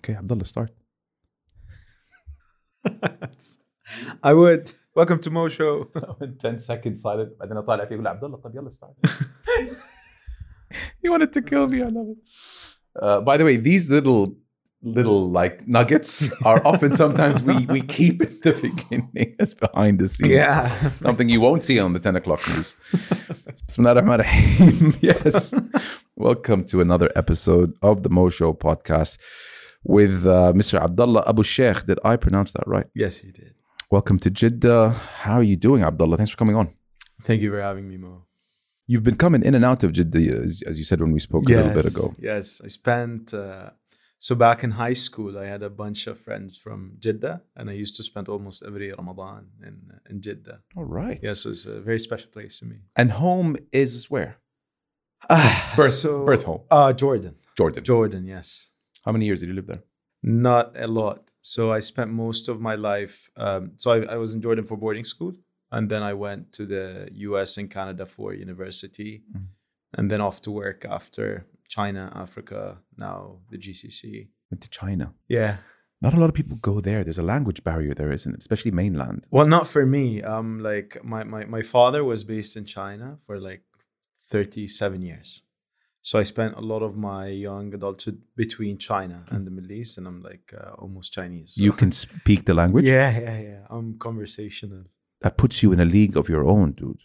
Okay, Abdullah, start. I would. Welcome to Mo Show. 10 seconds silent بعدين اطالع فيه يقول عبد الله طب يلا start. he wanted to kill me. I love it. Uh, by the way, these little little like nuggets are often sometimes we we keep at the beginning as behind the scenes. Yeah. Something you won't see on the 10 o'clock news. Bismillah ar-Rahman ar-Rahim. Yes. Welcome to another episode of the Mo Show podcast with uh, Mr. Abdullah Abu Sheikh. Did I pronounce that right? Yes, you did. Welcome to Jeddah. How are you doing, Abdullah? Thanks for coming on. Thank you for having me, Mo. You've been coming in and out of Jeddah, as, as you said when we spoke a little bit ago. Yes, I spent. Uh, so back in high school, I had a bunch of friends from Jeddah, and I used to spend almost every Ramadan in in Jeddah. All right. Yes, it was a very special place to me. And home is where? Ah, Birth, so- birth home. Uh, Jordan. Jordan. Jordan, yes. How many years did you live there? Not a lot. So I spent most of my life. Um, so I, I was in Jordan for boarding school, and then I went to the U.S. and Canada for university, Mhm. and then off to work after China, Africa, now the GCC. Went to China. Yeah. Not a lot of people go there. There's a language barrier there, isn't it? Especially mainland. Well, not for me. Um, like my my my father was based in China for like thirty seven years. So I spent a lot of my young adulthood between China and the Middle East, and I'm like uh, almost Chinese. so- You can speak the language. Yeah, yeah, yeah. I'm conversational. That puts you in a league of your own, dude.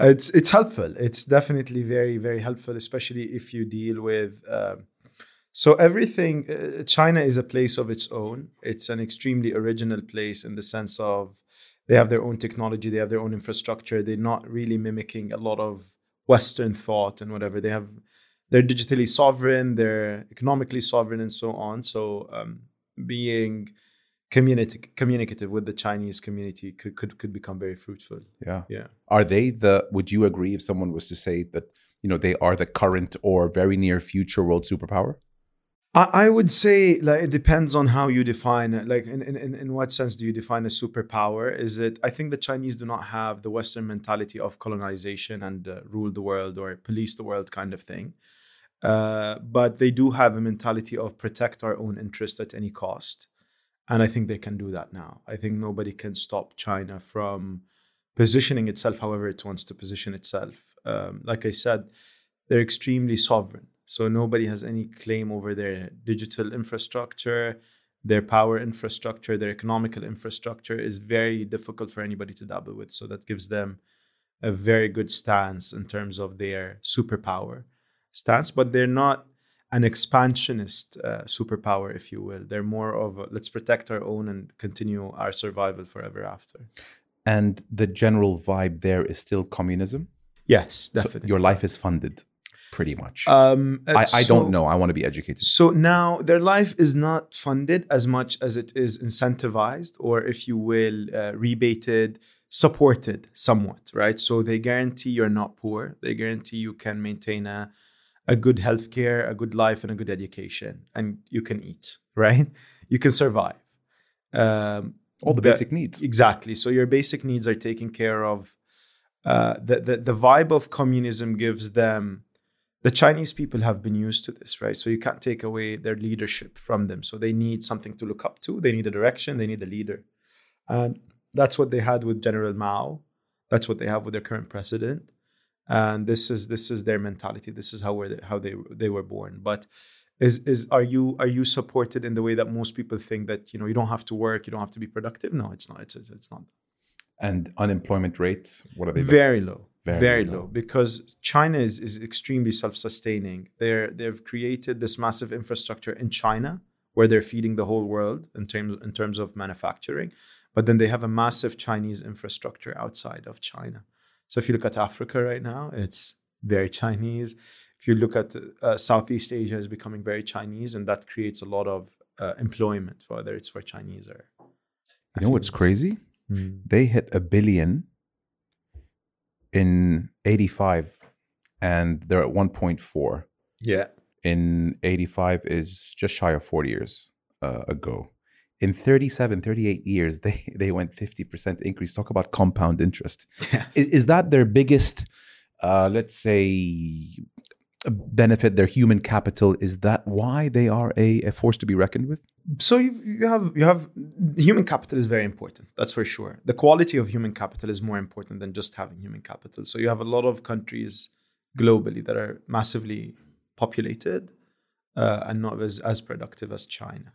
It's it's helpful. It's definitely very very helpful, especially if you deal with. Um, so everything, uh, China is a place of its own. It's an extremely original place in the sense of they have their own technology, they have their own infrastructure. They're not really mimicking a lot of Western thought and whatever. They have, they're digitally sovereign, they're economically sovereign, and so on. So um, being community communicative with the Chinese community could, could could become very fruitful. Yeah. Yeah. Are they the, would you agree if someone was to say that, you know, they are the current or very near future world superpower? I, I would say like it depends on how you define it. Like in, in, in in what sense do you define a superpower? Is it I think the Chinese do not have the Western mentality of colonization and uh, rule the world or police the world kind of thing. Uh, but they do have a mentality of protect our own interest at any cost. And I think they can do that now. I think nobody can stop China from positioning itself however it wants to position itself. Um, like I said, they're extremely sovereign. So nobody has any claim over their digital infrastructure, their power infrastructure, their economical infrastructure is very difficult for anybody to dabble with. So that gives them a very good stance in terms of their superpower stance, but they're not an expansionist uh, superpower, if you will. They're more of a, let's protect our own and continue our survival forever after. And the general vibe there is still communism. Yes, So definitely. your life is funded, pretty much. Um, I, I don't know. I want to be educated. So now their life is not funded as much as it is incentivized, or if you will, uh, rebated, supported somewhat, right? So they guarantee you're not poor. They guarantee you can maintain a, a good healthcare, a good life, and a good education, and you can eat, right? You can survive. Um, All the basic needs. Exactly. So your basic needs are taken care of. Uh, the, the the vibe of communism gives them. The Chinese people have been used to this, right? So you can't take away their leadership from them. So they need something to look up to. They need a direction. They need a leader, and that's what they had with General Mao. That's what they have with their current president, and this is this is their mentality. This is how were how they they were born. But is is are you are you supported in the way that most people think that you know you don't have to work, you don't have to be productive? No, it's not. It's it's, not. And unemployment rates, what are they? Very low. Very Very, low. low. because China is, is extremely self-sustaining. They're they've created this massive infrastructure in China where they're feeding the whole world in terms in terms of manufacturing, but then they have a massive Chinese infrastructure outside of China. So if you look at Africa right now, it's very Chinese. If you look at uh, Southeast Asia, is becoming very Chinese, and that creates a lot of uh, employment, whether it's for Chinese or. You know what's crazy? Mm. They hit a billion in 85 and they're at 1.4 Yeah. in 85 is just shy of 40 years uh, ago in 37 38 years they they went 50% increase talk about compound interest Yeah. is, is that their biggest uh, let's say benefit, their human capital. Is that why they are a, a force to be reckoned with? So you, you have you have human capital is very important. That's for sure. The quality of human capital is more important than just having human capital. So you have a lot of countries globally that are massively populated uh, and not as, as productive as China.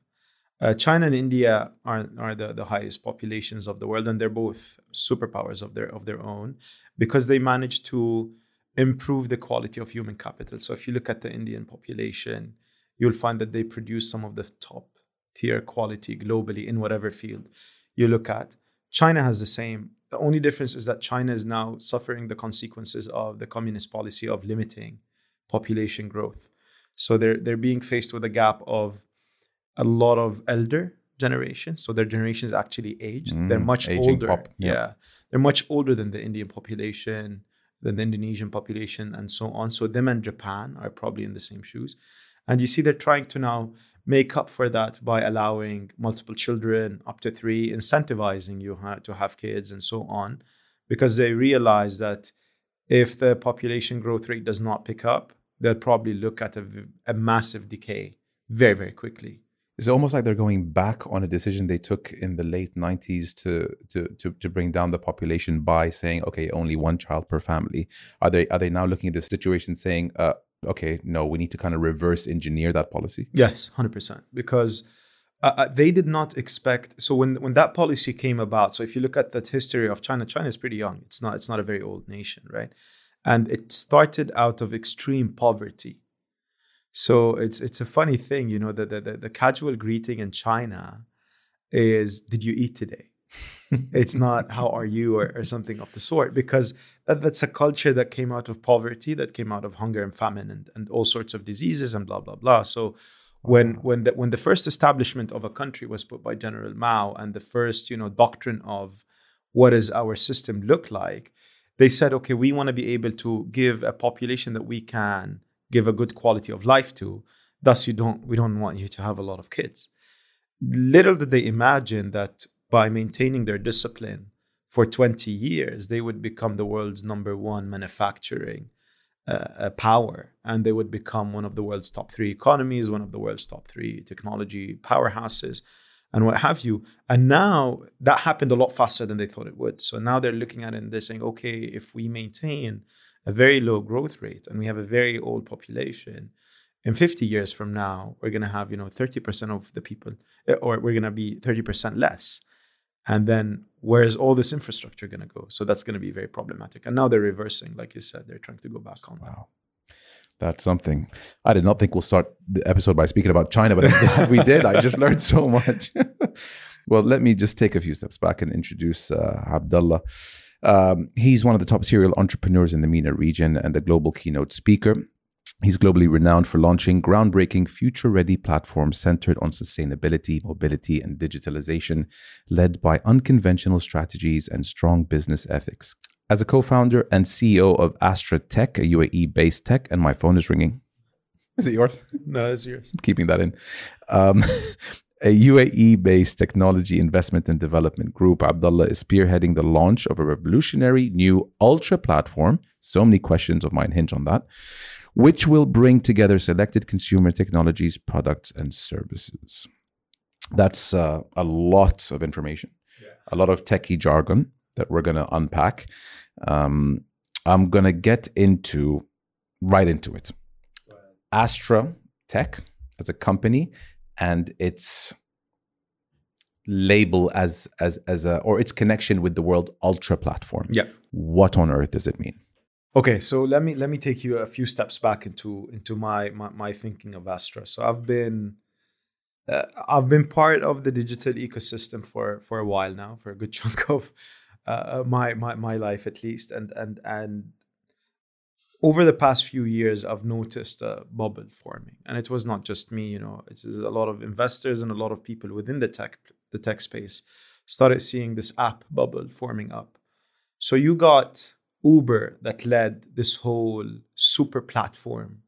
Uh, China and India are, are the, the highest populations of the world, and they're both superpowers of their of their own because they managed to improve the quality of human capital. So if you look at the Indian population, you'll find that they produce some of the top tier quality globally in whatever field you look at. China has the same. The only difference is that China is now suffering the consequences of the communist policy of limiting population growth. So they're they're being faced with a gap of a lot of elder generation. So their generation is actually aged. Mm, they're much aging older. pop, yeah. yeah, they're much older than the Indian population, than the Indonesian population, and so on. So them and Japan are probably in the same shoes. And you see, they're trying to now make up for that by allowing multiple children up to three, incentivizing you ha- to have kids, and so on, because they realize that if the population growth rate does not pick up, they'll probably look at a, a massive decay very, very quickly. It's almost like they're going back on a decision they took in the late 90s to, to to to bring down the population by saying, okay, only one child per family. Are they are they now looking at the situation saying, uh, okay, no, we need to kind of reverse engineer that policy? Yes, hundred percent. Because uh, uh, they did not expect. So when when that policy came about, so if you look at the history of China, China is pretty young. It's not it's not a very old nation, right? And it started out of extreme poverty. So it's it's a funny thing, you know, the the, the, casual greeting in China is "Did you eat today?" it's not "How are you?" or, or something of the sort, because that, that's a culture that came out of poverty, that came out of hunger and famine and, and all sorts of diseases and blah blah blah. So when when the when the first establishment of a country was put by General Mao and the first you know doctrine of what does our system look like, they said, okay, we want to be able to give a population that we can give a good quality of life to. Thus, you don't we don't want you to have a lot of kids. Little did they imagine that by maintaining their discipline for 20 years, they would become the world's number one manufacturing uh, uh, power, and they would become one of the world's top three economies, one of the world's top three technology powerhouses, and what have you. And now that happened a lot faster than they thought it would. So now they're looking at it and they're saying, okay, if we maintain a very low growth rate and we have a very old population, in 50 years from now, we're going to have, you know, 30% of the people, uh, or we're going to be 30% less. And then where's all this infrastructure going to go? So that's going to be very problematic. And now they're reversing, like you said, they're trying to go back on that. Wow. That's something. I did not think we'll start the episode by speaking about China, but I'm glad we did. I just learned so much. well, let me just take a few steps back and introduce uh, Abdullah. Um, he's one of the top serial entrepreneurs in the MENA region and a global keynote speaker. He's globally renowned for launching groundbreaking, future ready platforms centered on sustainability, mobility, and digitalization, led by unconventional strategies and strong business ethics. As a co founder and CEO of Astra Tech, a UAE based tech, and my phone is ringing. Is it yours? No, it's yours. Keeping that in. Um, a UAE based technology investment and development group, Abdullah is spearheading the launch of a revolutionary new ultra platform. So many questions of mine hinge on that which will bring together selected consumer technologies, products, and services. That's uh, a lot of information, yeah. a lot of techie jargon that we're going to unpack. Um, I'm going to get into right into it. Astra Tech as a company and its label as as as a or its connection with the world ultra platform. Yeah. What on earth does it mean? Okay, so let me let me take you a few steps back into into my my, my thinking of Astra. So I've been uh, I've been part of the digital ecosystem for for a while now, for a good chunk of uh, my my my life at least, and and and over the past few years, I've noticed a bubble forming, and it was not just me. You know, it's a lot of investors and a lot of people within the tech the tech space started seeing this app bubble forming up. So you got Uber that led this whole super platform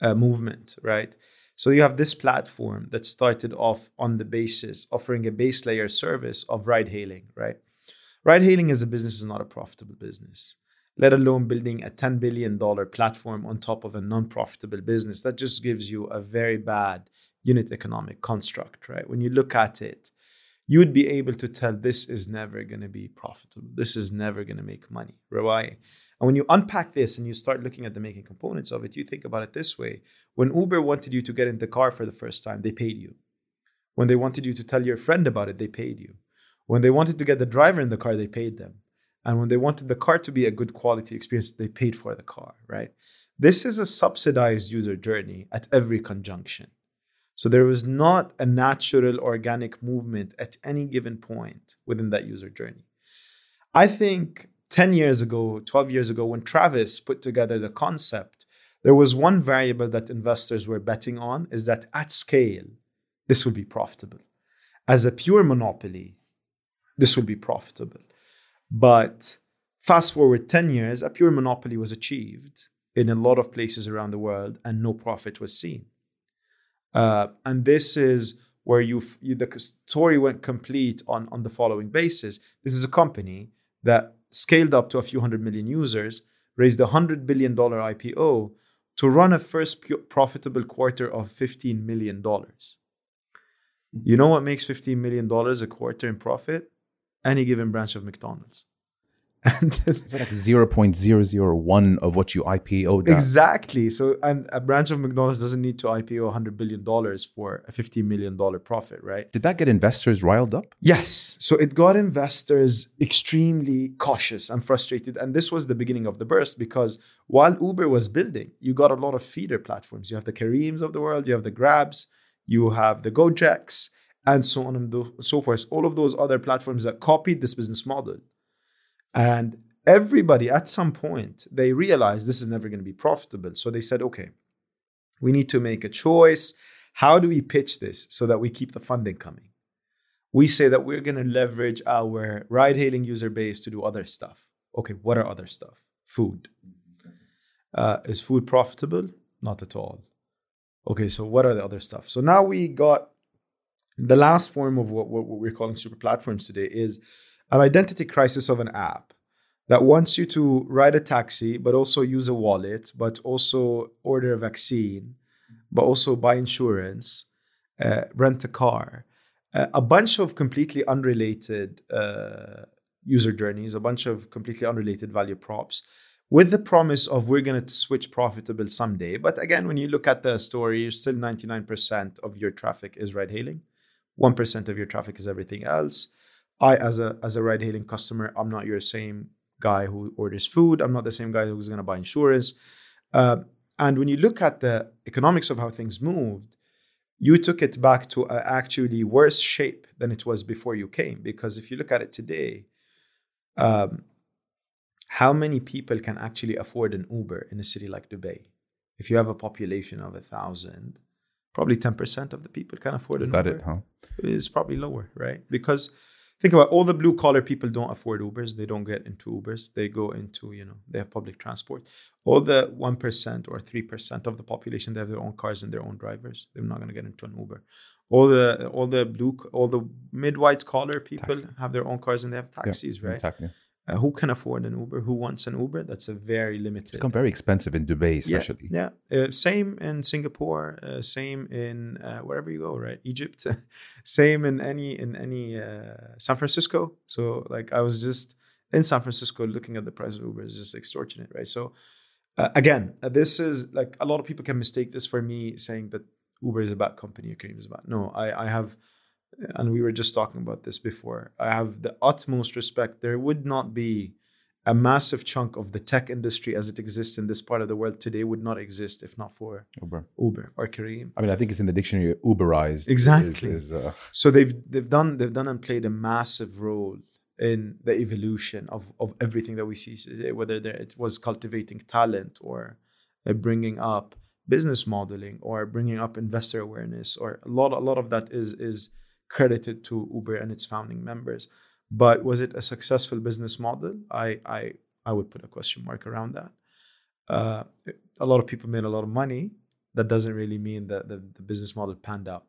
uh, movement, right? So you have this platform that started off on the basis offering a base layer service of ride hailing, right? Ride hailing as a business is not a profitable business. Let alone building a $10 billion platform on top of a non-profitable business. That just gives you a very bad unit economic construct, right? When you look at it, you would be able to tell this is never going to be profitable. This is never going to make money. Right? And when you unpack this and you start looking at the making components of it, you think about it this way. When Uber wanted you to get in the car for the first time, they paid you. When they wanted you to tell your friend about it, they paid you. When they wanted to get the driver in the car, they paid them. And when they wanted the car to be a good quality experience, they paid for the car, right? This is a subsidized user journey at every conjunction. So there was not a natural organic movement at any given point within that user journey. I think 10 years ago, 12 years ago, when Travis put together the concept, there was one variable that investors were betting on is that at scale, this would be profitable. As a pure monopoly, this would be profitable. But fast forward 10 years, a pure monopoly was achieved in a lot of places around the world and no profit was seen. Uh, and this is where you, you the story went complete on, on the following basis. This is a company that scaled up to a few hundred million users, raised a hundred billion dollar IPO to run a first profitable quarter of $15 million. You know what makes $15 million a quarter in profit? Any given branch of McDonald's. And it's like 0.001 of what you IPO. Exactly. So, and a branch of McDonald's doesn't need to IPO 100 billion dollars for a 50 million dollar profit, right? Did that get investors riled up? Yes. So it got investors extremely cautious and frustrated, and this was the beginning of the burst because while Uber was building, you got a lot of feeder platforms. You have the Careems of the world, you have the Grabs, you have the Gojeks, and so on and so forth. All of those other platforms that copied this business model and everybody at some point, they realized this is never going to be profitable. So they said, okay, we need to make a choice. How do we pitch this so that we keep the funding coming? We say that we're going to leverage our ride hailing user base to do other stuff. Okay, what are other stuff? Food. Uh, is food profitable? Not at all. Okay, so what are the other stuff? So now we got the last form of what, what we're calling super platforms today is an identity crisis of an app that wants you to ride a taxi, but also use a wallet, but also order a vaccine, but also buy insurance, uh, rent a car, uh, a bunch of completely unrelated uh, user journeys, a bunch of completely unrelated value props, with the promise of we're going to switch profitable someday. But again, when you look at the story, still 99% of your traffic is ride hailing, 1% of your traffic is everything else. I, as a as a ride hailing customer, I'm not your same guy who orders food. I'm not the same guy who's going to buy insurance. Uh, and when you look at the economics of how things moved, you took it back to a actually worse shape than it was before you came. Because if you look at it today, um, how many people can actually afford an Uber in a city like Dubai? If you have a population of a thousand, probably 10% of the people can afford Is that Uber. it, huh? It's probably lower, right? Because think about all the blue collar people don't afford Ubers. They don't get into Ubers. They go into, you know, they have public transport. All the 1% or 3% of the population, they have their own cars and their own drivers. They're not going to get into an Uber. All the all the blue all the mid white collar people Taxi. have their own cars and they have taxis, right? Exactly. Uh, who can afford an Uber? Who wants an Uber? That's a very limited. It's become very expensive in Dubai, especially. Yeah, Uh, same in Singapore. Uh, same in uh, wherever you go, right? Egypt. same in any in any uh, San Francisco. So like I was just in San Francisco looking at the price of Uber is just extortionate, right? So uh, again, uh, this is like a lot of people can mistake this for me saying that Uber is a bad company or Careem is bad. No, I I have. And we were just talking about this before. I have the utmost respect. There would not be a massive chunk of the tech industry as it exists in this part of the world today would not exist if not for Uber. Uber or Careem. I mean, I think it's in the dictionary. Uberized. Exactly. Is, is, uh, So they've they've done they've done and played a massive role in the evolution of of everything that we see today, whether there, it was cultivating talent or uh, bringing up business modeling or bringing up investor awareness or a lot a lot of that is is credited to Uber and its founding members. But was it a successful business model? I I I would put a question mark around that. Uh, a lot of people made a lot of money. That doesn't really mean that the, the business model panned out.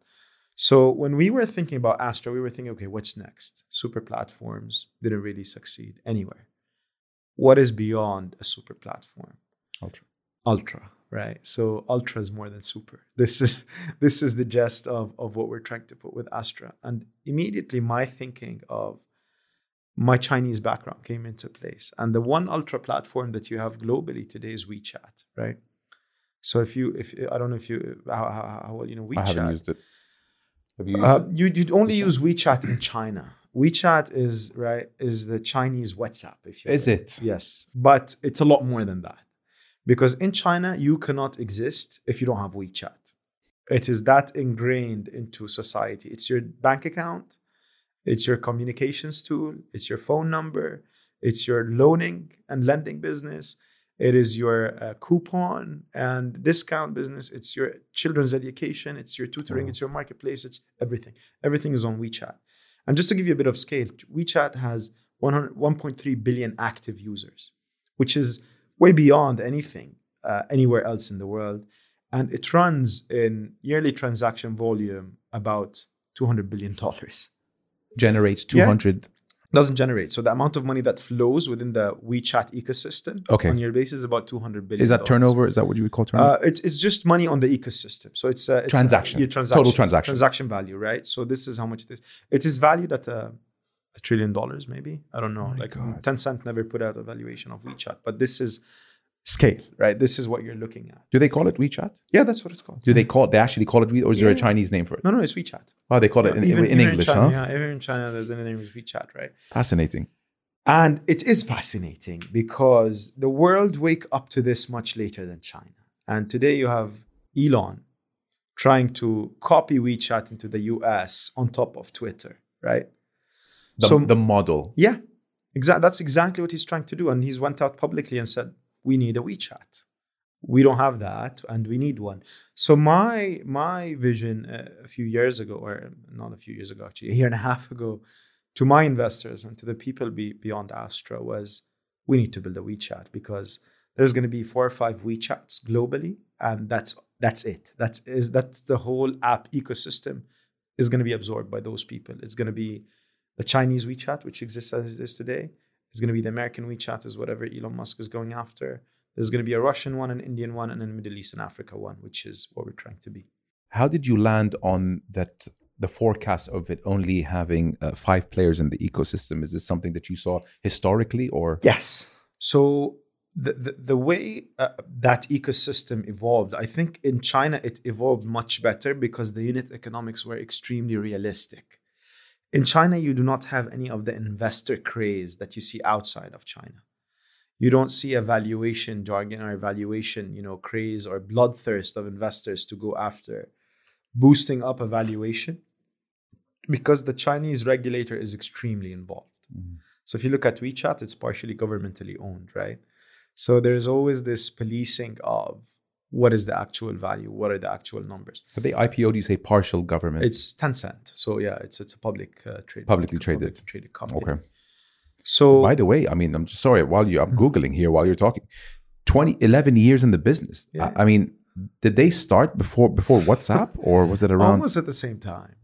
So when we were thinking about Astra, we were thinking, okay, what's next? Super platforms didn't really succeed anywhere. what is beyond a super platform? Ultra. Ultra, right? So ultra is more than super. This is this is the gist of, of what we're trying to put with Astra. And immediately my thinking of my Chinese background came into place. And the one ultra platform that you have globally today is WeChat, right? So if you, if I don't know if you, how, how, how well you know WeChat. I haven't used it. Have you used Uh, it? you you'd only WeChat? use WeChat in China. WeChat is right is the Chinese WhatsApp. If you Is will. it? Yes, but it's a lot more than that, because in China you cannot exist if you don't have WeChat. It is that ingrained into society. It's your bank account, it's your communications tool, it's your phone number, it's your loaning and lending business, it is your uh, coupon and discount business, it's your children's education, it's your tutoring, Oh. it's your marketplace, it's everything. Everything is on WeChat. And just to give you a bit of scale, WeChat has 100, 1.3 billion active users, which is way beyond anything uh, anywhere else in the world. And it runs in yearly transaction volume about 200 billion dollars. Generates Yeah. 200. Doesn't generate. So the amount of money that flows within the WeChat ecosystem Okay. on year basis is about 200 billion. Is that turnover? Is that what you would call turnover? Uh, it's, it's just money on the ecosystem. So it's, uh, it's Transaction. yeah, Total transactions, transactions. Transaction value, right? So this is how much it is. It is valued at a, a trillion dollars, maybe. I don't know. My like God. Tencent never put out a valuation of WeChat, but this is scale, right? This is what you're looking at. Do they call it WeChat? Yeah, that's what it's called. Do they call? it, They actually call it We, or is there a Chinese name for it? No, no, it's WeChat. Oh, they call it in, Even- in even English, China, huh? Yeah, even in China, the name is WeChat, right? Fascinating. And it is fascinating because the world wake up to this much later than China. And today you have Elon trying to copy WeChat into the US on top of Twitter, right? The, So- the model. Yeah, exactly. That's exactly what he's trying to do. And he's went out publicly and said, "We need a WeChat. We don't have that, and we need one." So my my vision uh, a few years ago, or not a few years ago, actually a year and a half ago, to my investors and to the people be, beyond Astra was, we need to build a WeChat because there's going to be four or five WeChats globally, and that's that's it. That's is that's the whole app ecosystem is going to be absorbed by those people. It's going to be the Chinese WeChat, which exists as it is today. It's going to be the American WeChat, is whatever Elon Musk is going after. There's going to be a Russian one, an Indian one, and a Middle East and Africa one, which is what we're trying to be. How did you land on that? The forecast of it only having uh, five players in the ecosystem is this something that you saw historically, or Yes. So the the, the way uh, that ecosystem evolved, I think in China it evolved much better because the unit economics were extremely realistic. In China, you do not have any of the investor craze that you see outside of China. You don't see a valuation jargon or valuation, you know, craze or bloodthirst of investors to go after boosting up a valuation because the Chinese regulator is extremely involved. Mhm. So if you look at WeChat, it's partially governmentally owned, right? So there's always this policing of what is the actual value, what are the actual numbers. have they IPO'd? You say partial government. It's Tencent, so yeah, it's it's a public uh, trade, Publicly traded. traded company. okay. So By the way, I mean, I'm just sorry. While you, I'm googling here while you're talking. 20, 11 years in the business. Yeah. I, I mean, did they start before before WhatsApp, or was it around almost at the same time,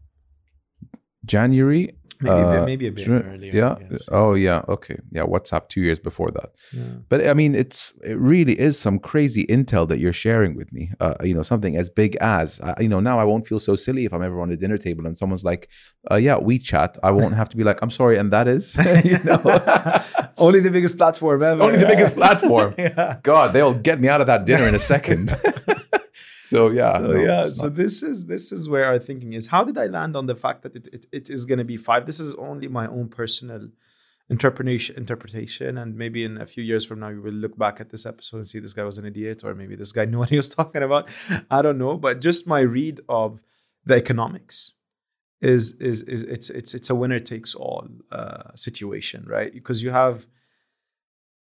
January? Maybe a bit, Uh, maybe a bit June- earlier. Yeah. Oh, yeah. Okay. Yeah. WhatsApp two years before that. Yeah. But I mean, it's it really is some crazy intel that you're sharing with me. Uh, you know, something as big as uh, you know. Now I won't feel so silly if I'm ever on a dinner table and someone's like, uh, "Yeah, WeChat." I won't have to be like, "I'm sorry," and that is, you know, Only the biggest platform ever. Only the biggest platform. yeah. God, they'll get me out of that dinner in a second. So yeah, so no, yeah so not- this is this is where our thinking is how did i land on the fact that it, it, it is going to be five? This is only my own personal interpretation interpretation and maybe in a few years from now you will look back at this episode and see this guy was an idiot or maybe this guy knew what he was talking about. I don't know but just my read of the economics is is is it's it's it's a winner takes all uh, situation right? Because you have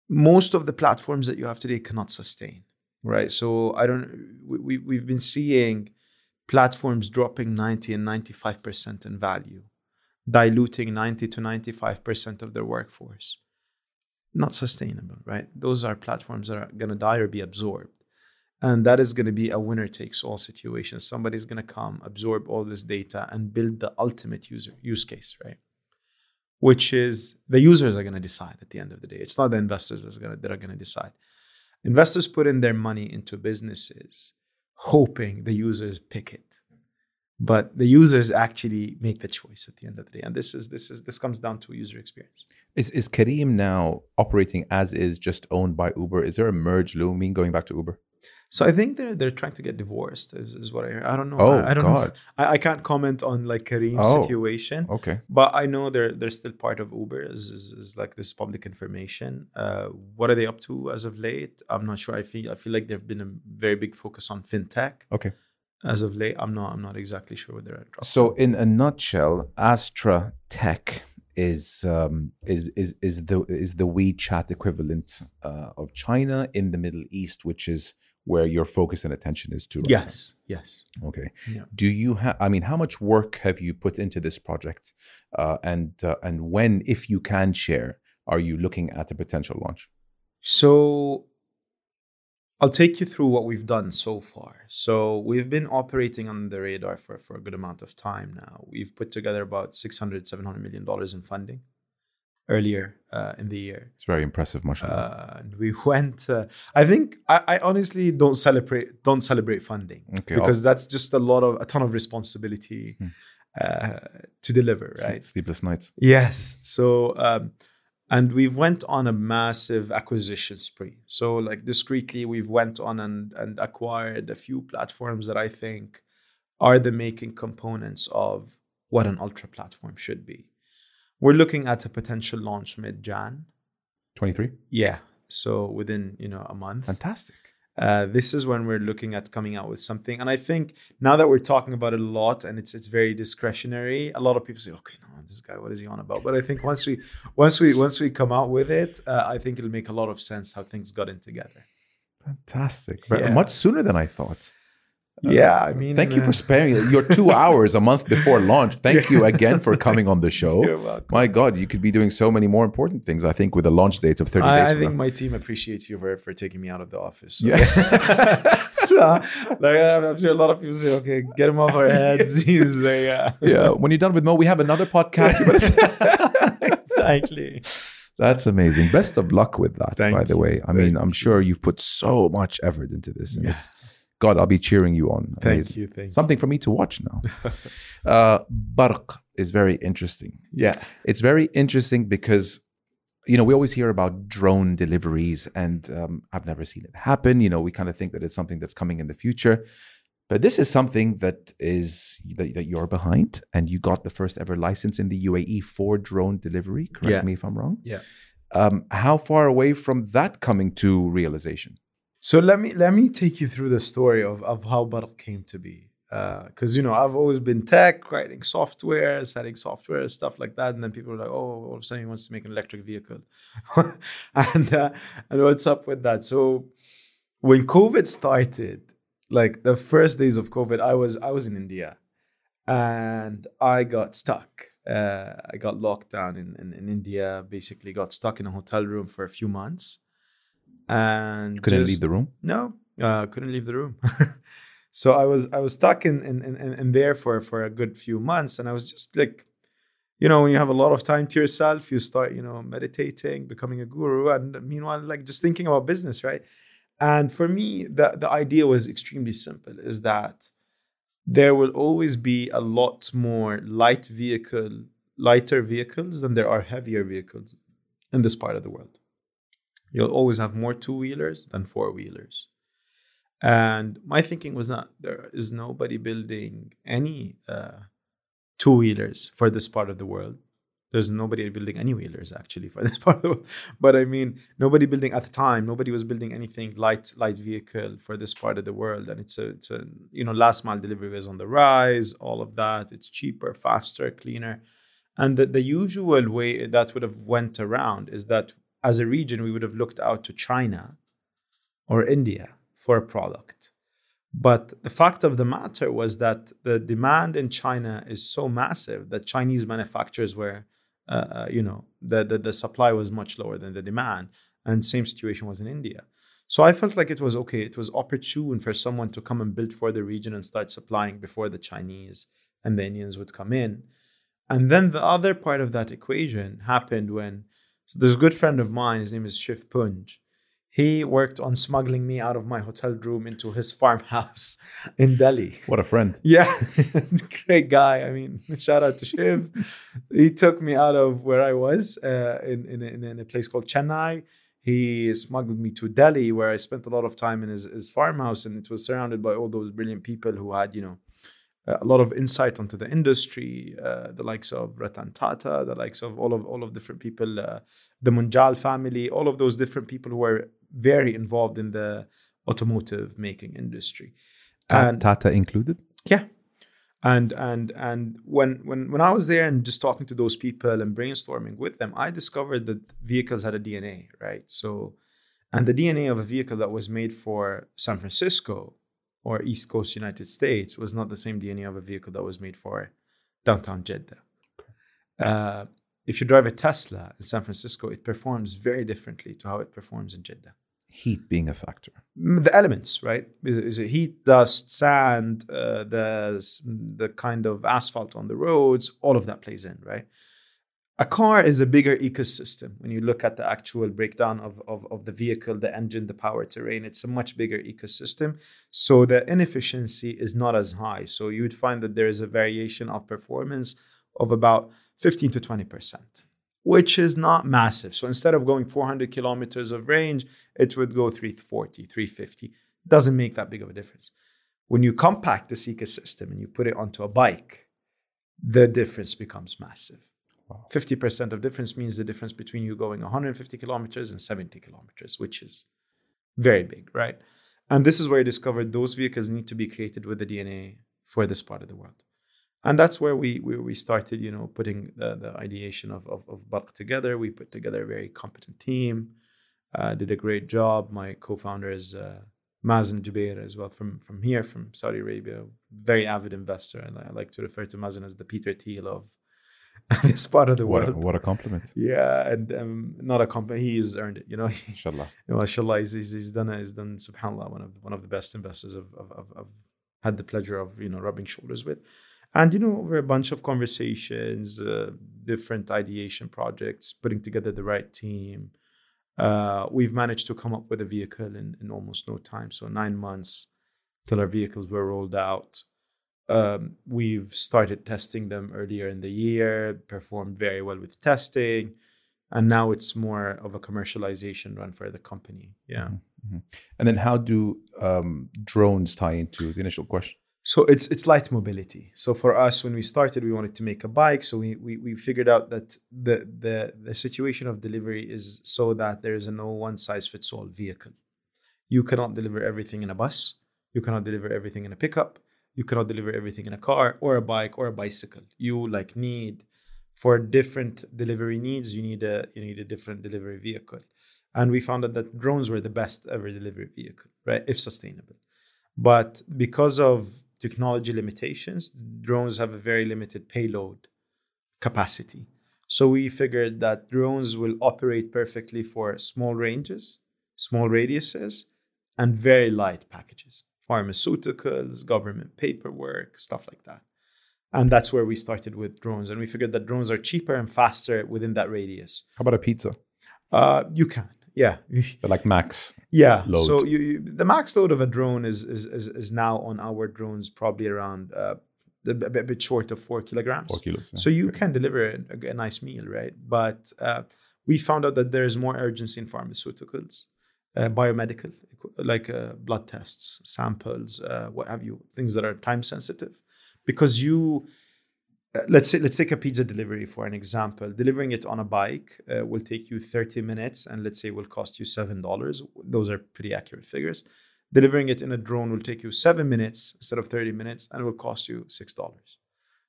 most of the platforms that you have today cannot sustain right? So i don't we, we, we've been seeing platforms dropping 90 and 95% in value diluting 90 to 95% of their workforce. Not sustainable right? Those are platforms that are going to die or be absorbed. And that is going to be a winner takes all situation. Somebody's going to come absorb all this data and build the ultimate user use case right? Which is the users are going to decide at the end of the day. It's not the investors that are going to decide. Investors put in their money into businesses hoping the users pick it. But the users actually make the choice at the end of the day. And this is this is this comes down to user experience. Is is Careem now operating as is, just owned by Uber? Is there a merge looming going back to Uber? So I think they're they're trying to get divorced. Is, is what I hear. I don't know. Oh I, I don't God. know. I, I can't comment on like Careem's Oh. situation. Okay. But I know they're they're still part of Uber. Is, is, is like this public information. Uh, what are they up to as of late? I'm not sure. I feel I feel like there've been a very big focus on fintech Okay. as of late. I'm not I'm not exactly sure where they're at. So, in a nutshell, Astra Tech is um, is is is the is the WeChat equivalent uh, of China in the Middle East, which is where your focus and attention is to. right now. yes, yes. Okay. Yeah. Do you have? I mean, how much work have you put into this project, uh, and uh, and when, if you can share, are you looking at a potential launch? So I'll take you through what we've done so far. So we've been operating on the radar for, for a good amount of time now. We've put together about 600, 700 million dollars in funding earlier uh, in the year. It's very impressive, mashallah. Uh, and we went. Uh, I think I, I honestly don't celebrate don't celebrate funding okay. because that's just a lot of a ton of responsibility Hmm. uh, to deliver, I'll- right? Sleepless nights. Yes. So, um, and we've went on a massive acquisition spree. So, like discreetly, we've went on and and acquired a few platforms that I think are the making components of what an ultra platform should be. We're looking at a potential launch mid Jan. Twenty three. Yeah. So within you know a month. Fantastic. Uh, this is when we're looking at coming out with something. And I think now that we're talking about it a lot and it's it's very discretionary, a lot of people say, okay, no, this guy, what is he on about? But I think once we once we once we come out with it, uh, I think it'll make a lot of sense how things got in together. Fantastic. But Yeah. Much sooner than I thought. Uh, yeah, I mean, Thank you for uh, sparing your two hours a month before launch. Thank you again for coming on the show. You're welcome. My God, you could be doing so many more important things. I think with a launch date of thirty days. I, I think now. my team appreciates you for, for taking me out of the office. So. Yeah. so, like, I'm sure a lot of people say, okay, get him off our heads. He's like, yeah. yeah. When you're done with Mo, we have another podcast. You better say- exactly. That's amazing. Best of luck with that, Thank by the you. way. I mean, I'm sure you've put so much effort into this. And Yeah. it's, God, I'll be cheering you on. Thank Amazing. you. Thank Something for me to watch now. uh, Barq is very interesting. Yeah. It's very interesting because, you know, we always hear about drone deliveries, and um, I've never seen it happen. You know, we kind of think that it's something that's coming in the future. But this is something that is that, that you're behind, and you got the first ever license in the UAE for drone delivery. Correct Yeah. me if I'm wrong. Yeah. Um, how far away from that coming to realization? So let me let me take you through the story of, of how Barq came to be. Because you know I've always been tech, writing software, setting software, stuff like that, and then people are like, "Oh, all of a sudden he wants to make an electric vehicle," and uh, and what's up with that? So when COVID started, like the first days of COVID, I was I was in India, and I got stuck. Uh, I got locked down in, in, in India. Basically, got stuck in a hotel room for a few months, and You couldn't just- leave the room. no, uh, couldn't leave the room. so I was I was stuck in in, in in there for for a good few months, and I was just like, you know, when you have a lot of time to yourself, you start you know meditating, becoming a guru, and meanwhile like just thinking about business, right? And for me, the the idea was extremely simple: is that there will always be a lot more light vehicle, lighter vehicles than there are heavier vehicles in this part of the world. You'll always have more two wheelers than four wheelers. And my thinking was not there is nobody building any uh, two wheelers for this part of the world. There's nobody building any wheelers actually for this part of the world. But I mean, nobody building at the time. Nobody was building anything light light vehicle for this part of the world. And it's a it's a you know last mile delivery is on the rise. All of that. It's cheaper, faster, cleaner. And the, the usual way that would have went around is that as a region we would have looked out to China or India for a product. But the fact of the matter was that the demand in China is so massive that Chinese manufacturers were, uh, uh, you know, the, the the supply was much lower than the demand, and same situation was in India. So I felt like it was okay. It was opportune for someone to come and build for the region and start supplying before the Chinese and the Indians would come in. And then the other part of that equation happened when so there's a good friend of mine, his name is Shiv Punj. He worked on smuggling me out of my hotel room into his farmhouse in Delhi. What a friend. Yeah, great guy. I mean, shout out to Shiv. he took me out of where I was uh, in, in, in, in a place called Chennai. He smuggled me to Delhi, where I spent a lot of time in his, his farmhouse, and it was surrounded by all those brilliant people who had, you know, a lot of insight onto the industry, uh, the likes of Ratan Tata, the likes of all of all of different people, uh, the Munjal family, all of those different people who are very involved in the automotive making industry. And, Tata included. Yeah, and and and when when when I was there and just talking to those people and brainstorming with them, I discovered that vehicles had a DNA, right? So, and the DNA of a vehicle that was made for San Francisco or East Coast United States was not the same DNA of a vehicle that was made for downtown Jeddah. Uh, if you drive a Tesla in San Francisco, it performs very differently to how it performs in Jeddah. Heat being a factor. Mm, the elements, right? Is it heat, dust, sand, uh, the the kind of asphalt on the roads? All of that plays in, right? A car is a bigger ecosystem. When you look at the actual breakdown of, of, of the vehicle the engine the powertrain it's a much bigger ecosystem. So the inefficiency is not as high. So you would find that there is a variation of performance of about 15 to 20 percent which is not massive. So instead of going 400 kilometers of range it would go 340 350 doesn't make that big of a difference. When you compact this ecosystem and you put it onto a bike the difference becomes massive 50% of difference means the difference between you going 150 kilometers and 70 kilometers, which is very big, right? And this is where I discovered those vehicles need to be created with the DNA for this part of the world. And that's where we we, we started, you know, putting the, the ideation of, of, of together. We put together a very competent team, uh, did a great job. My co-founder is uh, Mazen Jubair as well from, from here, from Saudi Arabia, very avid investor. And I like to refer to Mazen as the Peter Thiel of this part of the what world. A, what a compliment. Yeah, and um, not a compliment. He's earned it. You know. Inshallah. Mashallah, he's, he's, he's done it. He's done. Subhanallah, one of one of the best investors I've, I've, I've had the pleasure of you know rubbing shoulders with, and you know over a bunch of conversations, uh, different ideation projects, putting together the right team. Uh, we've managed to come up with a vehicle in, in almost no time. So nine months till our vehicles were rolled out. Um, we've started testing them earlier in the year, performed very well with testing, and now it's more of a commercialization run for the company. Yeah. Mm-hmm. mm-hmm. And then, how do um, drones tie into the initial question? So it's it's light mobility. So for us, when we started, we wanted to make a bike. So we we, we figured out that the the the situation of delivery is so that there is a no one size fits all vehicle. You cannot deliver everything in a bus. You cannot deliver everything in a pickup you cannot deliver everything in a car or a bike or a bicycle. You like need for different delivery needs you need a you need a different delivery vehicle. And we found out that drones were the best ever delivery vehicle right if sustainable. But because of technology limitations drones have a very limited payload capacity. So we figured that drones will operate perfectly for small ranges small radiuses and very light packages pharmaceuticals, government paperwork, stuff like that. And that's where we started with drones. And we figured that drones are cheaper and faster within that radius. How about a pizza? Uh, you can, yeah. But like max. Yeah. Load. So you, you, the max load of a drone is is, is, is now on our drones probably around uh, a, bit, a bit short of four kilograms. Four kilos. Yeah. So you can deliver a, a, nice meal, right? But uh, we found out that there is more urgency in pharmaceuticals biomedical, like uh, blood tests, samples, uh, what have you, things that are time sensitive, because you. Uh, let's say let's take a pizza delivery for an example. Delivering it on a bike uh, will take you 30 minutes, and let's say will cost you seven dollars. Those are pretty accurate figures. Delivering it in a drone will take you seven minutes instead of 30 minutes, and will cost you six dollars.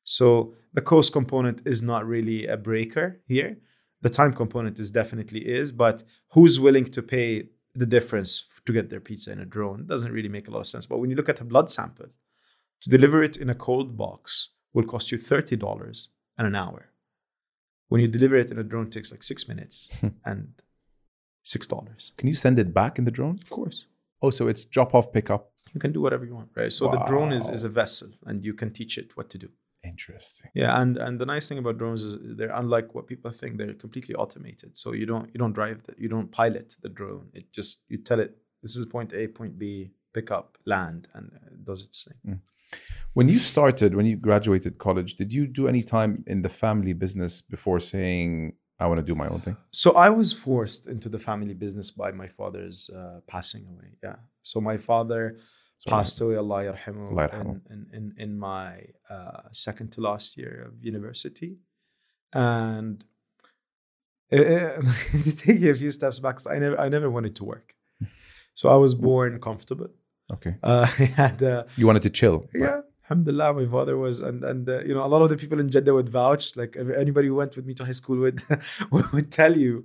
So the cost component is not really a breaker here. The time component is definitely is, but who's willing to pay the difference to get their pizza in a drone doesn't really make a lot of sense. But when you look at a blood sample, to deliver it in a cold box will cost you $30 and an hour. When you deliver it in a drone, it takes like six minutes hmm. and $6. Can you send it back in the drone? Of course. Oh, so it's drop off, pick up. You can do whatever you want, right? So wow. the drone is, is a vessel and you can teach it what to do. Interesting. Yeah, and and the nice thing about drones is they're unlike what people think. They're completely automated. So you don't you don't drive the, you don't pilot the drone. It just you tell it this is point A, point B, pick up, land, and it does its thing. When you started, when you graduated college, did you do any time in the family business before saying I want to do my own thing? So I was forced into the family business by my father's uh, passing away. Yeah. So my father passed away, Allah yarhamu, Allah yarhamu. in, in, in, my uh, second to last year of university. And uh, to take you a few steps back, I never, I never wanted to work. So I was born comfortable. Okay. Uh, I had, uh, You wanted to chill. right? yeah, alhamdulillah, my father was, and and uh, you know, a lot of the people in Jeddah would vouch. Like anybody who went with me to high school would would tell you.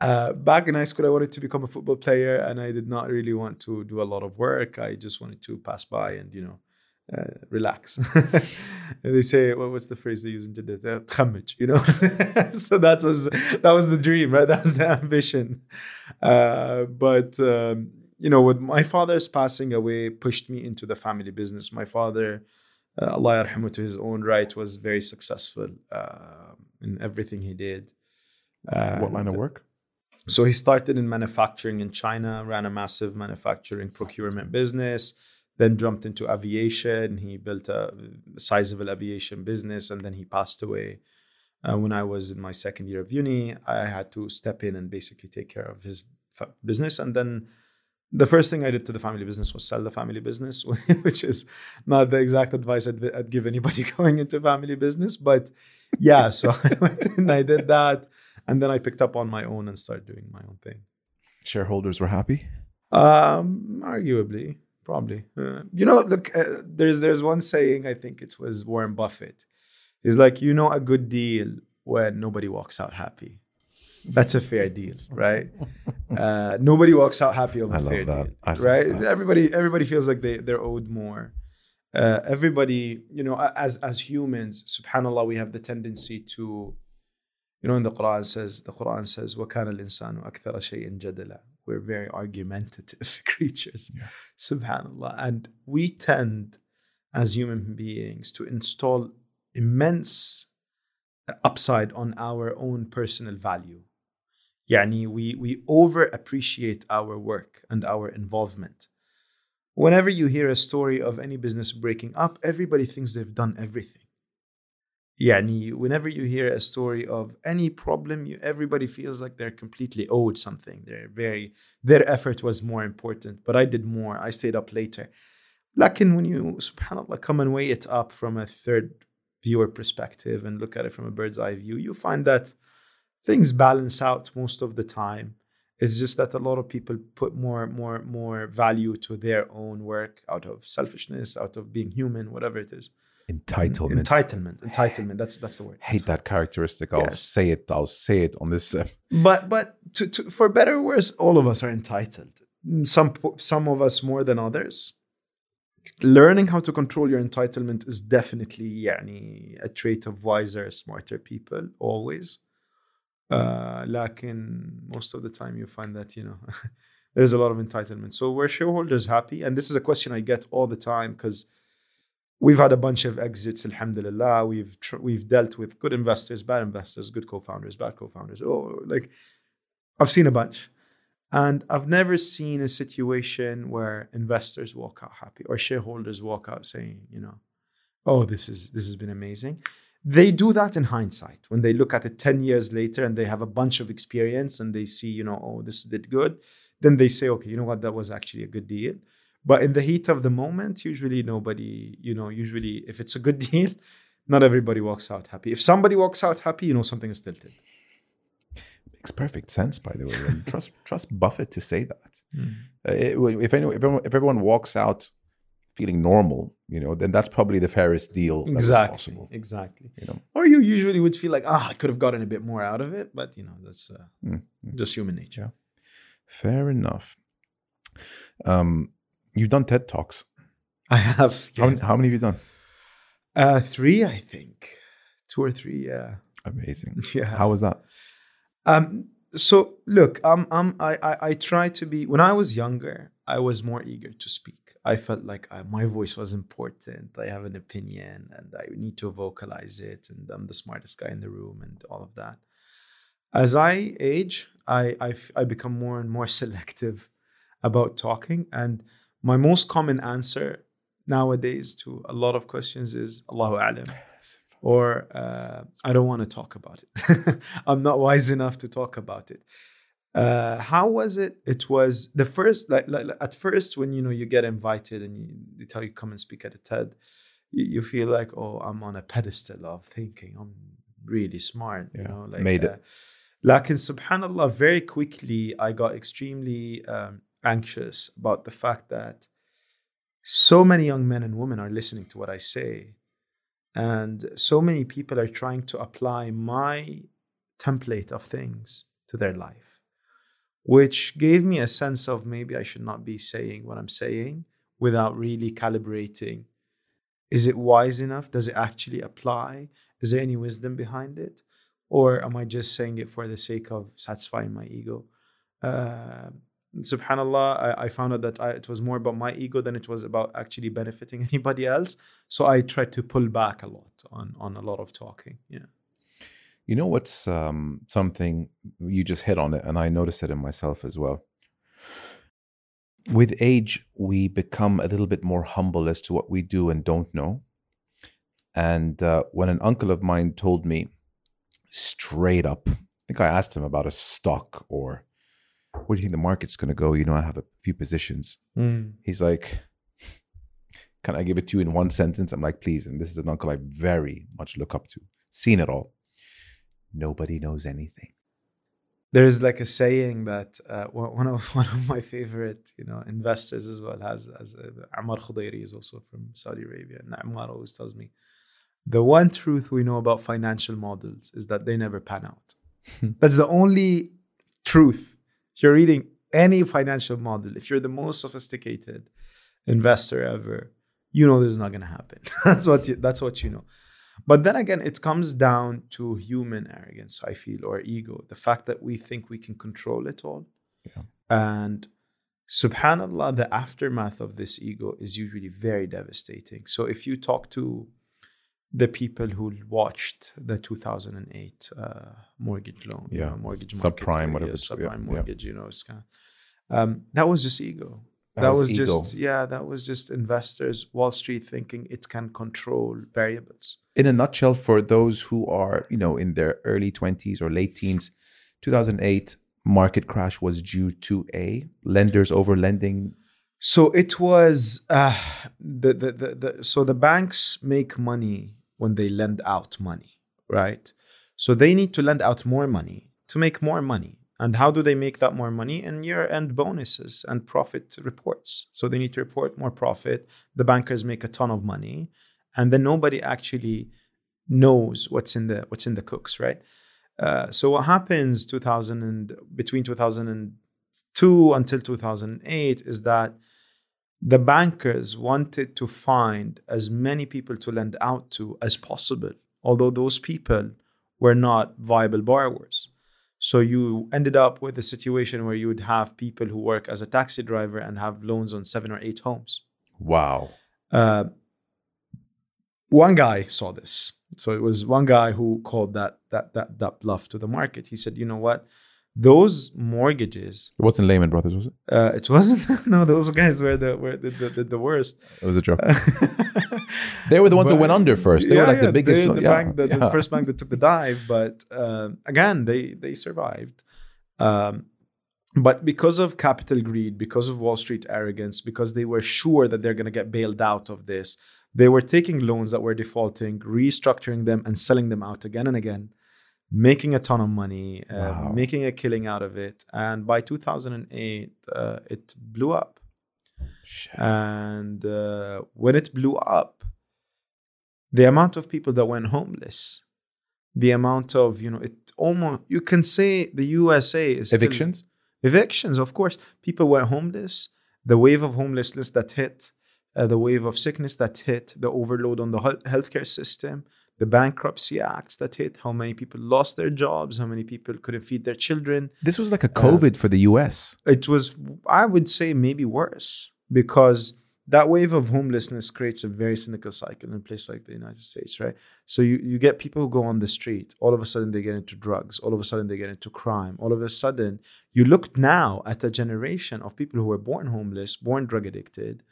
Uh, back in high school, I wanted to become a football player, and I did not really want to do a lot of work. I just wanted to pass by and you know uh, relax. they say, "What what's the phrase they use in Jeddah? Tchamij, you know. so that was that was the dream, right? That was the ambition. Uh, but um, you know, with my father's passing away, pushed me into the family business. My father, uh, Allah yarhamu, to his own right, was very successful um, in everything he did. what line of work? So he started in manufacturing in China, ran a massive manufacturing procurement business, then jumped into aviation. He built a sizable aviation business, and then he passed away. Uh, when I was in my second year of uni, I had to step in and basically take care of his fa- business. And then the first thing I did to the family business was sell the family business, which is not the exact advice I'd, I'd give anybody going into family business. But yeah, so I went and I did that. And then I picked up on my own and started doing my own thing. Shareholders were happy. Um, arguably, probably. Uh, you know, look, uh, there's there's one saying I think it was Warren Buffett. He's like, you know, a good deal when nobody walks out happy. That's a fair deal, right? Uh, nobody walks out happy of a I love fair that. deal, I love right? that. Everybody everybody feels like they they're owed more. Uh, everybody, you know, as as humans, Subhanallah, we have the tendency to, you know, in the Quran says the Quran says, وَكَانَ الْإِنسَانُ أَكْثَرَ شَيْءٍ جَدَلًا We're very argumentative creatures, Yeah. Subhanallah, and we tend, as human beings, to install immense upside on our own personal value. Yani we we over appreciate our work and our involvement. Whenever you hear a story of any business breaking up, everybody thinks they've done everything. Yani whenever you hear a story of any problem, you, everybody feels like they're completely owed something. They're very their effort was more important, but I did more. I stayed up later. Lakin when you subhanallah come and weigh it up from a third viewer perspective and look at it from a bird's eye view, you find that things balance out most of the time. It's just that a lot of people put more, more, more value to their own work out of selfishness, out of being human, whatever it is Entitlement. Entitlement. Entitlement. That's that's the word. Hate that characteristic. I'll Yes. say it. I'll say it on this. Uh, But but to, to for better or worse, all of us are entitled. Some po- some of us more than others. Learning how to control your entitlement is definitely يعني, a trait of wiser, smarter people always. Uh, lakin most of the time you find that you know there's a lot of entitlement. So were shareholders happy? And this is a question I get all the time because we've had a bunch of exits. Alhamdulillah, we've tr- we've dealt with good investors, bad investors, good co-founders, bad co-founders. Oh, like I've seen a bunch, and I've never seen a situation where investors walk out happy or shareholders walk out saying, you know, oh, this is this has been amazing. They do that in hindsight when they look at it 10 years later and they have a bunch of experience and they see, you know, oh, this did good. Then they say, okay, you know what, that was actually a good deal. But in the heat of the moment, usually nobody, you know, usually if it's a good deal, not everybody walks out happy. If somebody walks out happy, you know something is tilted. makes perfect sense, by the way. And trust trust Buffett to say that. Uh, it- if anyone, if everyone, if everyone walks out feeling normal, you know, then that's probably the fairest deal Exactly. possible. Exactly. You know, Or you usually would feel like, ah, I could have gotten a bit more out of it, but you know, that's uh, Mm, just human nature. fair enough. Um, you've done TED talks. I have How, yes. how many have you done? uh, three, I think, two or three. Yeah, Amazing. yeah. How was that? Um, so look, um, um, I, I, I try to be. When I was younger, I was more eager to speak. I felt like I, my voice was important. I have an opinion and I need to vocalize it, and I'm the smartest guy in the room, and all of that. As I age, I I, I become more and more selective about talking, and my most common answer nowadays to a lot of questions is Allahu Alam or uh, I don't want to talk about it. I'm not wise enough to talk about it. Uh, how was it? It was the first, like, like at first when you know you get invited and you, they tell you come and speak at a TED, you, you feel like oh I'm on a pedestal of thinking I'm really smart, you know, like made it. Uh, like in Subhanallah, very quickly I got extremely um, anxious about the fact that so many young men and women are listening to what I say and so many people are trying to apply my template of things to their life which gave me a sense of maybe i should not be saying what i'm saying without really calibrating. Is it wise enough? Does it actually apply? Is there any wisdom behind it? Or am i just saying it for the sake of satisfying my ego? Uh, subhanallah I, I found out that I, it was more about my ego than it was about actually benefiting anybody else so i tried to pull back a lot on on a lot of talking yeah You know what's um, something you just hit on it, and I noticed it in myself as well. With age, we become a little bit more humble as to what we do and don't know. And uh, when an uncle of mine told me straight up, I think I asked him about a stock or where do you think the market's going to go? You know, I have a few positions. He's like, Can I give it to you in one sentence? I'm like, Please. And this is an uncle I very much look up to, seen it all. Nobody knows anything. there is like a saying that uh, one one of one of my favorite you know investors as well has as uh, Ammar Khudairi is also from Saudi Arabia and Ammar always tells me the one truth we know about financial models is that they never pan out that's the only truth if you're reading any financial model if you're the most sophisticated investor ever you know there's not going to happen that's what you, that's what you know but then again, it comes down to human arrogance, I feel, or ego. The fact that we think we can control it all. Yeah. And subhanAllah, the aftermath of this ego is usually very devastating. So if you talk to the people who watched the 2008 uh, mortgage loan, you Yeah, know, mortgage subprime, market, whatever yeah, it's- yeah, subprime yeah. mortgage, you know, scam. Um, that was just ego That that, was was, ego. just yeah that was just investors wall street thinking it can control variables In a nutshell, for those who are, you know, in their early 20s or late teens, 2008 market crash was due to a lenders over lending. so it was uh, the, the, the, the so the banks make money when they lend out money right? So they need to lend out more money to make more money. And how do they make that more money? In year end bonuses and profit reports. So they need to report more profit. The bankers make a ton of money. And then nobody actually knows what's in the what's in the cooks right? Uh, so what happens 2000 and between 2002 until 2008 is that the bankers wanted to find as many people to lend out to as possible although those people were not viable borrowers so you ended up with a situation where you would have people who work as a taxi driver and have loans on seven or eight homes Wow. uh, one guy saw this. So it was one guy who called that that that that bluff to the market. He said, "You know what? Those mortgages. It wasn't Lehman Brothers, was it? Uh, it wasn't. no, those guys were the were the the, the, worst. It was a joke. They were the ones that went under first. They were like the biggest. the, yeah, bank, the, the first bank that took the dive. But um, again, they they survived. Um, but because of capital greed, because of Wall Street arrogance, because they were sure that they're going to get bailed out of this, they were taking loans that were defaulting, restructuring them, and selling them out again and again, making a ton of money, uh, Wow. making a killing out of it. And by 2008, uh, it blew up. Shit. And uh, when it blew up, the amount of people that went homeless, the amount of, you know, it almost, you can say the USA is still- Evictions? evictions, of course. People went homeless. The wave of homelessness that hit, uh, the wave of sickness that hit, the overload on the healthcare system, the bankruptcy acts that hit, how many people lost their jobs, how many people couldn't feed their children This was like a uh, COVID for the US. it was i would say maybe worse because that wave of homelessness creates a very cynical cycle in a place like the United States, right? So you, you get people who go on the street, all of a sudden they get into drugs, all of a sudden they get into crime, all of a sudden you look now at a generation of people who were born homeless, born drug addicted,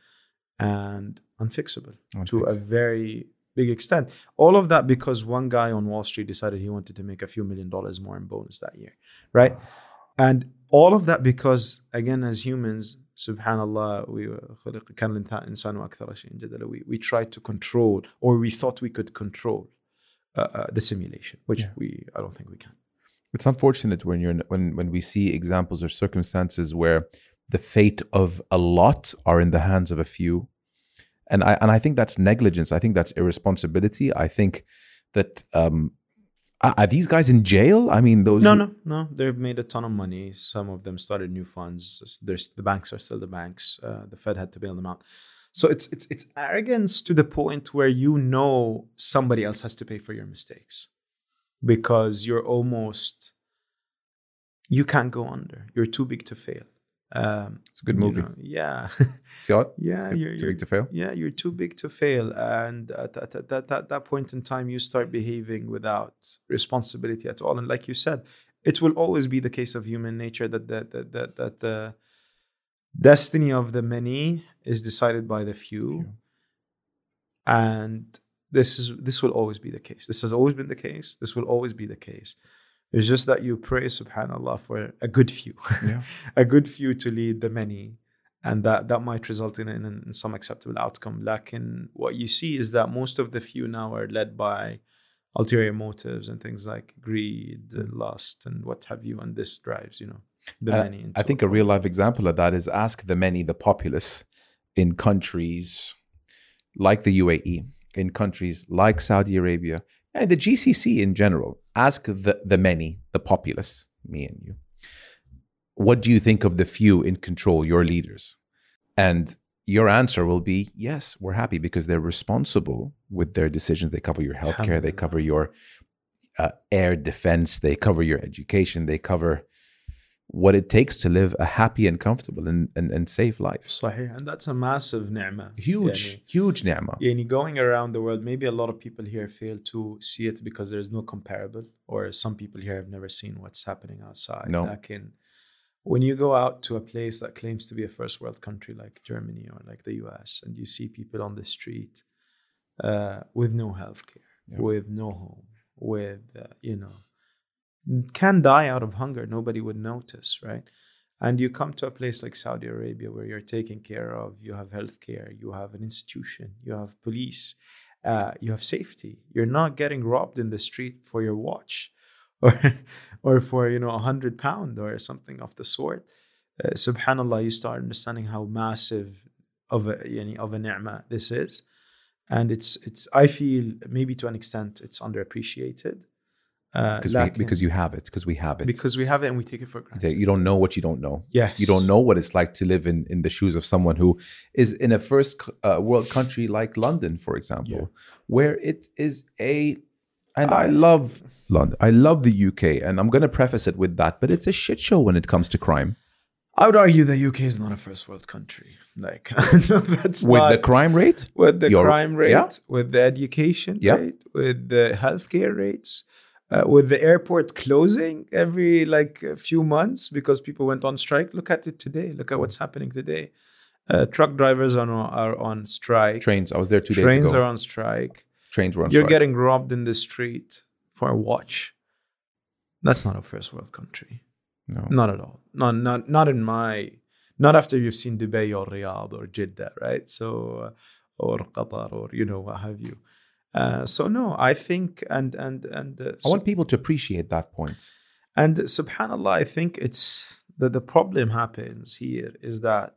and unfixable to a very big extent. All of that because one guy on Wall Street decided he wanted to make a few million dollars more in bonus that year, right? And all of that because, again, as humans, subhanallah, we, we, we tried to control or we thought we could control uh, uh, the simulation, which yeah. we I don't think we can. It's unfortunate when you're in, when when we see examples or circumstances where the fate of a lot are in the hands of a few and i and i think that's negligence i think that's irresponsibility i think that um are these guys in jail? I mean, those. No, no, no. They've made a ton of money. Some of them started new funds. There's the banks are still the banks. Uh, the Fed had to bail them out. So it's it's it's arrogance to the point where you know somebody else has to pay for your mistakes, because you're almost you can't go under. You're too big to fail. Um, it's a good movie. know, yeah. See what? yeah, you're, too you're, big to fail. Yeah, you're too big to fail, and at, at, at, at, at that point in time, you start behaving without responsibility at all. And like you said, it will always be the case of human nature that that that that, that the destiny of the many is decided by the few, few. and this is this will always be the case. This has always been the case. This will always be the case. It's just that you pray, subhanAllah, for a good few, yeah. a good few to lead the many. And that, that might result in, in, in some acceptable outcome. Like in what you see is that most of the few now are led by ulterior motives and things like greed, mm. lust, and what have you. And this drives, you know, the many. I think a real life example of that is ask the many, the populace in countries like the UAE, in countries like Saudi Arabia, and the GCC in general, ask the, the many, the populace, me and you, what do you think of the few in control, your leaders? And your answer will be yes, we're happy because they're responsible with their decisions. They cover your healthcare, they cover your uh, air defense, they cover your education, they cover what it takes to live a happy and comfortable and, and, and safe life. صحيح. And that's a massive ni'mah. Huge, يعني, huge ni'mah. يعني going around the world, maybe a lot of people here fail to see it because there's no comparable, or some people here have never seen what's happening outside. No. لكن when you go out to a place that claims to be a first world country like Germany or like the US, and you see people on the street uh, with no healthcare, yeah. with no home, with, uh, you know, can die out of hunger. Nobody would notice, right? And you come to a place like Saudi Arabia where you're taken care of, you have healthcare, you have an institution, you have police, uh, you have safety. You're not getting robbed in the street for your watch or or for you know a hundred pound or something of the sort. Uh, Subhanallah, you start understanding how massive of a yani, of a ni'mah this is, and it's it's I feel maybe to an extent it's underappreciated uh, because, we, because you have it because we have it because we have it and we take it for granted you don't know what you don't know yes you don't know what it's like to live in in the shoes of someone who is in a first uh, world country like london for example yeah. where it is a and I, I love london i love the uk and i'm going to preface it with that but it's a shit show when it comes to crime I would argue the UK is not a first world country. Like that's with the crime rate, with the crime rate, yeah. with the education yeah. rate, with the healthcare rates, uh, with the airport closing every like a few months because people went on strike. Look at it today. Look at what's happening today. Uh, truck drivers are on, are on strike. Trains. I was there two days Trains ago. Trains are on strike. Trains were on strike. You're strike. getting robbed in the street for a watch. That's not a first world country. No. Not at all. Not not not in my. Not after you've seen Dubai or Riyadh or Jeddah, right? So, uh, or Qatar or you know what have you. Uh, so no, I think and and and uh, I want people to appreciate that point. And subhanallah, I think it's that the problem happens here is that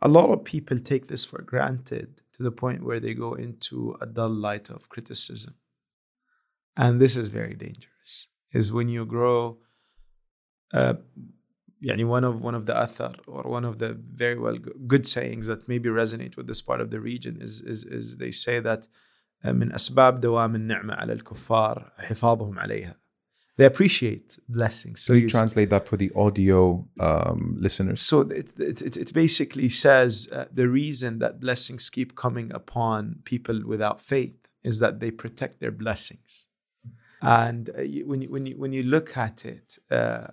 a lot of people take this for granted to the point where they go into a dull light of criticism. And this is very dangerous. Is when you grow uh, يعني one of one of the athar or one of the very well good sayings that maybe resonate with this part of the region is is, is they say that من أسباب دوام النعمة على الكفار حفاظهم عليها they appreciate blessings. So you translate that for the audio um, listeners. So it, it, it basically says uh, the reason that blessings keep coming upon people without faith is that they protect their blessings. And uh, when you, when you when you look at it, uh,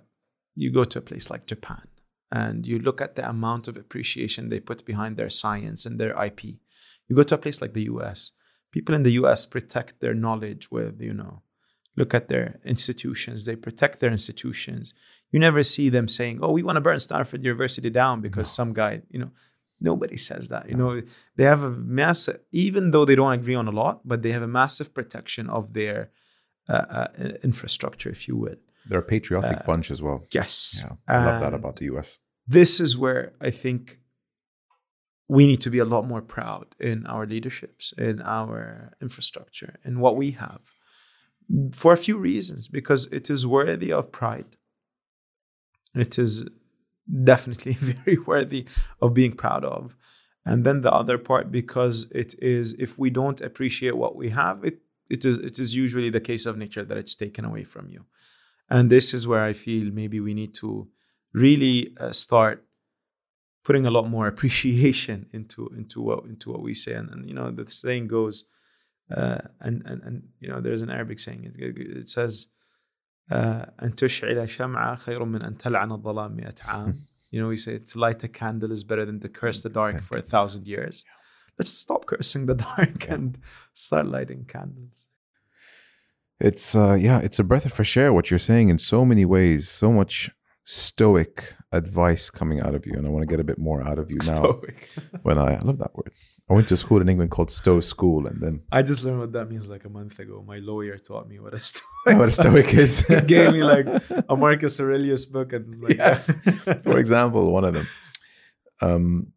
you go to a place like Japan, and you look at the amount of appreciation they put behind their science and their IP. You go to a place like the U.S. People in the U.S. protect their knowledge with you know look at their institutions. They protect their institutions. You never see them saying, "Oh, we want to burn Stanford University down because no. some guy," you know. Nobody says that. You know, they have a massive, even though they don't agree on a lot, but they have a massive protection of their uh, uh, infrastructure, if you will. They're a patriotic uh, bunch as well. Yes. Yeah, I love that about the US. This is where I think we need to be a lot more proud in our leaderships, in our infrastructure, in what we have for a few reasons because it is worthy of pride. It is definitely very worthy of being proud of. And then the other part because it is if we don't appreciate what we have, it it is it is usually the case of nature that it's taken away from you. And this is where I feel maybe we need to really uh, start putting a lot more appreciation into into what into what we say and, and you know the saying goes uh, and, and and you know there's an Arabic saying it, it says أن تشعل شمعة خير من أن تلعن الظلام مئة عام you know we say to light a candle is better than to curse the dark for a thousand years let's stop cursing the dark and start lighting candles it's uh yeah it's a breath of fresh air what you're saying in so many ways so much stoic advice coming out of you, and I want to get a bit more out of you now. Stoic. when I, I love that word. I went to a school in England called Stowe School, and then I just learned what that means like a month ago. My lawyer taught me what a stoic. what a stoic is. he gave me like a Marcus Aurelius book, and like yes, for example, one of them. Um,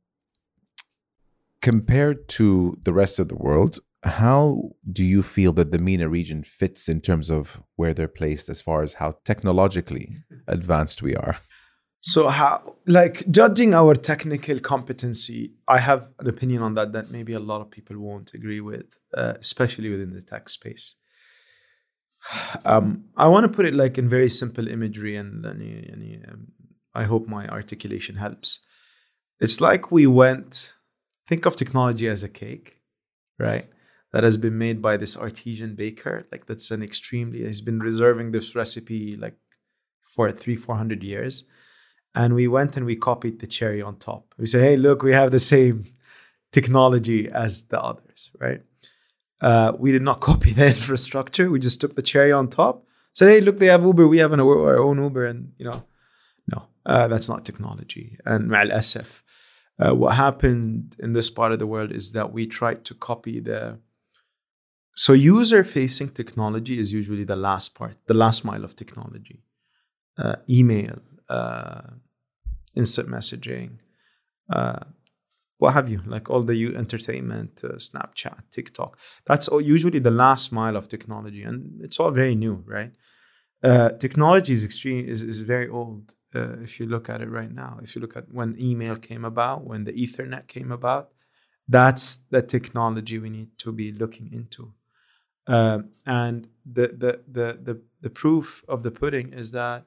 compared to the rest of the world, how do you feel that the MENA region fits in terms of where they're placed as far as how technologically advanced we are? So how like judging our technical competency, I have an opinion on that that maybe a lot of people won't agree with, uh, especially within the tech space. Um, I want to put it like in very simple imagery, and, and um, I hope my articulation helps. It's like we went. Think of technology as a cake, right? That has been made by this artisan baker. Like that's an extremely he's been reserving this recipe like for three, four hundred years. And we went and we copied the cherry on top. We say, hey, look, we have the same technology as the others, right? Uh, we did not copy the infrastructure. We just took the cherry on top. Said, hey, look, they have Uber. We have an, our own Uber, and you know, no, uh, that's not technology. And asaf, uh, what happened in this part of the world is that we tried to copy the so user facing technology is usually the last part, the last mile of technology. Uh, email, uh, instant messaging, uh, what have you, like all the entertainment, uh, Snapchat, TikTok. That's all, usually the last mile of technology, and it's all very new, right? Uh, technology is extreme is, is very old. Uh, if you look at it right now, if you look at when email came about, when the Ethernet came about, that's the technology we need to be looking into. Uh, and the, the, the, the, the proof of the pudding is that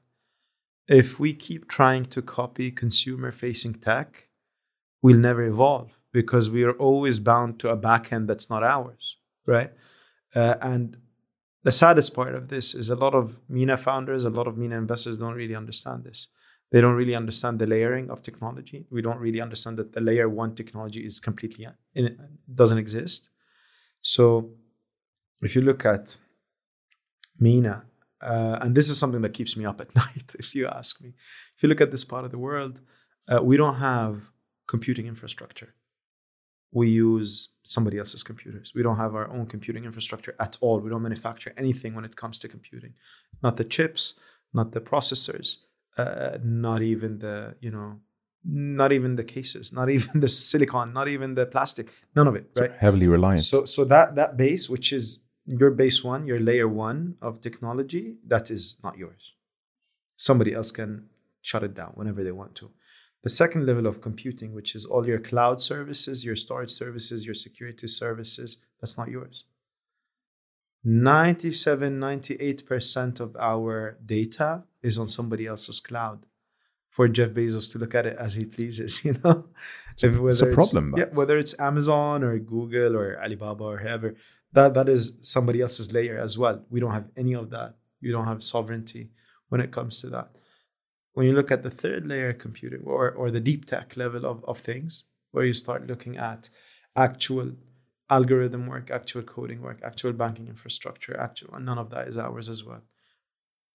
if we keep trying to copy consumer facing tech, we'll never evolve because we are always bound to a backend that's not ours, right? Uh, and the saddest part of this is a lot of MENA founders, a lot of MENA investors don't really understand this. They don't really understand the layering of technology. We don't really understand that the layer one technology is completely in, doesn't exist. So if you look at MENA, uh, and this is something that keeps me up at night, if you ask me. If you look at this part of the world, uh, we don't have computing infrastructure. We use somebody else's computers. We don't have our own computing infrastructure at all. We don't manufacture anything when it comes to computing. Not the chips, not the processors, uh, not even the you know, not even the cases, not even the silicon, not even the plastic. None of it. Right. So heavily reliant. So so that that base, which is your base one, your layer one of technology, that is not yours. Somebody else can shut it down whenever they want to. The second level of computing, which is all your cloud services, your storage services, your security services, that's not yours. 97 98% of our data is on somebody else's cloud for Jeff Bezos to look at it as he pleases, you know. It's a, it's a problem. yeah, whether it's Amazon or Google or Alibaba or whoever, that that is somebody else's layer as well. We don't have any of that. You don't have sovereignty when it comes to that. When you look at the third layer computing or or the deep tech level of, of things, where you start looking at actual algorithm work, actual coding work, actual banking infrastructure, actual and none of that is ours as well.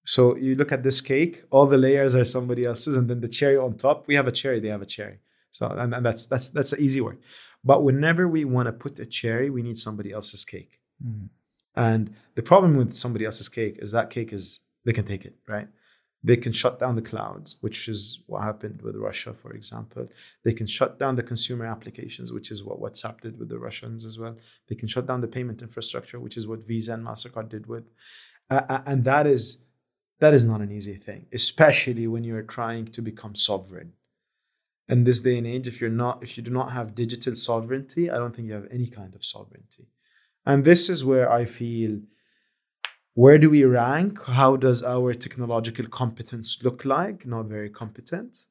So you look at this cake, all the layers are somebody else's, and then the cherry on top. We have a cherry, they have a cherry. So and, and that's that's that's the easy work. But whenever we want to put a cherry, we need somebody else's cake. Mm. And the problem with somebody else's cake is that cake is they can take it, right? They can shut down the clouds, which is what happened with Russia, for example. They can shut down the consumer applications, which is what WhatsApp did with the Russians as well. They can shut down the payment infrastructure, which is what Visa and Mastercard did with, uh, and that is that is not an easy thing, especially when you're trying to become sovereign. In this day and age, if you're not, if you do not have digital sovereignty, I don't think you have any kind of sovereignty. And this is where I feel where do we rank? How does our technological competence look like? Not very competent.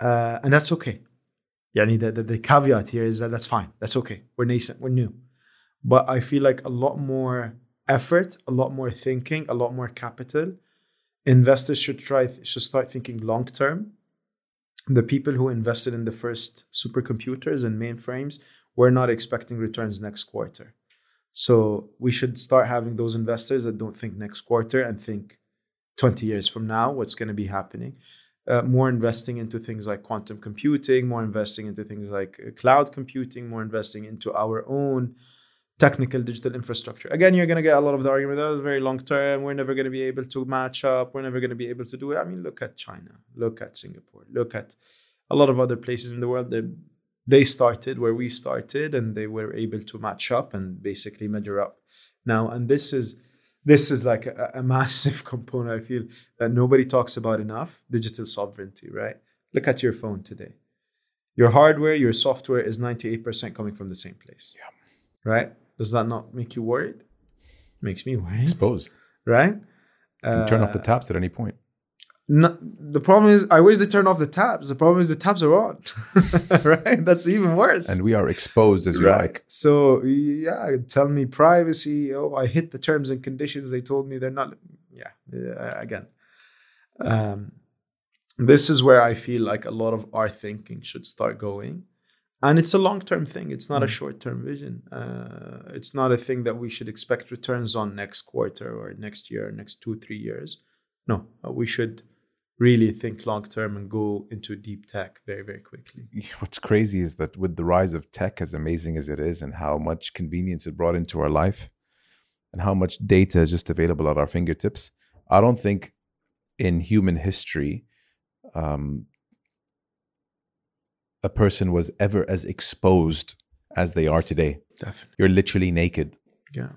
Uh, and that's okay. Yeah, the, the, the caveat here is that that's fine. That's okay. We're nascent, we're new. But I feel like a lot more effort, a lot more thinking, a lot more capital. Investors should try should start thinking long term. The people who invested in the first supercomputers and mainframes were not expecting returns next quarter. So we should start having those investors that don't think next quarter and think 20 years from now what's going to be happening. Uh, more investing into things like quantum computing, more investing into things like uh, cloud computing, more investing into our own technical digital infrastructure. Again, you're going to get a lot of the argument oh, that is very long term. We're never going to be able to match up. We're never going to be able to do it. I mean, look at China, look at Singapore, look at a lot of other places in the world. They they started where we started, and they were able to match up and basically measure up now. And this is this is like a, a massive component. I feel that nobody talks about enough: digital sovereignty. Right? Look at your phone today. Your hardware, your software is 98% coming from the same place. Yeah. Right? Does that not make you worried? Makes me worried. Exposed. Right? You can turn off the Uh, taps at any point. no, the problem is, I wish they turn off the taps. The problem is the taps are on, right? That's even worse. And we are exposed as you Right. like. So yeah, tell me privacy. Oh, I hit the terms and conditions. They told me they're not. Yeah, yeah, again. Um, this is where I feel like a lot of our thinking should start going, and it's a long-term thing. It's not a Mm. short-term vision. Uh, it's not a thing that we should expect returns on next quarter or next year, or next two, three years. No, uh, we should really think long-term and go into deep tech very, very quickly. What's crazy is that with the rise of tech, as amazing as it is, and how much convenience it brought into our life, and how much data is just available at our fingertips, I don't think in human history um, a person was ever as exposed as they are today. Definitely. You're literally naked. Yeah.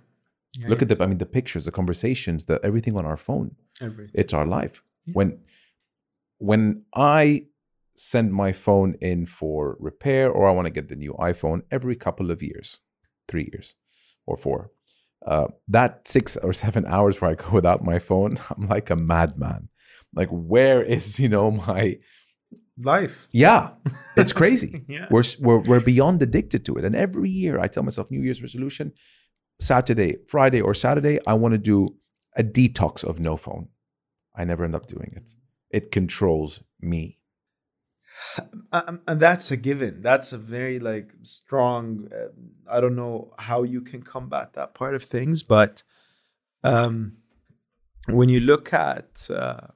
yeah Look at the, I mean, the pictures, the conversations, the everything on our phone. everything. It's our life. Yeah. When when I send my phone in for repair or I want to get the new iPhone every couple of years, three years or four, uh, that six or seven hours where I go without my phone, I'm like a madman. Like, where is you know my life. yeah? It's crazy. yeah. we're, we're we're beyond addicted to it, and every year I tell myself New Year's resolution: Saturday, Friday, or Saturday, I want to do a detox of no phone. I never end up doing it. It controls me. Um, and that's a given. That's a very like strong. Uh, I don't know how you can combat that part of things, but um, when you look at uh,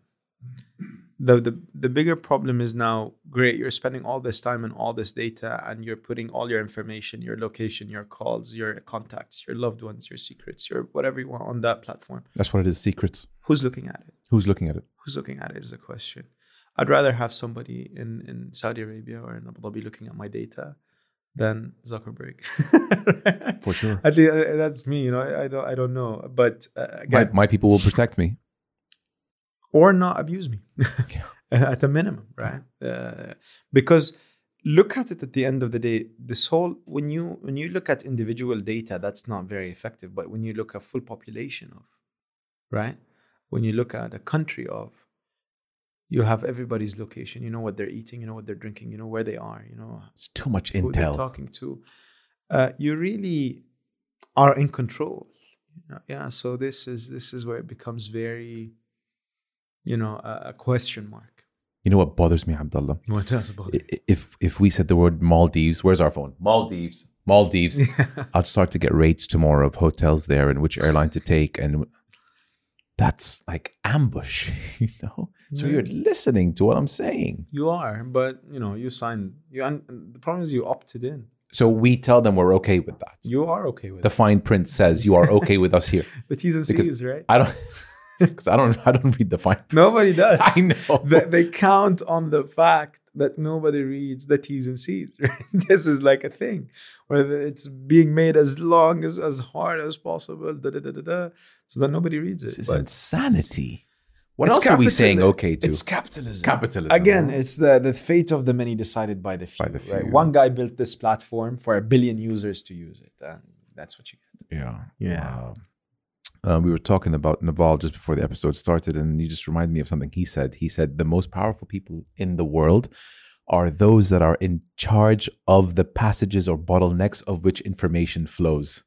the, the the bigger problem is now great. You're spending all this time and all this data, and you're putting all your information, your location, your calls, your contacts, your loved ones, your secrets, your whatever you want on that platform. That's what it is. Secrets. Who's looking at it? Who's looking at it? who's looking at it is the question. I'd rather have somebody in, in Saudi Arabia or in Abu Dhabi looking at my data than Zuckerberg. For sure. At least, uh, that's me, you know. I, I don't I don't know, but uh, My, my people will protect me. Or not abuse me. At a minimum, right? Uh, because look at it at the end of the day this whole when you when you look at individual data that's not very effective. But when you look at full population of right? When you look at a country of you have everybody's location you know what they're eating you know what they're drinking you know where they are you know It's too much who intel. talking to. Uh, you really are in control yeah so this is this is where it becomes very you know a, a question mark You know what bothers me, Abdullah? what does i- If if we said the word Maldives, where's our phone? Maldives, Maldives. I'd start to get rates tomorrow of hotels there and which airline to take, and that's like ambush, you know. So you're listening to what I'm saying. You are, but you know, you signed. You and the problem is you opted in. So we tell them we're okay with that. You are okay with The fine print says you are okay with us here. it. The T's and C's, right? I don't, because I don't, I don't read the fine. print. Nobody does. I know. They, they count on the fact that nobody reads the T's and C's. Right? This is like a thing where it's being made as long as as hard as possible, da, da, da, da, da, so that nobody reads it. This is But insanity. What else are we saying okay to? It's capitalism. It's capitalism. Again, right? it's the the fate of the many decided by the few. By the Right? few. One guy built this platform for a billion users to use it, and that's what you get. Yeah. Yeah. Uh, we were talking about Naval just before the episode started, and you just reminded me of something he said. He said the most powerful people in the world are those that are in charge of the passages or bottlenecks of which information flows.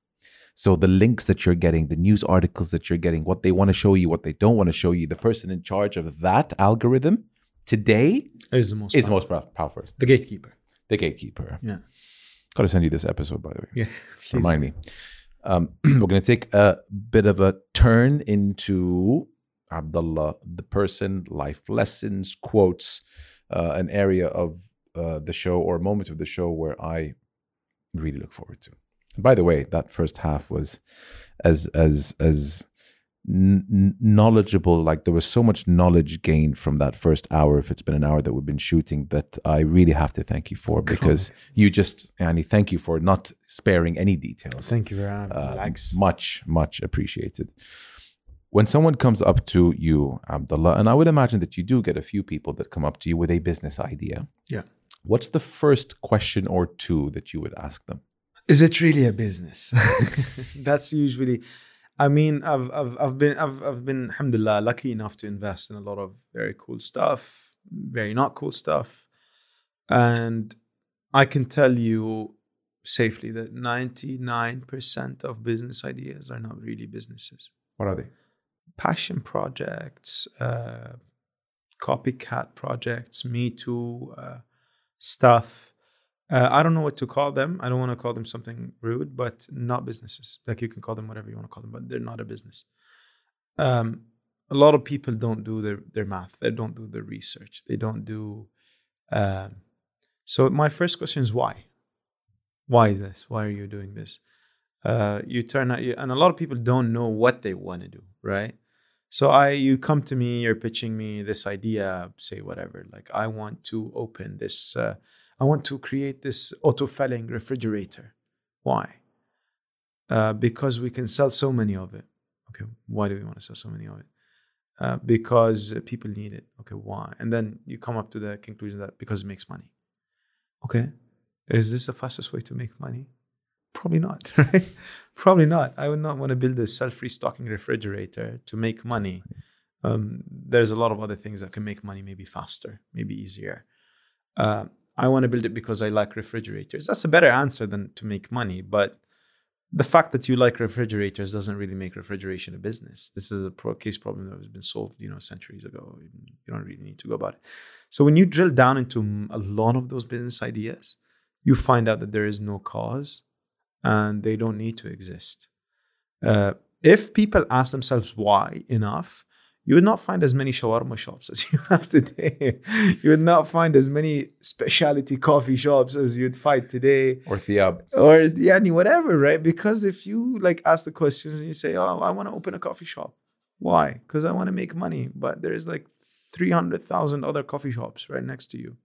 So the links that you're getting, the news articles that you're getting, what they want to show you, what they don't want to show you, the person in charge of that algorithm today Is the most is the powerful. most powerful. the gatekeeper. The gatekeeper. Yeah. Got to send you this episode, by the way. Yeah. Remind me. Um, we're going to take a bit of a turn into Abdullah, the person, life lessons, quotes, uh, an area of uh, the show or a moment of the show where I really look forward to. By the way, that first half was as as as n- knowledgeable. Like there was so much knowledge gained from that first hour. If it's been an hour that we've been shooting, that I really have to thank you for because you just, Annie, thank you for not sparing any details. Thank you very much. Uh, much, much appreciated. When someone comes up to you, Abdullah, and I would imagine that you do get a few people that come up to you with a business idea. Yeah. What's the first question or two that you would ask them? Is it really a business? That's usually. I mean, I've I've I've been I've I've been alhamdulillah lucky enough to invest in a lot of very cool stuff, very not cool stuff, and I can tell you safely that ninety nine percent of business ideas are not really businesses. What are they? passion projects, uh, copycat projects, Me Too uh, stuff. Uh, I don't know what to call them. I don't want to call them something rude, but not businesses. Like you can call them whatever you want to call them, but they're not a business. Um, a lot of people don't do their, their math. They don't do their research. They don't do. Um, so my first question is why? Why is this? Why are you doing this? Uh, you turn out, you, and a lot of people don't know what they want to do, right? So I, you come to me, you're pitching me this idea, say whatever. Like I want to open this, uh, I want to create this auto-felling refrigerator. Why? Uh, because we can sell so many of it. Okay, why do we want to sell so many of it? Uh, because people need it. Okay, why? And then you come up to the conclusion that because it makes money. Okay, is this the fastest way to make money? Probably not, right? Probably not. I would not want to build a self-restocking refrigerator to make money. Um, there's a lot of other things that can make money maybe faster, maybe easier. Uh, I want to build it because I like refrigerators. That's a better answer than to make money. But the fact that you like refrigerators doesn't really make refrigeration a business. This is a pro- case problem that has been solved, you know, centuries ago. You don't really need to go about it. So when you drill down into a lot of those business ideas, you find out that there is no cause and they don't need to exist. Uh, if people ask themselves why enough, you would not find as many shawarma shops as you have today. you would not find as many specialty coffee shops as you'd find today, Or Thiab. or yani whatever, right? Because if you like ask the questions and you say, "Oh, I want to open a coffee shop," why? Because I want to make money, but there's like three hundred thousand other coffee shops right next to you.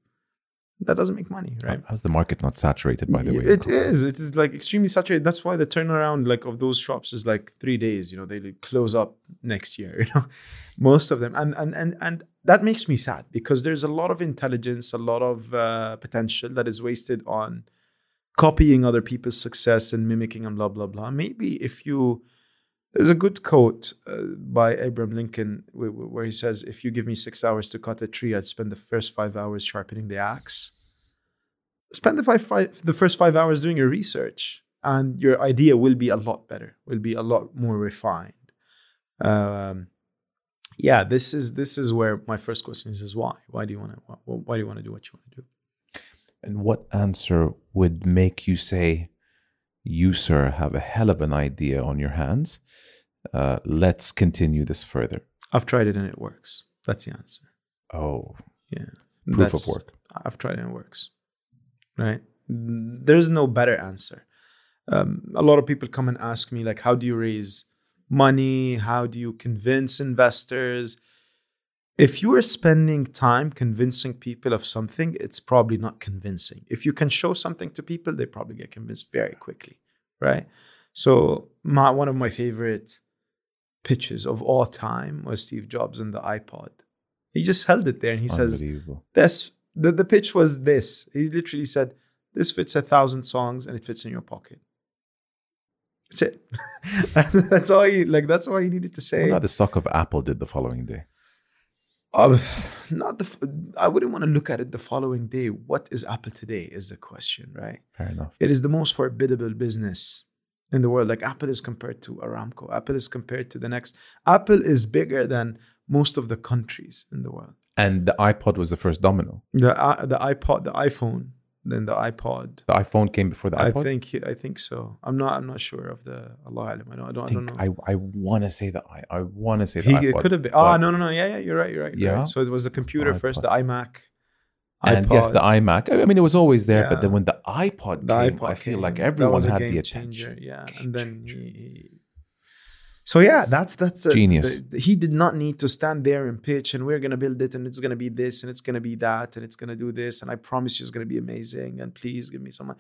That doesn't make money, right? How's the market not saturated, by the way? It is. It is like extremely saturated. That's why the turnaround like of those shops is like three days. You know, they close up next year. You know, most of them, and and and and that makes me sad because there's a lot of intelligence, a lot of uh, potential that is wasted on copying other people's success and mimicking and blah blah blah. Maybe if you there's a good quote uh, by Abraham Lincoln where, where he says, "If you give me six hours to cut a tree, I'd spend the first five hours sharpening the axe. Spend the five, five the first five hours doing your research, and your idea will be a lot better, will be a lot more refined. Um, yeah, this is this is where my first question is: is why? Why do you want to? Why, why do you want to do what you want to do? And what answer would make you say, "You, sir, have a hell of an idea on your hands. Uh, let's continue this further." I've tried it and it works. That's the answer. Oh, Yeah, proof That's- of work. I've tried it and it works. Right? There's no better answer. Um, a lot of people come and ask me, like, how do you raise money? How do you convince investors? If you are spending time convincing people of something, it's probably not convincing. If you can show something to people, they probably get convinced very quickly, right? So, my, one of my favorite pitches of all time was Steve Jobs and the iPod. He just held it there and he says, this the, the pitch was this he literally said this fits a thousand songs and it fits in your pocket that's it that's all he like that's all he needed to say Well, the stock of Apple did the following day. Um, not the i wouldn't want to look at it the following day. What is apple today is the question right? Fair enough. it is the most formidable business in the world. Like apple is compared to aramco. Apple is compared to the next. Apple is bigger than most of the countries in the world. And the iPod was the first domino. the uh, the ipod the iphone then the ipod The iPhone came before the iPod. I think I think so. I'm not I'm not sure of the Allah alam. I don't I don't, I don't know. I, I want to say the i I want to say the he, iPod. it could have been. Oh no no no yeah yeah you're right you're right. you're Yeah. right. So it was the computer first, the iMac. iPod. and yes, the iMac. I mean, it was always there, but then when the iPod the came, iPod I feel came. like everyone had the changer, attention. Yeah, Game and then he, he- So yeah, that's that's a, Genius. the- he did not need to stand there and pitch, and we're gonna build it, and it's gonna be this, and it's gonna be that, and it's gonna do this, and I promise you, it's gonna be amazing, and please give me some. money.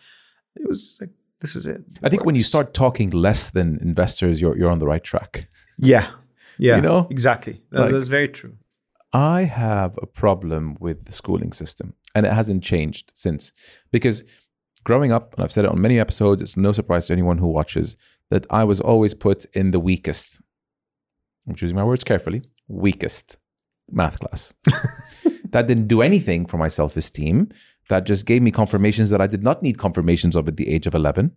It was like this is it. I think when you start talking less than investors, you're you're on the right track. yeah, yeah, You know? exactly. That's, Like- that's very true. I have a problem with the schooling system, and it hasn't changed since. Because growing up, and I've said it on many episodes, it's no surprise to anyone who watches that I was always put in the weakest. I'm choosing my words carefully. Weakest math class. that didn't do anything for my self esteem. That just gave me confirmations that I did not need confirmations of at the age of 11.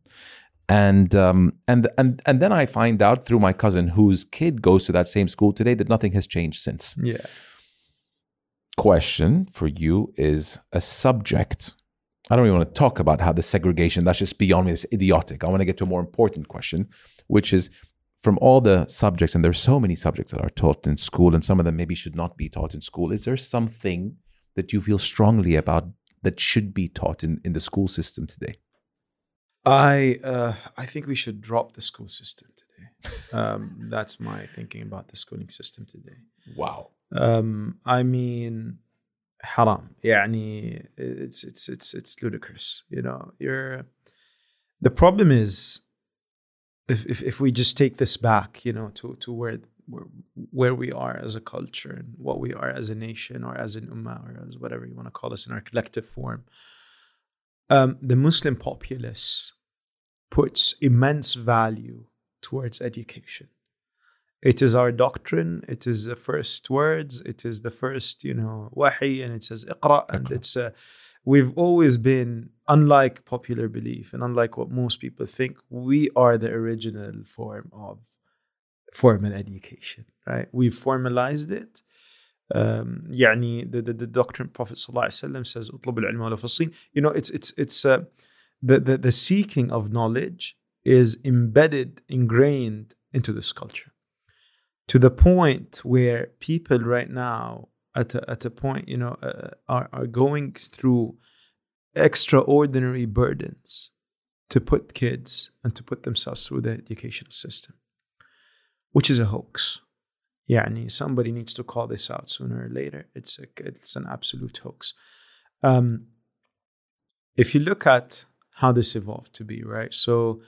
And um, and and and then I find out through my cousin whose kid goes to that same school today that nothing has changed since Yeah. question for you is a subject. I don't even want to talk about how the segregation, that's just beyond me, it's idiotic. I want to get to a more important question, which is from all the subjects, and there's so many subjects that are taught in school, and some of them maybe should not be taught in school. Is there something that you feel strongly about that should be taught in, in the school system today? I uh, I think we should drop the school system today. Um, that's my thinking about the schooling system today. Wow. Um, I mean, haram. يعني it's it's it's it's ludicrous. You know, you're. The problem is, if if if we just take this back, you know, to to where where where we are as a culture and what we are as a nation or as an ummah or as whatever you want to call us in our collective form. Um, the Muslim populace puts immense value towards education. It is our doctrine. It is the first words. It is the first, you know, wahi, and it says iqra. And Iqra. it's uh, we've always been unlike popular belief and unlike what most people think. We are the original form of formal education, right? We've formalized it. Um, يعني the, the, the doctrine Prophet ﷺ says اطلب العلم ولو في الصين. You know, it's it's it's uh, the, the the seeking of knowledge is embedded, ingrained into this culture to the point where people right now at a, at a point you know uh, uh, are are going through extraordinary burdens to put kids and to put themselves through the educational system which is a hoax yeah, I mean, somebody needs to call this out sooner or later. It's a, it's an absolute hoax. Um, if you look at how this evolved to be, right? So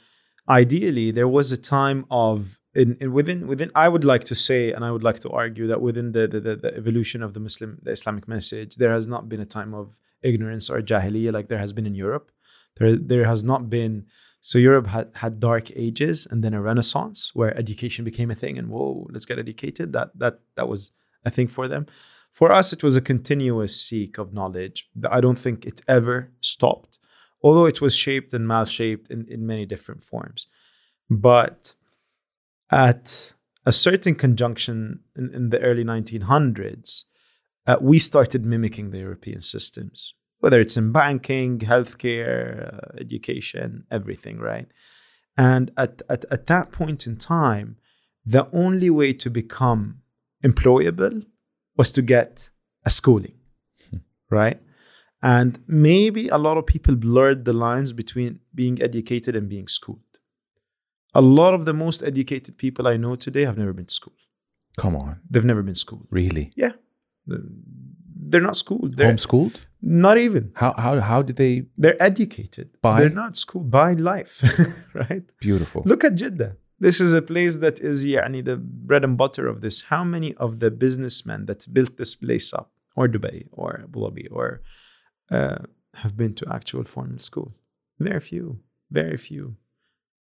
ideally, there was a time of in, in within within I would like to say and I would like to argue that within the the, the, the evolution of the Muslim the Islamic message there has not been a time of ignorance or jahiliyyah like there has been in Europe. There there has not been so Europe had, had dark ages and then a renaissance where education became a thing and whoa let's get educated. That that that was a thing for them. For us it was a continuous seek of knowledge. I don't think it ever stopped although it was shaped and mal-shaped in, in many different forms. But at a certain conjunction in, in the early 1900s uh, we started mimicking the european systems whether it's in banking healthcare uh, education everything right and at, at, at that point in time the only way to become employable was to get a schooling, hmm. right? And maybe a lot of people blurred the lines between being educated and being schooled. A lot of the most educated people I know today have never been schooled. Come on. They've never been schooled. Really? Yeah. They're not schooled. They're Homeschooled? Not even. How how how did they They're educated. By? They're not schooled by life, right? beautiful. Look at Jeddah. This is a place that is yani, the bread and butter of this. How many of the businessmen that built this place up, or Dubai, or Abu Dhabi, or uh, have been to actual formal school? Very few. Very few.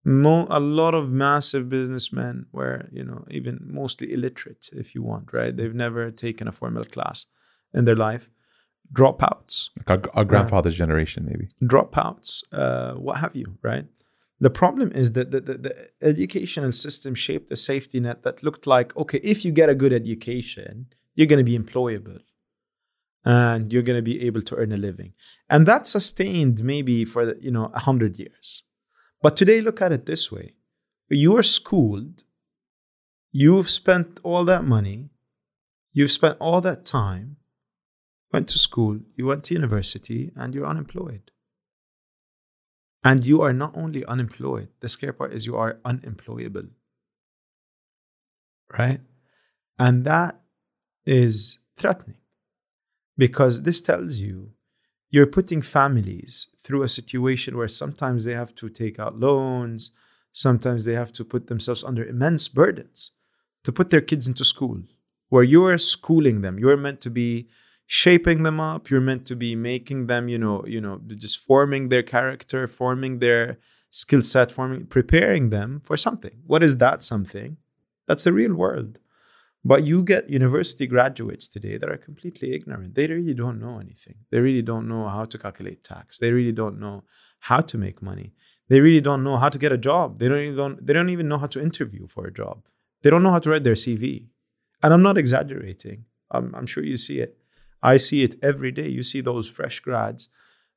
Mo- a lot of massive businessmen were, you know, even mostly illiterate, if you want, right? They've never taken a formal class in their life. Dropouts. Like our, our grandfather's generation, maybe. Dropouts, uh, what have you, right? The problem is that the, the, the, educational system shaped a safety net that looked like okay, if you get a good education, you're going to be employable and you're going to be able to earn a living. And that sustained maybe for you know 100 years. But today look at it this way. You are schooled, you've spent all that money, you've spent all that time, went to school, you went to university and you're unemployed. And you are not only unemployed, the scary part is you are unemployable. Right? And that is threatening because this tells you you're putting families through a situation where sometimes they have to take out loans, sometimes they have to put themselves under immense burdens to put their kids into school, where you're schooling them. You're meant to be shaping them up. You're meant to be making them you know you know just forming their character forming their skill set forming preparing them for something. What is that something? That's the real world but you get university graduates today that are completely ignorant. They really don't know anything. They really don't know how to calculate tax. They really don't know how to make money. They really don't know how to get a job. They don't even don't, they don't even know how to interview for a job. They don't know how to write their cv and i'm not exaggerating. I'm, I'm sure you see it. I see it every day. You see those fresh grads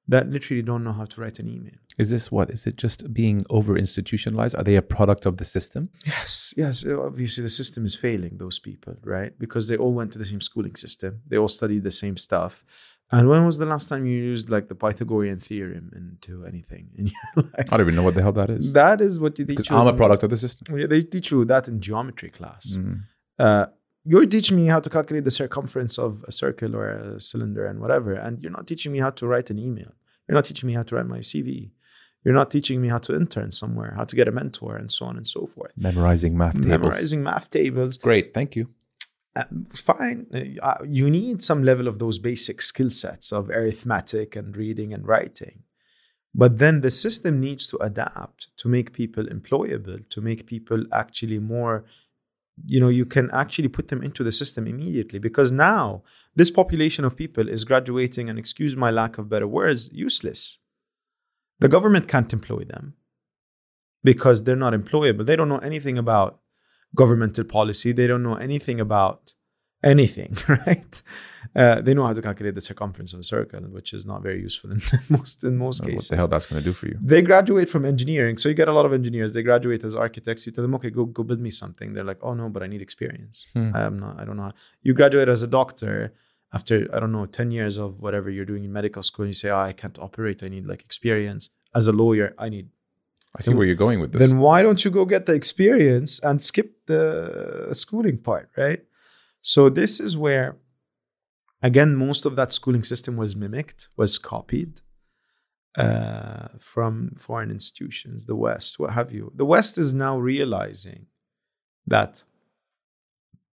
that literally don't know how to write an email. Is this what? Is it just being over institutionalized? Are they a product of the system? Yes, yes. Obviously, the system is failing those people, right? Because they all went to the same schooling system, they all studied the same stuff. And when was the last time you used like the Pythagorean theorem into anything in your life? I don't even know what the hell that is. That is what you teach. I'm a product of the system. Yeah, they teach you that in geometry class. Mm. Uh, you're teaching me how to calculate the circumference of a circle or a cylinder and whatever and you're not teaching me how to write an email you're not teaching me how to write my cv you're not teaching me how to intern somewhere how to get a mentor and so on and so forth. Memorizing math tables. Memorizing math tables. Great thank you. Uh, fine. Uh, you need some level of those basic skill sets of arithmetic and reading and writing. But then the system needs to adapt to make people employable to make people actually more you know you can actually put them into the system immediately. Because now this population of people is graduating and excuse my lack of better words useless the government can't employ them because they're not employable they don't know anything about governmental policy they don't know anything about anything, right? Uh, they know how to calculate the circumference of a circle, which is not very useful in most in most cases. What the hell that's going to do for you? They graduate from engineering, so you get a lot of engineers. They graduate as architects. You tell them, okay, go go build me something. They're like, oh no, but I need experience. Hmm. I am not. I don't know. You graduate as a doctor after I don't know ten years of whatever you're doing in medical school. And you say, oh, I can't operate. I need like experience. As a lawyer, I need I see where you're going with this. Then why don't you go get the experience and skip the schooling part, right? So this is where, again, most of that schooling system was mimicked, was copied uh, from foreign institutions, the West, what have you. The West is now realizing that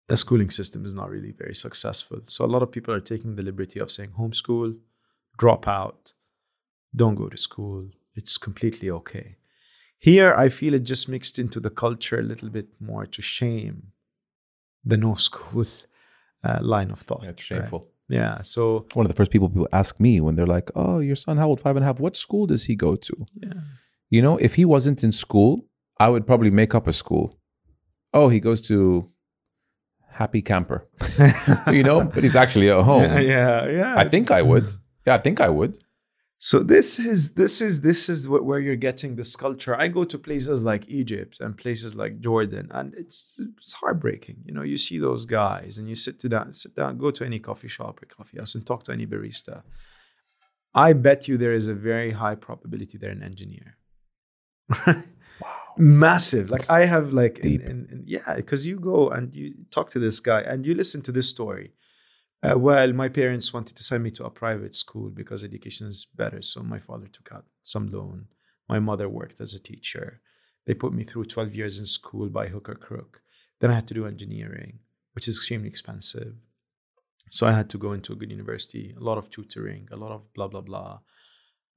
the schooling system is not really very successful. So a lot of people are taking the liberty of saying homeschool, drop out, don't go to school. It's completely okay. Here, I feel it just mixed into the culture a little bit more to shame the no school uh, line of thought. Yeah, it's shameful. Yeah. So One of the first people people ask me when they're like, "Oh, your son, how old? Five and a half. What school does he go to?" yeah, You know, if he wasn't in school, I would probably make up a school. Oh, he goes to Happy Camper. you know, but he's actually at home. yeah, yeah, yeah. I think I would. Yeah, I think I would. So this is this is this is what, where you're getting this culture. I go to places like Egypt and places like Jordan, and it's it's heartbreaking. You know, you see those guys, and you sit to down, sit down, go to any coffee shop or coffee house, and talk to any barista. I bet you there is a very high probability they're an engineer. Massive. Like I have like in, in, in, yeah, because you go and you talk to this guy and you listen to this story. Uh, well, my parents wanted to send me to a private school because education is better. So my father took out some loan. My mother worked as a teacher. They put me through 12 years in school by hook or crook. Then I had to do engineering, which is extremely expensive. So I had to go into a good university, a lot of tutoring, a lot of blah, blah, blah.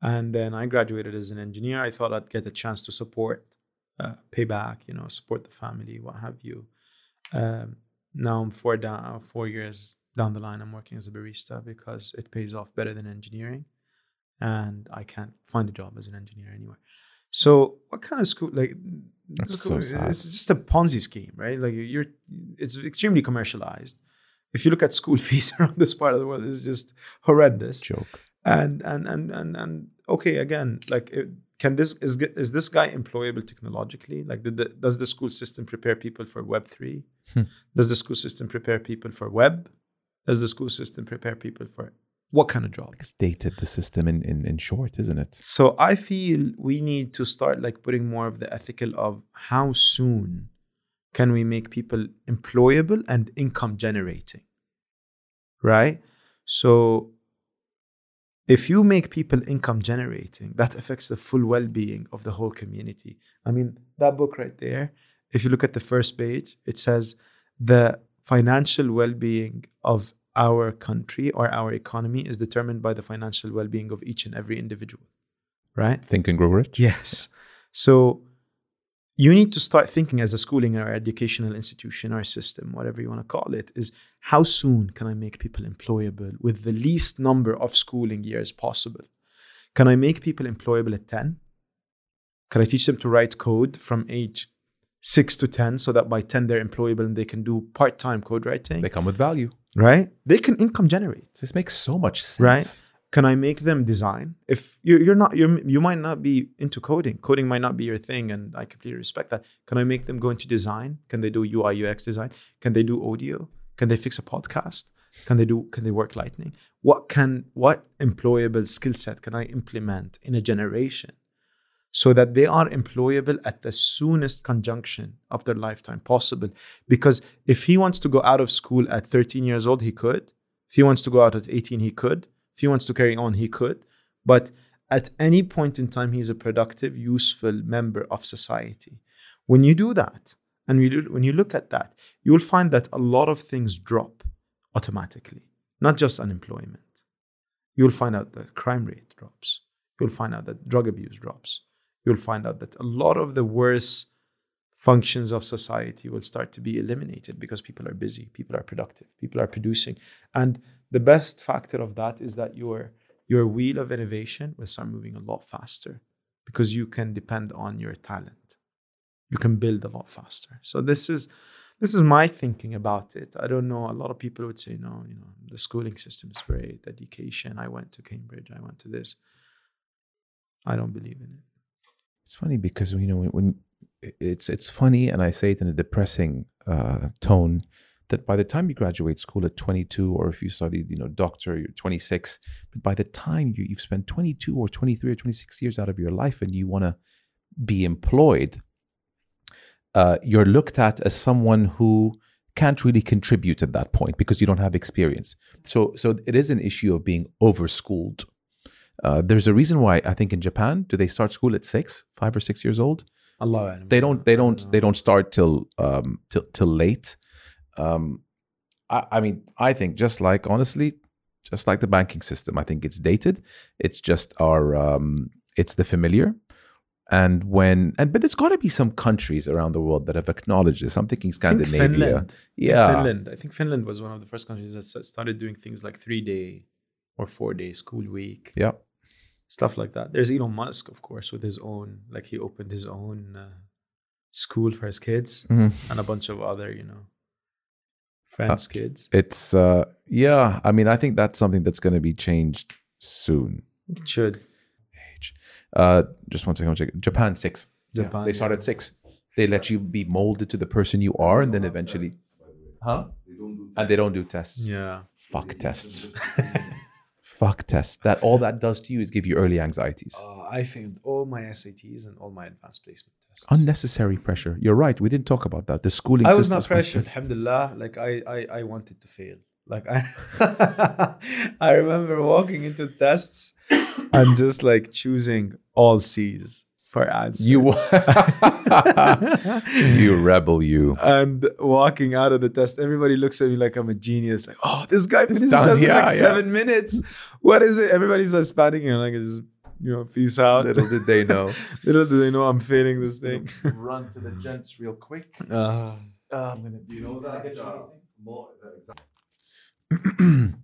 And then I graduated as an engineer. I thought I'd get a chance to support, uh, pay back, you know, support the family, what have you. Um, now I'm four down, four years down the line. I'm working as a barista because it pays off better than engineering, and I can't find a job as an engineer anywhere. So, what kind of school? Like, That's school- so sad. it's just a Ponzi scheme, right? Like, you're, it's extremely commercialized. If you look at school fees around this part of the world, it's just horrendous Joke. and and and and and okay again like can this is is this guy employable technologically? Like did the, does the school system prepare people for web 3 Hmm. does the school system prepare people for web? Does the school system prepare people for what kind of job? It's dated the system in, in, in short, isn't it? so i feel we need to start like putting more of the ethical of how soon can we make people employable and income generating right? So if you make people income generating that affects the full well-being of the whole community i mean that book right there if you look at the first page it says the financial well-being of our country or our economy is determined by the financial well-being of each and every individual right Think and grow rich. Yes. So you need to start thinking as a schooling or educational institution or system, whatever you want to call it, is how soon can I make people employable with the least number of schooling years possible? Can I make people employable at 10? Can I teach them to write code from age 6 to 10 so that by 10 they're employable and they can do part time code writing? They come with value. right? They can income generate This makes so much sense. Right. Can I make them design? If you're, you're not, you're, you might not be into coding. Coding might not be your thing, and I completely respect that. Can I make them go into design? Can they do UI UX design? Can they do audio? Can they fix a podcast? Can they do? Can they work Lightning? What can what employable skill set can I implement in a generation, so that they are employable at the soonest conjunction of their lifetime possible? Because if he wants to go out of school at 13 years old, he could. If he wants to go out at 18, he could. If he wants to carry on, he could. But at any point in time, he's a productive, useful member of society. When you do that, and when you look at that, you will find that a lot of things drop automatically, not just unemployment. You'll find out that crime rate drops. You'll find out that drug abuse drops. You'll find out that a lot of the worst functions of society will start to be eliminated because people are busy, people are productive, people are producing. And the best factor of that is that your your wheel of innovation will start moving a lot faster because you can depend on your talent. You can build a lot faster. So this is this is my thinking about it. I don't know. A lot of people would say, no, you know, the schooling system is great, education. I went to Cambridge, I went to this. I don't believe in it. It's funny because you know when, when it's it's funny, and I say it in a depressing uh, tone that by the time you graduate school at 22, or if you studied, you know, doctor, you're 26. But by the time you, you've spent 22 or 23 or 26 years out of your life, and you want to be employed, uh, you're looked at as someone who can't really contribute at that point because you don't have experience. So, so it is an issue of being overschooled. Uh, there's a reason why I think in Japan, do they start school at six, five or six years old? Allah. they don't they don't they don't start till um till till late um I, I mean i think just like honestly just like the banking system i think it's dated it's just our um it's the familiar and when and but there's got to be some countries around the world that have acknowledged this i'm thinking I think scandinavia Finland. yeah Finland. I think Finland was one of the first countries that started doing things like three day or four day school week, yeah stuff like that. There's Elon Musk, of course, with his own, like he opened his own uh, school for his kids Mhm. and a bunch of other, you know, friends' kids. it's uh yeah i mean i think that's something that's going to be changed soon It should. age uh just one second I'll check. japan six Yeah, Japan, they start yeah. at six. They let you be molded to the person you are, and then eventually, huh? And they don't do tests. Yeah. Fuck tests. Fuck tests. That all that does to you is give you early anxieties. Uh, I failed all my SATs and all my advanced placement. Unnecessary pressure. You're right. We didn't talk about that. The schooling I was not pressured, alhamdulillah. Like I, I, I wanted to fail. Like I, I remember walking into tests and just like choosing all C's for answers. You, you rebel. You. and walking out of the test, everybody looks at me like I'm a genius. Like, oh, this guy finished the test in like yeah. seven minutes. What is it? Everybody's just Hispanic and like, just you know, peace out. Little did they know. Little did they know I'm failing this thing. Run to the gents real quick. Uh, Uh, I'm gonna. You know that uh, more, that exact-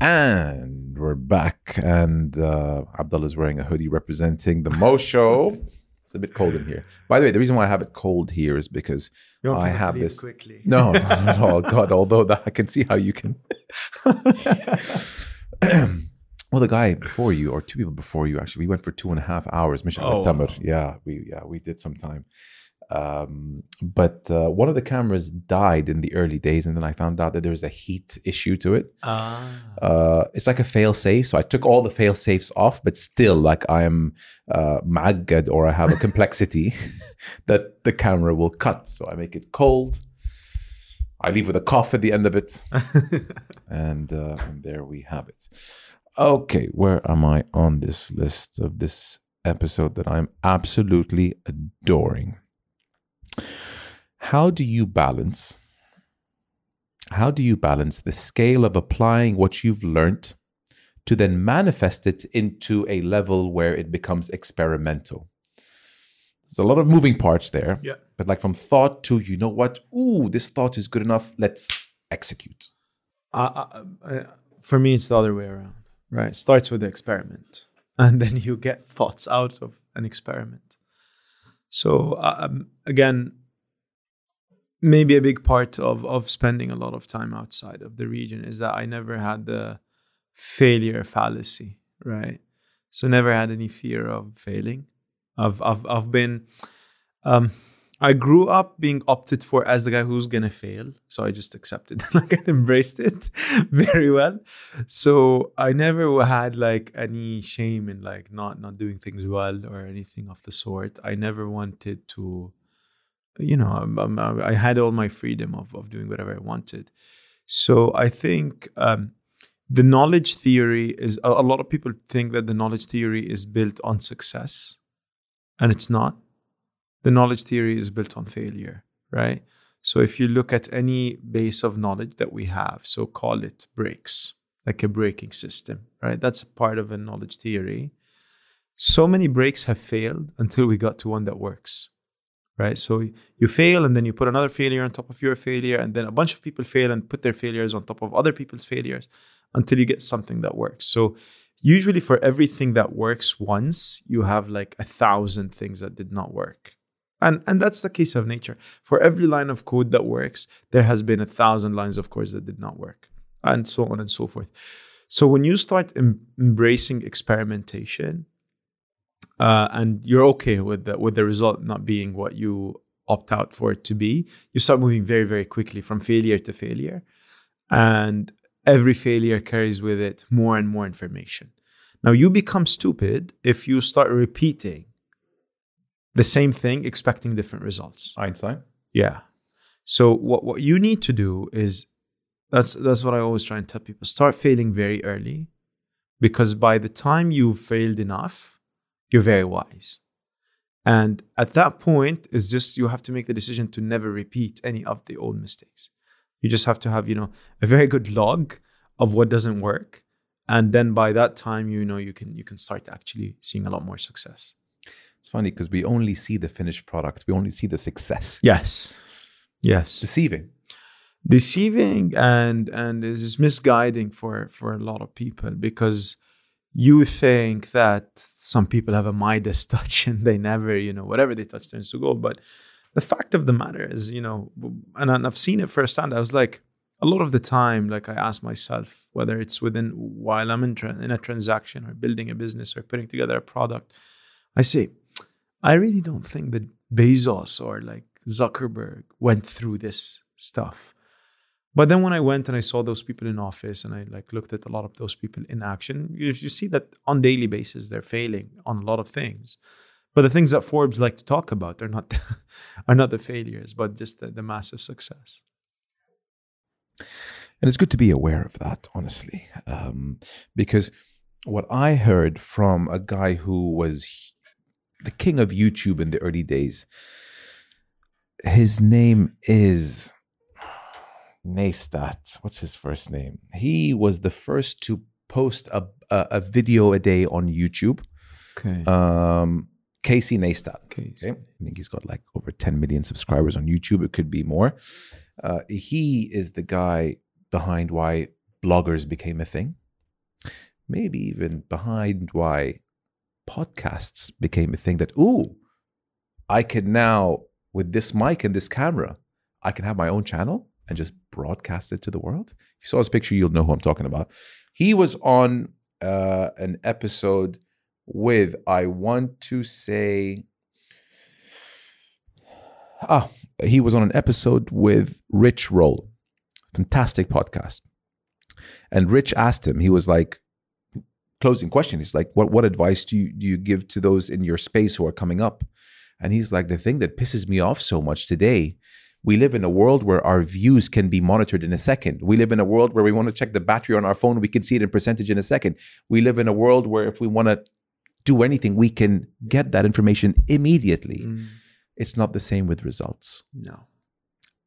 And we're back, and uh, is wearing a hoodie representing the Mo Show. It's a bit cold in here. By the way, the reason why I have it cold here is because you I have this- quickly. no, not at all. God, although that I can see how you can. well, the guy before you, or two people before you, actually, we went for two and a half hours. Mission Oh, Tamar. Yeah, we yeah we did some time. Um, but uh, one of the cameras died in the early days, and then I found out that there was a heat issue to it. Ah. Uh, it's like a fail safe. So I took all the fail safes off, but still, like I am uh, ma'aggad or I have a complexity that the camera will cut. So I make it cold. I leave with a cough at the end of it, and, uh, and there we have it. Okay, where am I on this list of this episode that I'm absolutely adoring? How do you balance? How do you balance the scale of applying what you've learnt to then manifest it into a level where it becomes experimental? There's a lot of moving parts there. Yeah. But like from thought to, you know what? Ooh, this thought is good enough. Let's execute. Uh, uh, uh, for me, it's the other way around, right? Starts with the experiment, and then you get thoughts out of an experiment. So um, again, maybe a big part of of spending a lot of time outside of the region is that I never had the failure fallacy, right? So never had any fear of failing. I've I've I've been um I grew up being opted for as the guy who's gonna fail, so I just accepted like I embraced it very well. So I never had like any shame in like not not doing things well or anything of the sort. I never wanted to, you know, uh, I had all my freedom of of doing whatever I wanted. So I think um, the knowledge theory is a, a lot of people think that the knowledge theory is built on success, and it's not the knowledge theory is built on failure, right? So if you look at any base of knowledge that we have, so call it brakes, like a braking system, right? That's part of a knowledge theory. So many brakes have failed until we got to one that works, right? So you fail and then you put another failure on top of your failure, and then a bunch of people fail and put their failures on top of other people's failures until you get something that works. So usually for everything that works once, you have like a thousand things that did not work and and that's the case of nature. For every line of code that works there has been a thousand lines of code that did not work and so on and so forth. So when you start em- embracing experimentation uh, and you're okay with the with the result not being what you opt out for it to be you start moving very very quickly from failure to failure and every failure carries with it more and more information. Now you become stupid if you start repeating the same thing expecting different results Einstein. yeah so what what you need to do is that's that's what i always try and tell people start failing very early because by the time you've failed enough you're very wise And at that point, it's just you have to make the decision to never repeat any of the old mistakes. You just have to have, you know, a very good log of what doesn't work. And then by that time, you know, you can you can start actually seeing a lot more success. It's funny because we only see the finished product. We only see the success. Yes. Yes. Deceiving. Deceiving and and is misguiding for for a lot of people because you think that some people have a Midas touch and they never, you know, whatever they touch turns to gold. But the fact of the matter is, you know, and I've seen it firsthand. I was like, a lot of the time, like I ask myself whether it's within while I'm in, tra- in a transaction or building a business or putting together a product, I say, I really don't think that Bezos or like Zuckerberg went through this stuff. But then when I went and I saw those people in office and I like looked at a lot of those people in action, you, you see that on daily basis they're failing on a lot of things. But the things that Forbes like to talk about are not are not the failures, but just the, the massive success. And it's good to be aware of that, honestly, um, because what I heard from a guy who was the king of YouTube in the early days, his name is Neistat. What's his first name? He was the first to post a, a, a video a day on YouTube. Okay. Um, Casey Neistat. okay. Okay. I think he's got like over 10 million subscribers on YouTube. It could be more. Uh, he is the guy behind why bloggers became a thing. Maybe even behind why podcasts became a thing that, ooh, I can now, with this mic and this camera, I can have my own channel and just broadcast it to the world. If you saw his picture, you'll know who I'm talking about. He was on uh, an episode with, I want to say, ah, he was on an episode with Rich Roll, fantastic podcast. And Rich asked him, he was like, closing question. He's like, what, what advice do you, do you give to those in your space who are coming up? And he's like, the thing that pisses me off so much today, we live in a world where our views can be monitored in a second. We live in a world where we want to check the battery on our phone, we can see it in percentage in a second. We live in a world where if we want to do anything, we can get that information immediately. Mm, It's not the same with results. no.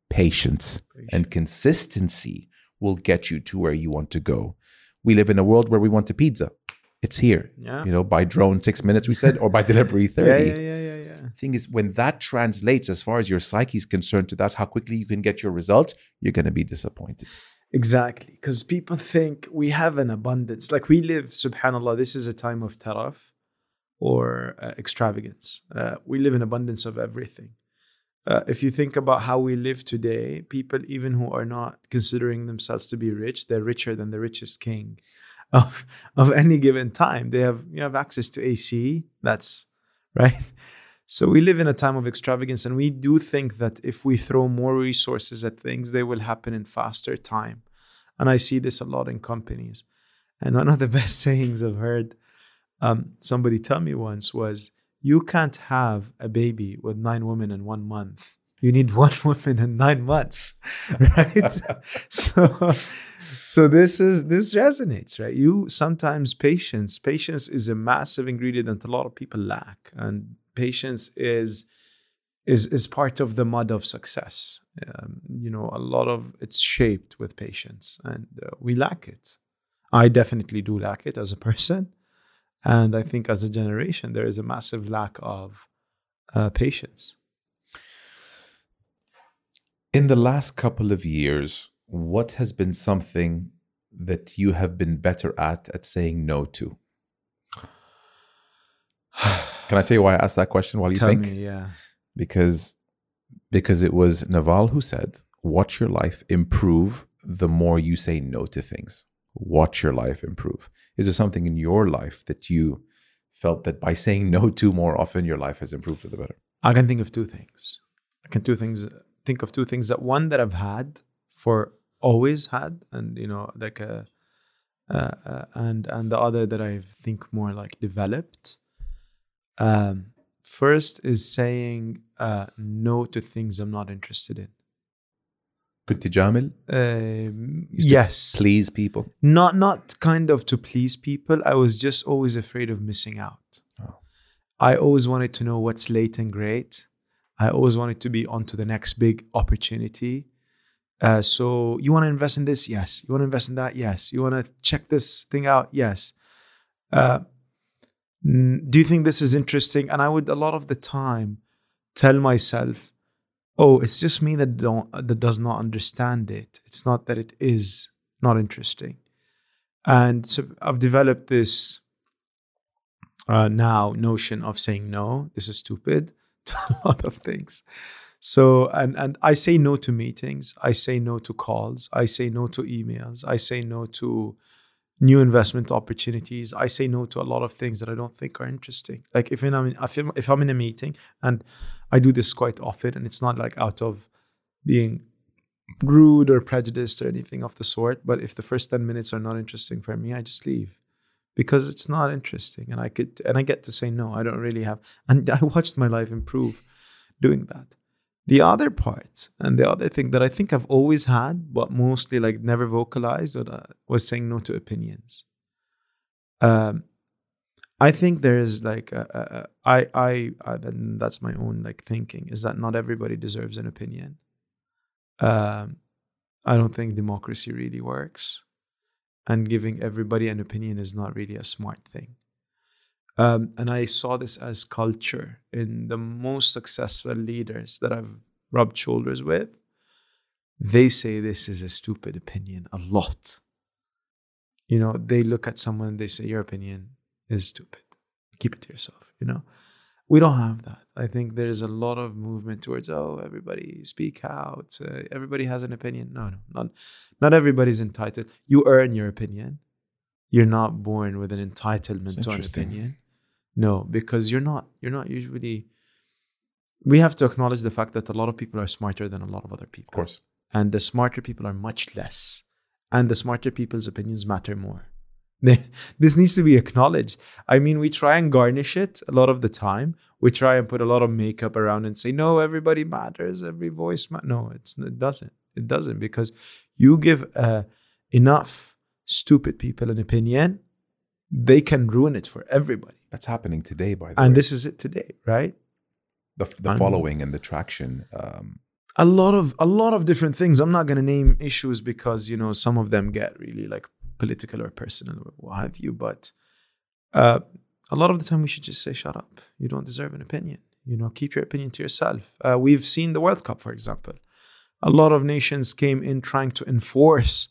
Patience and consistency will get you to where you want to go. We live in a world where we want a pizza. It's here. Yeah. You know, by drone six minutes, we said, or by delivery 30. Yeah, yeah, yeah, yeah, yeah. thing is when that translates as far as your psyche is concerned to that's how quickly you can get your results you're going to be disappointed Exactly. Because people think we have an abundance. Like we live, subhanAllah, this is a time of taraf or uh, extravagance. Uh, we live in abundance of everything. Uh, if you think about how we live today, people, even who are not considering themselves to be rich, they're richer than the richest king of, of any given time. They have, you have access to AC. That's right. So we live in a time of extravagance, and we do think that if we throw more resources at things, they will happen in faster time. And I see this a lot in companies. And one of the best sayings I've heard um, somebody tell me once was, "You can't have a baby with nine women in one month. You need one woman in nine months, right?" so, so this is this resonates, right? You sometimes patience. Patience is a massive ingredient that a lot of people lack, and patience is is is part of the mud of success. Um, you know, a lot of it's shaped with patience, and uh, we lack it. I definitely do lack it as a person, and I think as a generation there is a massive lack of uh, patience. In the last couple of years what has been something that you have been better at at saying no to? Can i tell you why i asked that question while you Tell think? me, yeah, because because it was naval who said watch your life improve the more you say no to things. Watch your life improve. Is there something in your life that you felt that by saying no to more often your life has improved for the better? I can think of two things. I can two things think of two things that one that I've had for always had, and you know, like a, uh, uh, and and the other that I think more like developed. Um, first is saying uh, no to things I'm not interested in. كنت جامل Um, Used to yes, please people not not kind of to please people. I was just always afraid of missing out. Oh. I always wanted to know what's late and great. I always wanted to be on to the next big opportunity. Uh, so you want to invest in this? Yes. You want to invest in that? Yes. You want to check this thing out? Yes. Uh, do you think this is interesting? And I would a lot of the time tell myself, "Oh, it's just me that don't that does not understand it. It's not that it is not interesting." And so I've developed this uh, now notion of saying no. This is stupid to a lot of things. So and and I say no to meetings. I say no to calls. I say no to emails. I say no to new investment opportunities. I say no to a lot of things that I don't think are interesting. Like if I'm in, if I'm, if I'm in a meeting and I do this quite often, and it's not like out of being rude or prejudiced or anything of the sort. But if the first ten minutes are not interesting for me, I just leave because it's not interesting, and I could and I get to say no. I don't really have, and I watched my life improve doing that. The other part and the other thing that I think I've always had, but mostly like never vocalized, or was saying no to opinions. Um, I think there is like a, a, I I I then that's my own like thinking is that not everybody deserves an opinion. Um, I don't think democracy really works, and giving everybody an opinion is not really a smart thing. Um, and I saw this as culture in the most successful leaders that I've rubbed shoulders with. They say this is a stupid opinion a lot. You know, they look at someone and they say, Your opinion is stupid. Keep it to yourself, you know? We don't have that. I think there's a lot of movement towards, oh, everybody speak out. Uh, everybody has an opinion. No, no, not, not everybody's entitled. You earn your opinion. You're not born with an entitlement to an opinion. No, because you're not. You're not usually. We have to acknowledge the fact that a lot of people are smarter than a lot of other people. Of course. And the smarter people are much less. And the smarter people's opinions matter more. this needs to be acknowledged. I mean, we try and garnish it a lot of the time. We try and put a lot of makeup around and say, no, everybody matters, every voice matters. No, it's, it doesn't. It doesn't because you give uh, enough stupid people an opinion, they can ruin it for everybody. That's happening today, by the and way. And this is it today, right? The, the following and the traction. Um, a lot of a lot of different things. I'm not going to name issues because you know some of them get really like political or personal or what have you. But uh, a lot of the time, we should just say, "Shut up! You don't deserve an opinion. You know, keep your opinion to yourself." Uh, we've seen the World Cup, for example. A lot of nations came in trying to enforce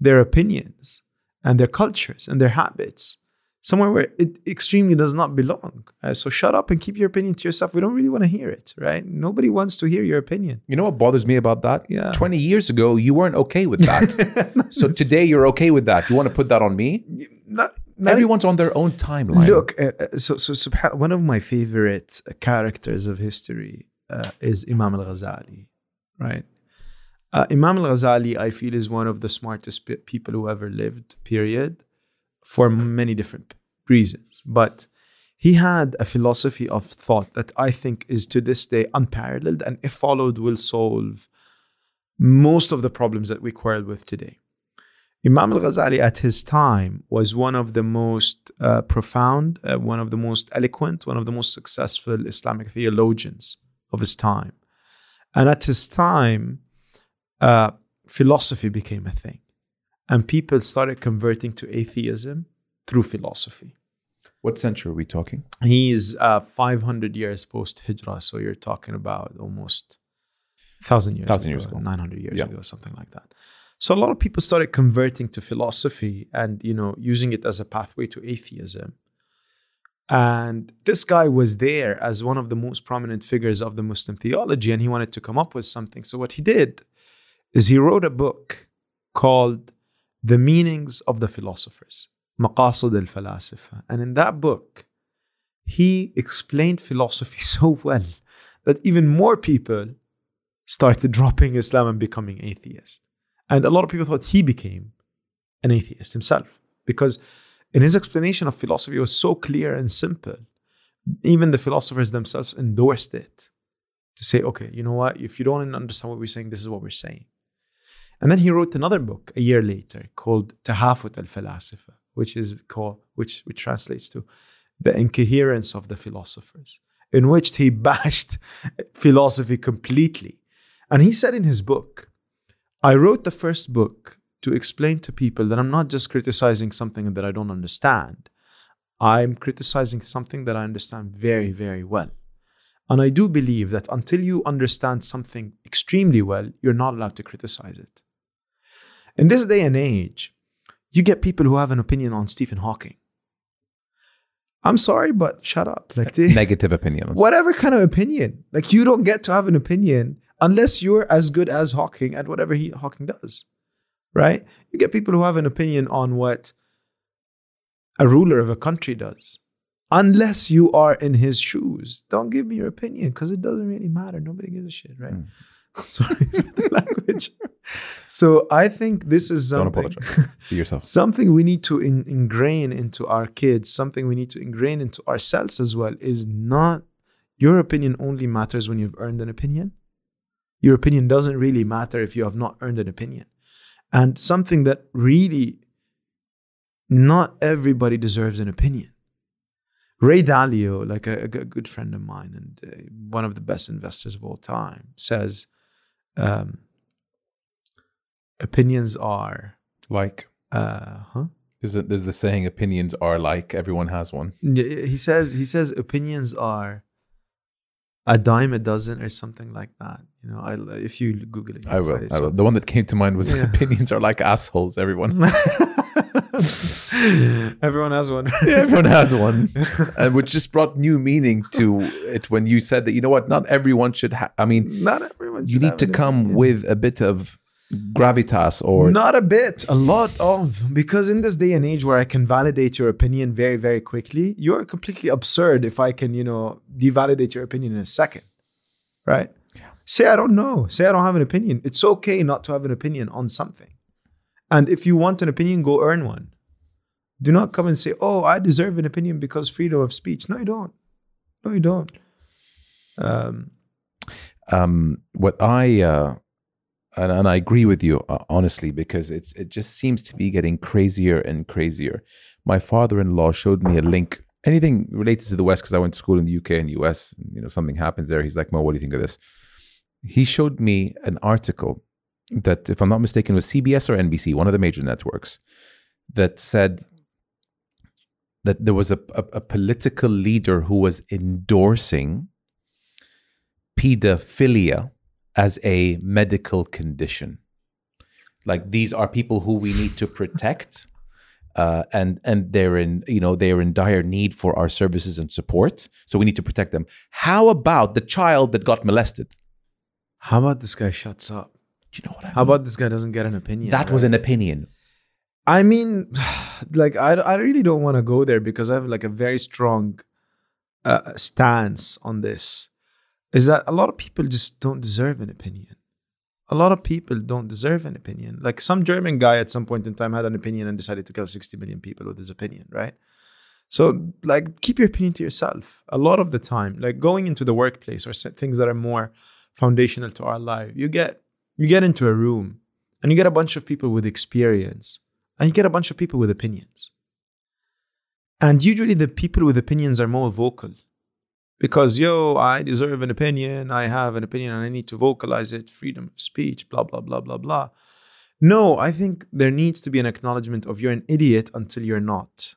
their opinions and their cultures and their habits somewhere where it extremely does not belong. Uh, so shut up and keep your opinion to yourself. We don't really want to hear it, right? Nobody wants to hear your opinion. You know what bothers me about that? Yeah. 20 years ago, you weren't okay with that. so today you're okay with that. You want to put that on me? Not, not Everyone's on their own timeline. Look, uh, uh so, so subha- one of my favorite characters of history uh, is Imam al Ghazali, right? Uh, Imam al Ghazali, I feel, is one of the smartest people who ever lived, period for many different reasons. But he had a philosophy of thought that I think is to this day unparalleled and, if followed, will solve most of the problems that we quarrel with today. Imam al Ghazali at his time was one of the most uh, profound, uh, one of the most eloquent, one of the most successful Islamic theologians of his time. And at his time, uh, philosophy became a thing and people started converting to atheism through philosophy. What century are we talking? He's uh, 500 years post Hijrah, so you're talking about almost thousand years, thousand ago, years ago, 900 years yeah. ago, something like that. So a lot of people started converting to philosophy and you know using it as a pathway to atheism. And this guy was there as one of the most prominent figures of the Muslim theology, and he wanted to come up with something. So what he did is he wrote a book called the meanings of the philosophers, Maqasid al Falasifa. And in that book, he explained philosophy so well that even more people started dropping Islam and becoming atheist. And a lot of people thought he became an atheist himself because in his explanation of philosophy, it was so clear and simple. Even the philosophers themselves endorsed it to say, okay, you know what? If you don't understand what we're saying, this is what we're saying. And then he wrote another book a year later called Tahafut al Falasifa, which is called which which translates to the incoherence of the philosophers, in which he bashed philosophy completely. And he said in his book, I wrote the first book to explain to people that I'm not just criticizing something that I don't understand. I'm criticizing something that I understand very, very well. And I do believe that until you understand something extremely well, you're not allowed to criticize it. In this day and age, you get people who have an opinion on Stephen Hawking. I'm sorry, but shut up. Like they- Negative opinion. whatever kind of opinion. Like you don't get to have an opinion unless you're as good as Hawking at whatever he Hawking does. Right? You get people who have an opinion on what a ruler of a country does. Unless you are in his shoes. Don't give me your opinion because it doesn't really matter. Nobody gives a shit, right? Mm. I'm sorry for the language. So I think this is Don't something apologize. Be yourself. something we need to in, ingrain into our kids, something we need to ingrain into ourselves as well, is not your opinion only matters when you've earned an opinion. Your opinion doesn't really matter if you have not earned an opinion. And something that really not everybody deserves an opinion. Ray Dalio, like a good friend of mine and uh, one of the best investors of all time, says um, opinions are, Like, uh, huh? there's, a, there's the saying, opinions are like everyone has one. He says he says opinions are a dime a dozen or something like that. You know, I, if you Google it, I you'll will. I will. The one that came to mind was Yeah. opinions are like assholes, everyone. Everyone has one. Yeah, everyone has one. and which just brought new meaning to it when you said that, you know what, not everyone should have, I mean, Not everyone. you need to come opinion. with a bit of gravitas or not a bit, a lot of because in this day and age where I can validate your opinion very, very quickly, you're completely absurd if I can, you know, devalidate your opinion in a second, right? Say I don't know. Say I don't have an opinion. It's okay not to have an opinion on something, and if you want an opinion, go earn one. Do not come and say, "Oh, I deserve an opinion because freedom of speech." No, you don't. No, you don't. Um, um, what I uh, and, and I agree with you uh, honestly because it's it just seems to be getting crazier and crazier. My father-in-law showed me a link. Anything related to the West because I went to school in the UK and US. And, you know, something happens there. He's like, "Mo, what do you think of this?" He showed me an article that, if I'm not mistaken, was CBS or NBC, one of the major networks, that said that there was a, a, a political leader who was endorsing pedophilia as a medical condition. Like these are people who we need to protect, uh, and and they're in you know they're in dire need for our services and support. So we need to protect them. How about the child that got molested? how about this guy shuts up? Do you know what I mean? How about this guy doesn't get an opinion? that was an opinion? I mean, like I, I really don't want to go there because I have like a very strong uh, stance on this. Is that a lot of people just don't deserve an opinion. A lot of people don't deserve an opinion. Like some German guy at some point in time had an opinion and decided to kill 60 million people with his opinion, right? So, like, keep your opinion to yourself. A lot of the time, like going into the workplace or things that are more foundational to our life, you get you get into a room and you get a bunch of people with experience and you get a bunch of people with opinions. And usually the people with opinions are more vocal because, yo, I deserve an opinion, I have an opinion, and I need to vocalize it, freedom of speech, blah, blah, blah, blah, blah. No, I think there needs to be an acknowledgement of you're an idiot until you're not.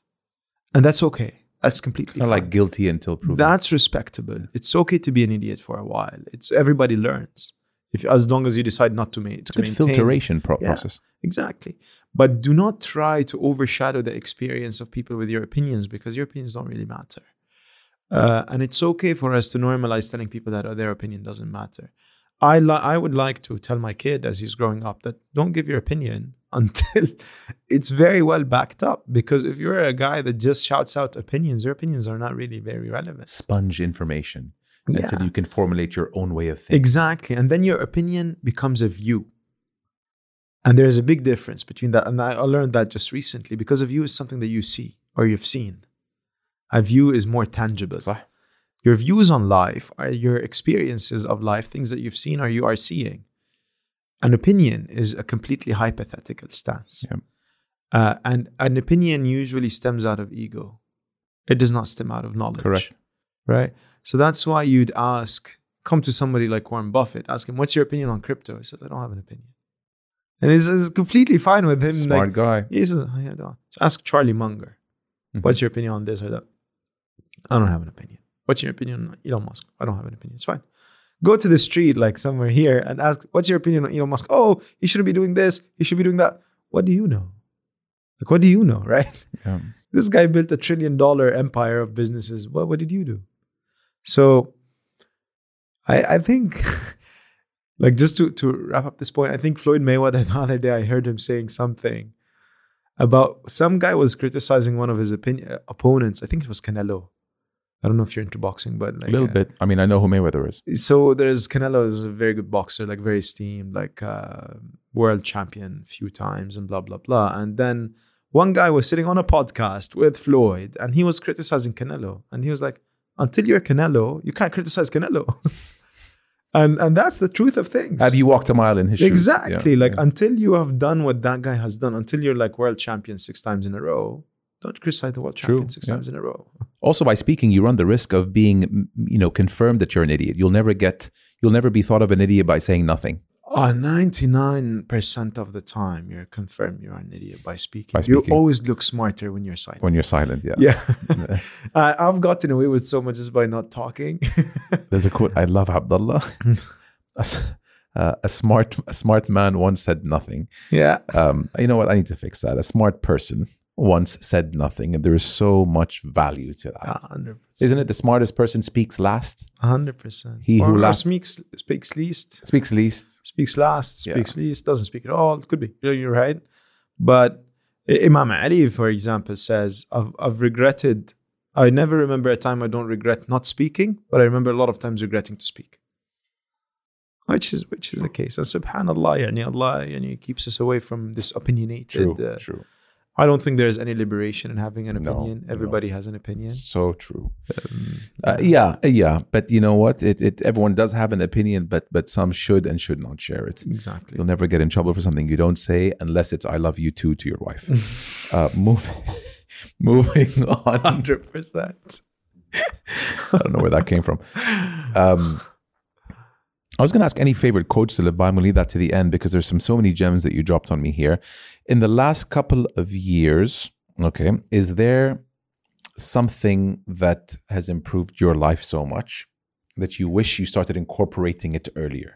And that's okay. That's completely Kind of like guilty until proven. That's respectable. It's okay to be an idiot for a while. It's everybody learns. If as long as you decide not to, ma- it's a to good maintain filtration pro- Yeah. process. Exactly. But do not try to overshadow the experience of people with your opinions because your opinions don't really matter. Uh, and it's okay for us to normalize telling people that oh, their opinion doesn't matter. I li- I would like to tell my kid as he's growing up that don't give your opinion until it's very well backed up. Because if you're a guy that just shouts out opinions, your opinions are not really very relevant. Sponge information Yeah. until you can formulate your own way of thinking. Exactly. And then your opinion becomes a view. And there's a big difference between that. And I I learned that just recently because a view is something that you see or you've seen. A view is more tangible. صح. Your views on life are your experiences of life, things that you've seen or you are seeing. An opinion is a completely hypothetical stance. Yeah. Uh, and an opinion usually stems out of ego. It does not stem out of knowledge. Correct. Right. So that's why you'd ask, come to somebody like Warren Buffett, ask him, "What's your opinion on crypto?" He says, "I don't have an opinion," and he's, he's completely fine with him. Smart Like, guy. he says, "Oh, yeah, no." ask Charlie Munger, Mhm. "What's your opinion on this or that?" I don't have an opinion. What's your opinion on Elon Musk? I don't have an opinion. It's fine. Go to the street, like somewhere here, and ask, "What's your opinion on Elon Musk?" Oh, he shouldn't be doing this. He should be doing that. What do you know? Like, what do you know, right? Yeah. this guy built a trillion dollar empire of businesses. What what did you do? So I I think like just to to wrap up this point, I think Floyd Mayweather the other day I heard him saying something about some guy was criticizing one of his opinion opponents. I think it was Canelo. I don't know if you're into boxing, but like a little uh, bit. I mean, I know who Mayweather is. so there's Canelo is a very good boxer, like very esteemed, like uh, world champion a few times and blah blah blah. And then one guy was sitting on a podcast with Floyd, and he was criticizing Canelo, and he was like, "Until you're Canelo, you can't criticize Canelo." and and that's the truth of things. Have you walked a mile in his shoes? exactly Yeah, like yeah. until you have done what that guy has done, until you're like world champion six times in a row, don't criticize the world True, champion six yeah. times in a row. also by speaking, you run the risk of being, you know, confirmed that you're an idiot. You'll never get, you'll never be thought of an idiot by saying nothing. Oh, 99% of the time, you're confirmed you're an idiot by speaking. By You always look smarter when you're silent. When you're silent, yeah. yeah. uh, I've gotten away with so much just by not talking. There's a quote I love, Abdullah. uh, a smart, a smart man once said nothing. yeah. Um, you know what? I need to fix that. A smart person once said nothing, and there is so much value to that. A 100%. Isn't it? The smartest person speaks last, 100%. He or, who laughs- speaks, speaks least, speaks least. speaks last, Yeah. speaks least, doesn't speak at all. Could be. You're, you're right. But Imam Ali, for example, says, I've, I've regretted, I never remember a time I don't regret not speaking, but I remember a lot of times regretting to speak. Which is which is the case. And subhanAllah, yani Allah yani, keeps us away from this opinionated. True, uh, true. I don't think there's any liberation in having an opinion. no. Everybody has an opinion. So true. Um, Uh, yeah, uh, yeah. But you know what? It, it everyone does have an opinion, but but some should and should not share it. exactly. You'll never get in trouble for something you don't say unless it's "I love you too" to your wife. uh, move, moving on. Hundred percent. I don't know where that came from. Um, I was going to ask any favorite quotes to live by. I'm going to leave that to the end because there's some so many gems that you dropped on me here. In the last couple of years, okay, is there something that has improved your life so much that you wish you started incorporating it earlier?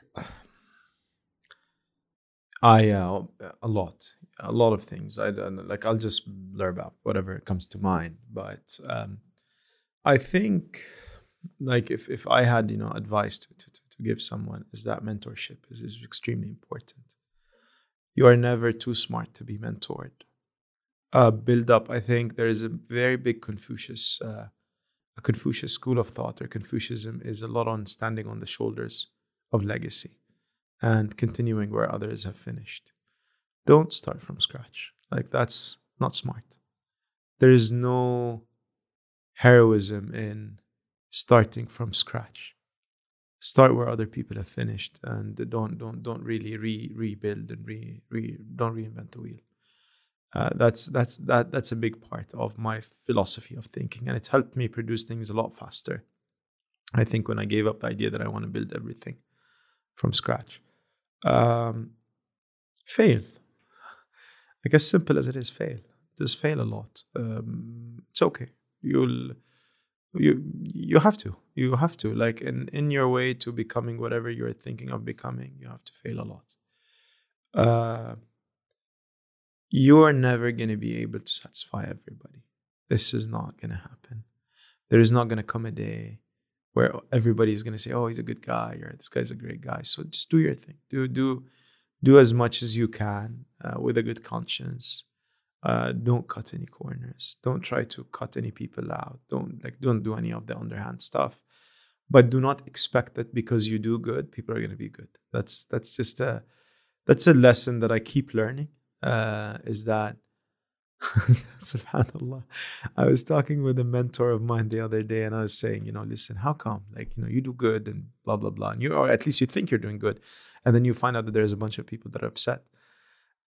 I uh, a lot, a lot of things. I like. I'll just blurb out whatever comes to mind. But um, I think, like, if if I had you know advice to to, give someone, is that mentorship is, is extremely important. You are never too smart to be mentored. Uh, build up. I think there is a very big Confucius, uh, a Confucius school of thought or Confucianism is a lot on standing on the shoulders of legacy and continuing where others have finished. Don't start from scratch. Like that's not smart. There is no heroism in starting from scratch. Start where other people have finished and don't don't don't really re rebuild and re, re don't reinvent the wheel. Uh, that's that's that that's a big part of my philosophy of thinking, and it's helped me produce things a lot faster. I think when I gave up the idea that I want to build everything from scratch, um, fail. Like as simple as it is, fail. Just fail a lot. Um, it's okay. You'll you you have to. You have to. Like in in your way to becoming whatever you're thinking of becoming, you have to fail a lot. Uh, you are never going to be able to satisfy everybody. This is not going to happen. There is not going to come a day where everybody is going to say, "Oh, he's a good guy," or "This guy's a great guy." So just do your thing. Do do do as much as you can uh, with a good conscience. Uh, don't cut any corners. Don't try to cut any people out. Don't like don't do any of the underhand stuff. But do not expect that because you do good, people are going to be good. That's that's just a that's a lesson that I keep learning. Uh, is that subhanallah i was talking with a mentor of mine the other day and i was saying you know listen how come like you know you do good and blah blah blah and you or at least you think you're doing good and then you find out that there's a bunch of people that are upset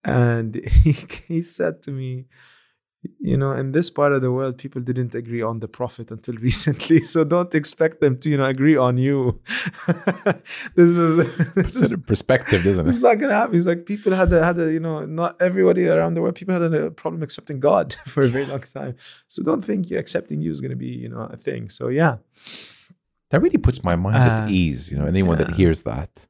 and he, he said to me you know in this part of the world people didn't agree on the prophet until recently so don't expect them to you know agree on you this is this is a perspective, doesn't it? it's not gonna happen. It's like people had a, had a, you know, not everybody around the world, people had a problem accepting God for a very long time. So don't think you accepting you is gonna be, you know, a thing. So yeah, That really puts my mind at Uh, ease. You know, anyone that hears that.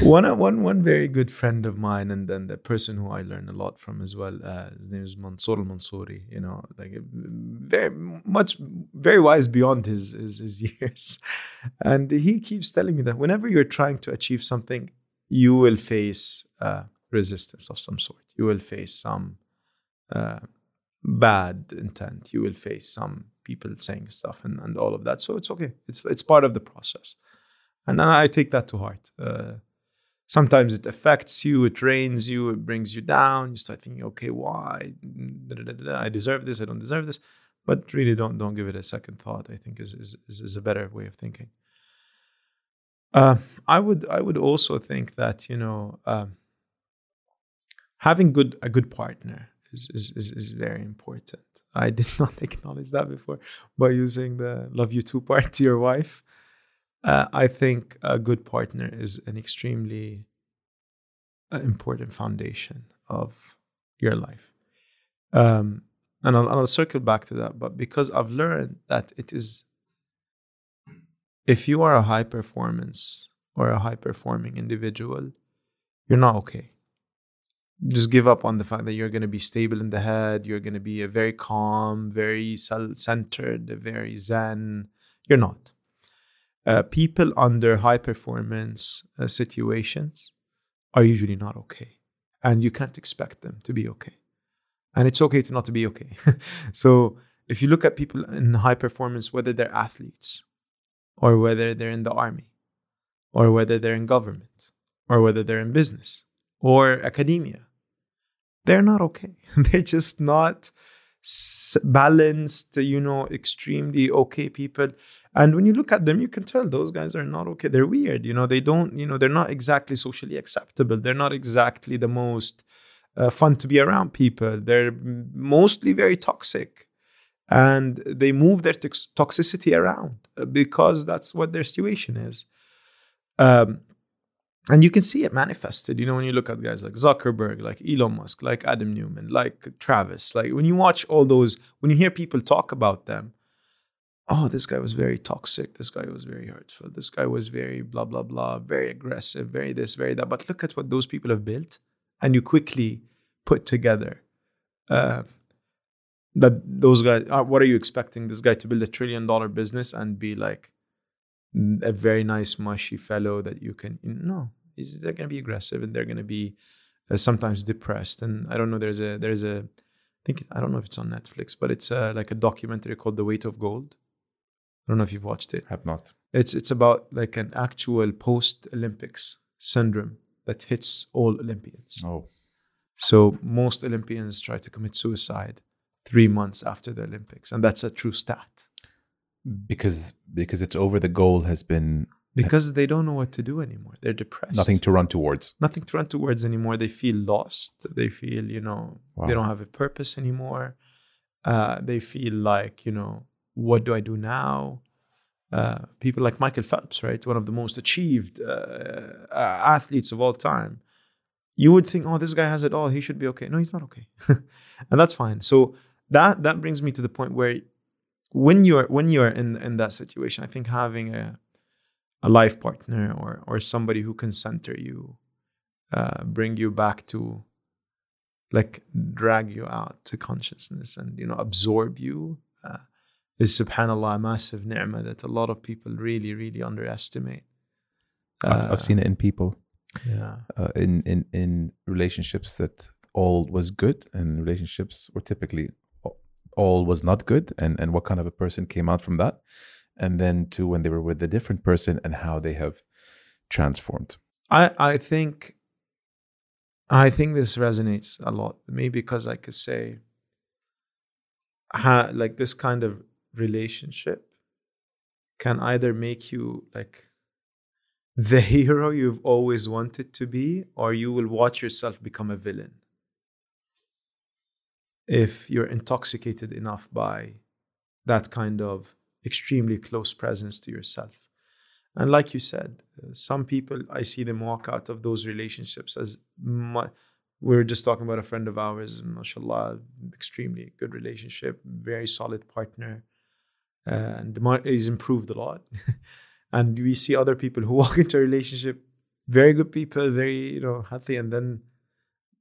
One one one very good friend of mine, and then the person who I learn a lot from as well. Uh, his name is Mansour Mansouri. You know, like very much very wise beyond his, his his years, and he keeps telling me that whenever you're trying to achieve something, you will face uh, resistance of some sort. You will face some uh, bad intent. You will face some people saying stuff and, and all of that. So it's okay. It's it's part of the process, and I take that to heart. Uh, sometimes it affects you. It drains you. It brings you down. You start thinking, okay, why? I deserve this. I don't deserve this. But really, don't don't give it a second thought. I think is is, is- is a better way of thinking. Uh, I would I would also think that you know um, having good a good partner is, is is is very important. I did not acknowledge that before by using the "love you" too" part to your wife. Uh, I think a good partner is an extremely uh, important foundation of your life. Um, and I'll, I'll circle back to that, but because I've learned that it is, if you are a high performance or a high performing individual, you're not okay. Just give up on the fact that you're going to be stable in the head. You're going to be a very calm, very centered, very zen. You're not. Uh, people under high performance uh, situations are usually not okay. And you can't expect them to be okay. And it's okay to not to be okay. so if you look at people in high performance, whether they're athletes or whether they're in the army or whether they're in government or whether they're in business or academia, they're not okay. they're just not balanced, you know, extremely okay people. And when you look at them, you can tell those guys are not okay. They're weird. You know, they don't, you know, they're not exactly socially acceptable. They're not exactly the most uh, fun to be around people. They're mostly very toxic. And they move their tox- toxicity around uh, because that's what their situation is. Um, and you can see it manifested, you know, when you look at guys like Zuckerberg, like Elon Musk, like Adam Neumann, like Travis. Like when you watch all those, when you hear people talk about them, oh, this guy was very toxic. This guy was very hurtful. This guy was very blah, blah, blah, very aggressive, very this, very that. But look at what those people have built. And you quickly put together uh, that those guys, uh, what are you expecting? This guy to build a trillion dollar business and be like a very nice, mushy fellow that you can, no, they're going to be aggressive and they're going to be uh, sometimes depressed. And I don't know, there's a, there's a, I think, I don't know if it's on Netflix, but it's uh, like a documentary called The Weight of Gold. I don't know if you've watched it. Have not. It's it's about like an actual post Olympics syndrome that hits all Olympians. Oh, So most Olympians try to commit suicide three months after the Olympics, and that's a true stat because because it's over. The goal has been because they don't know what to do anymore. They're depressed. nothing to run towards. nothing to run towards anymore. They feel lost. They feel you know Wow. they don't have a purpose anymore. Uh, they feel like you know what do I do now? Uh, people like Michael Phelps, right, one of the most achieved uh, athletes of all time. You would think, oh, this guy has it all. He should be okay. No, he's not okay, and that's fine. So that that brings me to the point where when you're when you're in in that situation, I think having a a life partner or or somebody who can center you, uh, bring you back to like drag you out to consciousness and you know absorb you uh, is subhanallah a massive ni'mah that a lot of people really really underestimate I've, I've seen it in people, yeah uh, in in in relationships that all was good, and relationships were typically all was not good, and and what kind of a person came out from that, and then to when they were with a different person and how they have transformed. I I think I think this resonates a lot. Maybe because I could say, like this kind of relationship can either make you like the hero you've always wanted to be, or you will watch yourself become a villain. if you're intoxicated enough by that kind of extremely close presence to yourself. And like you said, uh, some people I see them walk out of those relationships as mu- we were just talking about a friend of ours, and mashallah, extremely good relationship, very solid partner, and he's improved a lot. and we see other people who walk into a relationship, very good people, very you know healthy, and then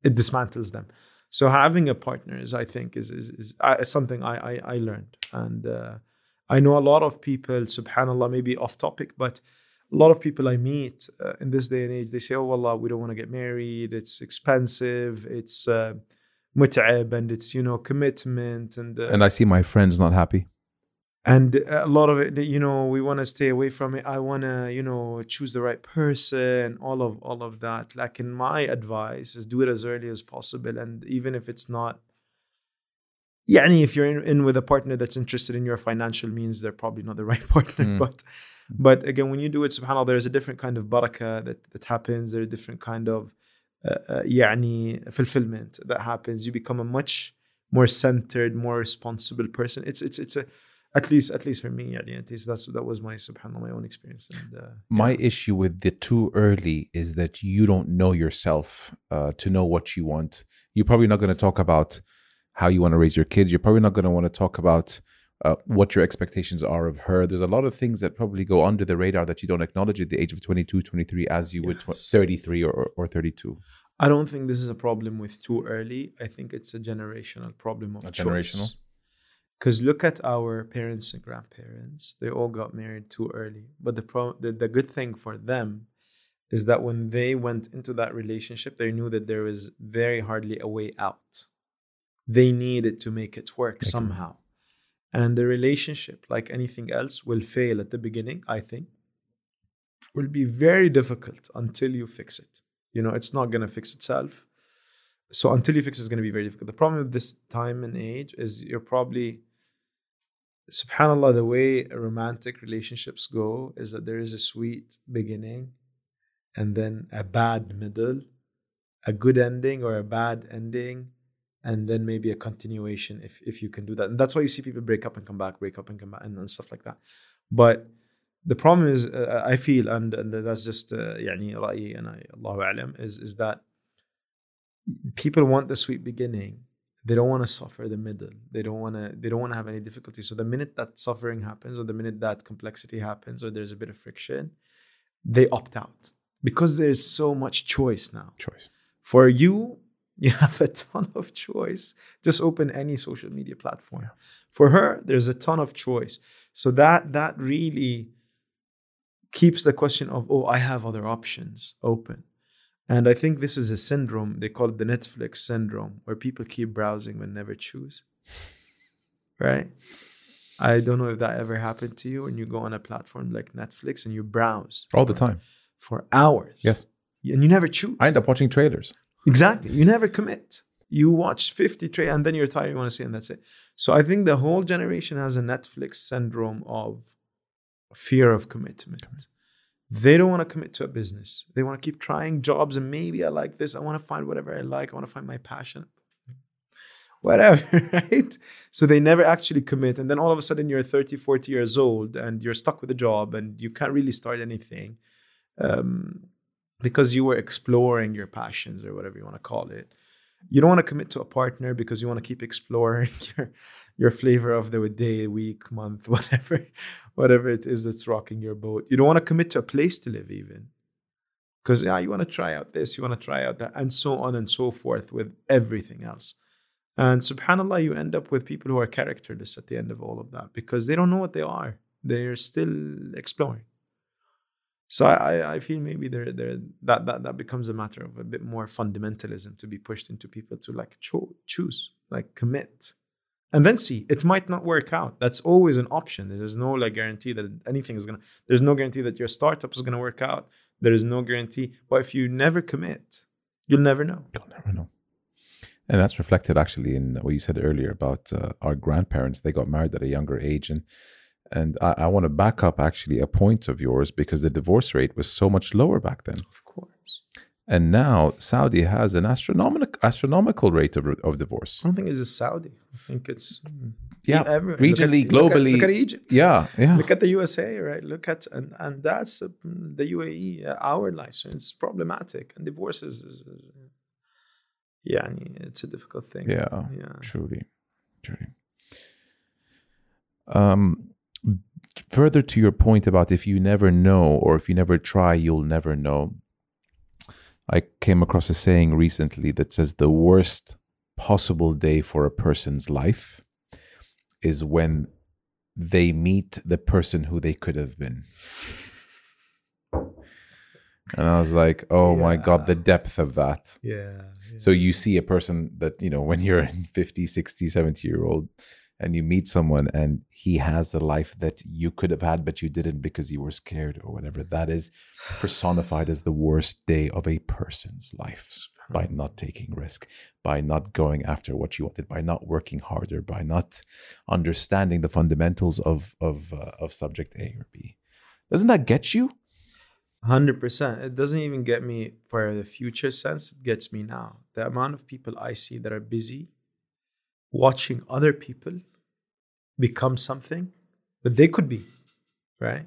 it dismantles them. So having a partner is, I think, is is, is uh, something I, I I learned, and uh, I know a lot of people, Subhanallah, maybe off topic, but a lot of people I meet uh, in this day and age, they say, "Oh Allah, we don't want to get married. It's expensive. It's uh, and it's you know commitment and uh, And I see my friends not happy and a lot of it you know we want to stay away from it i want to you know choose the right person all of all of that like in my advice is do it as early as possible and even if it's not yeah if you're in, in with a partner that's interested in your financial means they're probably not the right partner Mm. but but again when you do it subhanallah there's a different kind of barakah that that happens there's a different kind of uh, uh, يعني fulfillment that happens you become a much more centered more responsible person it's it's it's a at least at least for me يعني, at least that's that was my subhanallah my own experience and uh, My issue with the too early is that you don't know yourself uh, to know what you want. You're probably not going to talk about how you want to raise your kids. You're probably not going to want to talk about uh, what your expectations are of her. There's a lot of things that probably go under the radar that you don't acknowledge at the age of 22, 23, as you would tw- Yes. 33 or, or 32. I don't think this is a problem with too early. I think it's a generational problem of A generational? because look at our parents and grandparents; they all got married too early. But the pro, the, the good thing for them is that when they went into that relationship, they knew that there was very hardly a way out. They needed to make it work it- somehow, and the relationship, like anything else, will fail at the beginning. I think will be very difficult until you fix it. You know, it's not going to fix itself. So until you fix it, it's going to be very difficult. The problem with this time and age is you're probably, subhanallah the way romantic relationships go is that there is a sweet beginning and then a bad middle a good ending or a bad ending and then maybe a continuation if if you can do that. And that's why you see people break up and come back break up and come back and, and stuff like that. But the problem is uh, uh i feel and, and that's just yani uh, and i allahu is is that people want the sweet beginning they don't want to suffer the middle. They don't want to. They don't want to have any difficulty. So the minute that suffering happens, or the minute that complexity happens, or there's a bit of friction, they opt out because there's so much choice now. Choice. For you, you have a ton of choice. Just open any social media platform. For her, there's a ton of choice. So that that really keeps the question of oh, I have other options open. And I think this is a syndrome. They call it the Netflix syndrome, where people keep browsing but never choose. Right? I don't know if that ever happened to you when you go on a platform like Netflix and you browse All the time. for hours. Yes. And you never choose. I end up watching trailers. Exactly. You never commit. You watch 50 tra- and then you're tired, you want to see, and that's it. So I think the whole generation has a Netflix syndrome of fear of commitment. They don't want to commit to a business. They want to keep trying jobs and maybe I like this. I want to find whatever I like. I want to find my passion. Whatever, right? So they never actually commit. And then all of a sudden you're 30, 40 years old and you're stuck with a job and you can't really start anything. Um, because you were exploring your passions or whatever you want to call it. You don't want to commit to a partner because you want to keep exploring your your flavor of the day, week, month, whatever, whatever it is that's rocking your boat. You don't want to commit to a place to live even. Because yeah, you want to try out this, you want to try out that, and so on and so forth with everything else. And subhanAllah, you end up with people who are characterless at the end of all of that because they don't know what they are. They're still exploring. So I, I- feel maybe there there that, that that becomes a matter of a bit more fundamentalism to be pushed into people to like cho- choose, like commit, and then see. It might not work out. That's always an option. There's no like guarantee that anything is gonna. There's no guarantee that your startup is gonna work out. There is no guarantee. But if you never commit, you'll never know. You'll never know. And that's reflected actually in what you said earlier about uh, our grandparents. They got married at a younger age, and and I, I want to back up actually a point of yours because the divorce rate was so much lower back then. And now Saudi has an astronomical astronomical rate of, of divorce. I don't think it's just Saudi. I think it's Yeah, everywhere. regionally, look at, look at- globally. Look at, Egypt. Yeah, yeah. Look at the USA, right? Look at and and that's the UAE. uh, our lifestyle. It's problematic, and divorce is, is, is yeah, it's a difficult thing. Yeah, yeah. truly, truly. Um, further to your point about if you never know or if you never try, you'll never know. I came across a saying recently that says the worst possible day for a person's life is when they meet the person who they could have been. And I was like, oh my God, the depth of that. Yeah. yeah. So you see a person that, you know, when you're 50, 60, 70 year old and you meet someone and he has the life that you could have had, but you didn't because you were scared or whatever, that is personified as the worst day of a person's life by not taking risk, by not going after what you wanted, by not working harder, by not understanding the fundamentals of, of, uh, of subject A or B. Doesn't that get you? Hundred percent. It doesn't even get me for the future sense. It gets me now. The amount of people I see that are busy watching other people become something that they could be, right?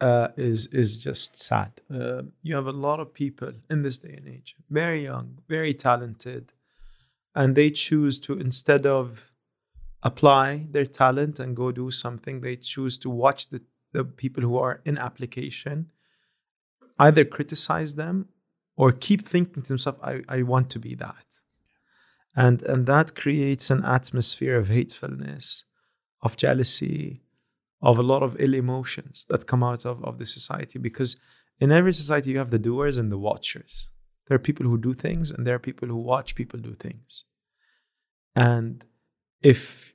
Uh, is is just sad. Uh, you have a lot of people in this day and age, very young, very talented, and they choose to instead of apply their talent and go do something, they choose to watch the, the people who are in application either criticize them or keep thinking to themselves, I, I want to be that. And and that creates an atmosphere of hatefulness, of jealousy, of a lot of ill emotions that come out of, of the society. Because in every society you have the doers and the watchers. There are people who do things and there are people who watch people do things. And if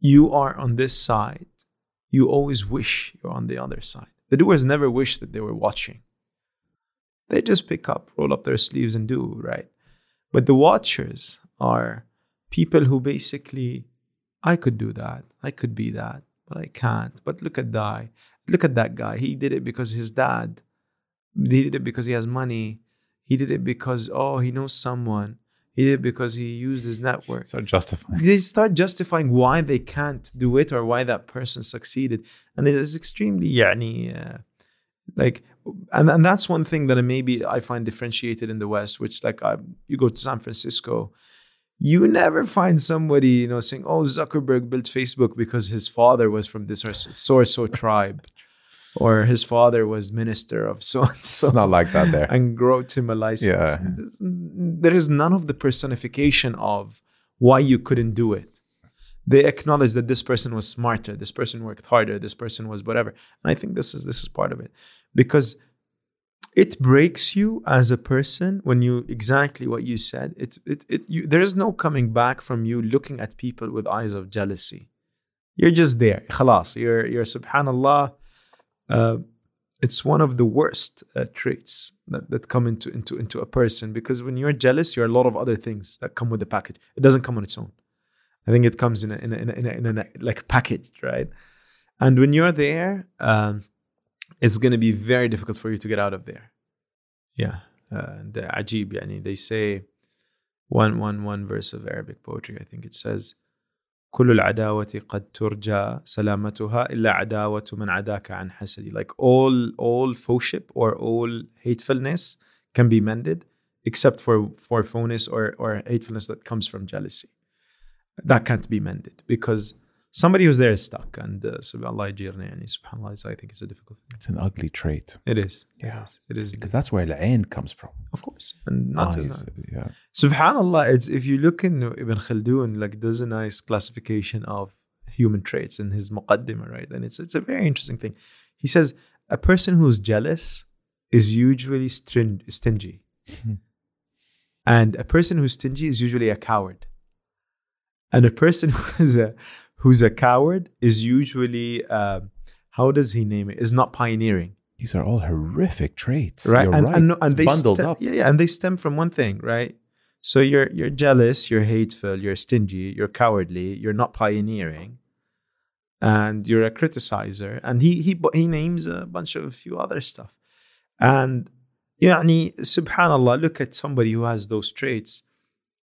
you are on this side, you always wish you're on the other side. The doers never wish that they were watching they just pick up, roll up their sleeves and do, right? But the watchers are people who basically, I could do that. I could be that, but I can't. But look at that. Look at that guy. He did it because his dad. He did it because he has money. He did it because oh, he knows someone. He did it because he used his network. Start justifying. They start justifying why they can't do it or why that person succeeded, and it is extremely yani, uh, like, and and that's one thing that maybe I find differentiated in the West, which like I, you go to San Francisco you never find somebody you know saying oh zuckerberg built facebook because his father was from this or so tribe or his father was minister of so and so It's not like that there. and wrote him a license. Yeah. There is none of the personification of why you couldn't do it. They acknowledge that this person was smarter, this person worked harder, this person was whatever. And I think this is this is part of it. Because it breaks you as a person when you exactly what you said. It it, it you, there is no coming back from you looking at people with eyes of jealousy. You're just there. Khalas. You're you're subhanallah. Uh, it's one of the worst uh, traits that, that come into, into into a person because when you're jealous, you're a lot of other things that come with the package. It doesn't come on its own. I think it comes in a, in a, in a, in a, in a like packaged, right? And when you're there, um, it's going to be very difficult for you to get out of there. Yeah, uh, and uh, ajib, yani they say one one one verse of Arabic poetry. I think it says. كل العداوة قد ترجى سلامتها إلا عداوة من عداك عن حسدي. Like all all foeship or all hatefulness can be mended except for for phoness or or hatefulness that comes from jealousy. That can't be mended because somebody who's there is stuck and uh, subhanallah يجيرنا يعني subhanallah I think it's a difficult thing. It's an ugly trait It is. Yeah. It is. It is. because that's where the end comes from. Of course. And not just Eyes, that. yeah. Subhanallah, it's if you look in Ibn Khaldun, like there's a nice classification of human traits in his Muqaddimah, right? And it's it's a very interesting thing. He says a person who's jealous is usually string, stingy, Mhm. and a person who's stingy is usually a coward, and a person who's a who's a coward is usually uh, how does he name it? Is not pioneering These are all horrific traits. right You're and, right. and, and it's they bundled stem, up. yeah, yeah and they stem from one thing right so you're you're jealous you're hateful you're stingy you're cowardly you're not pioneering and you're a criticizer and he he he names a bunch of a few other stuff and يعني subhanallah look at somebody who has those traits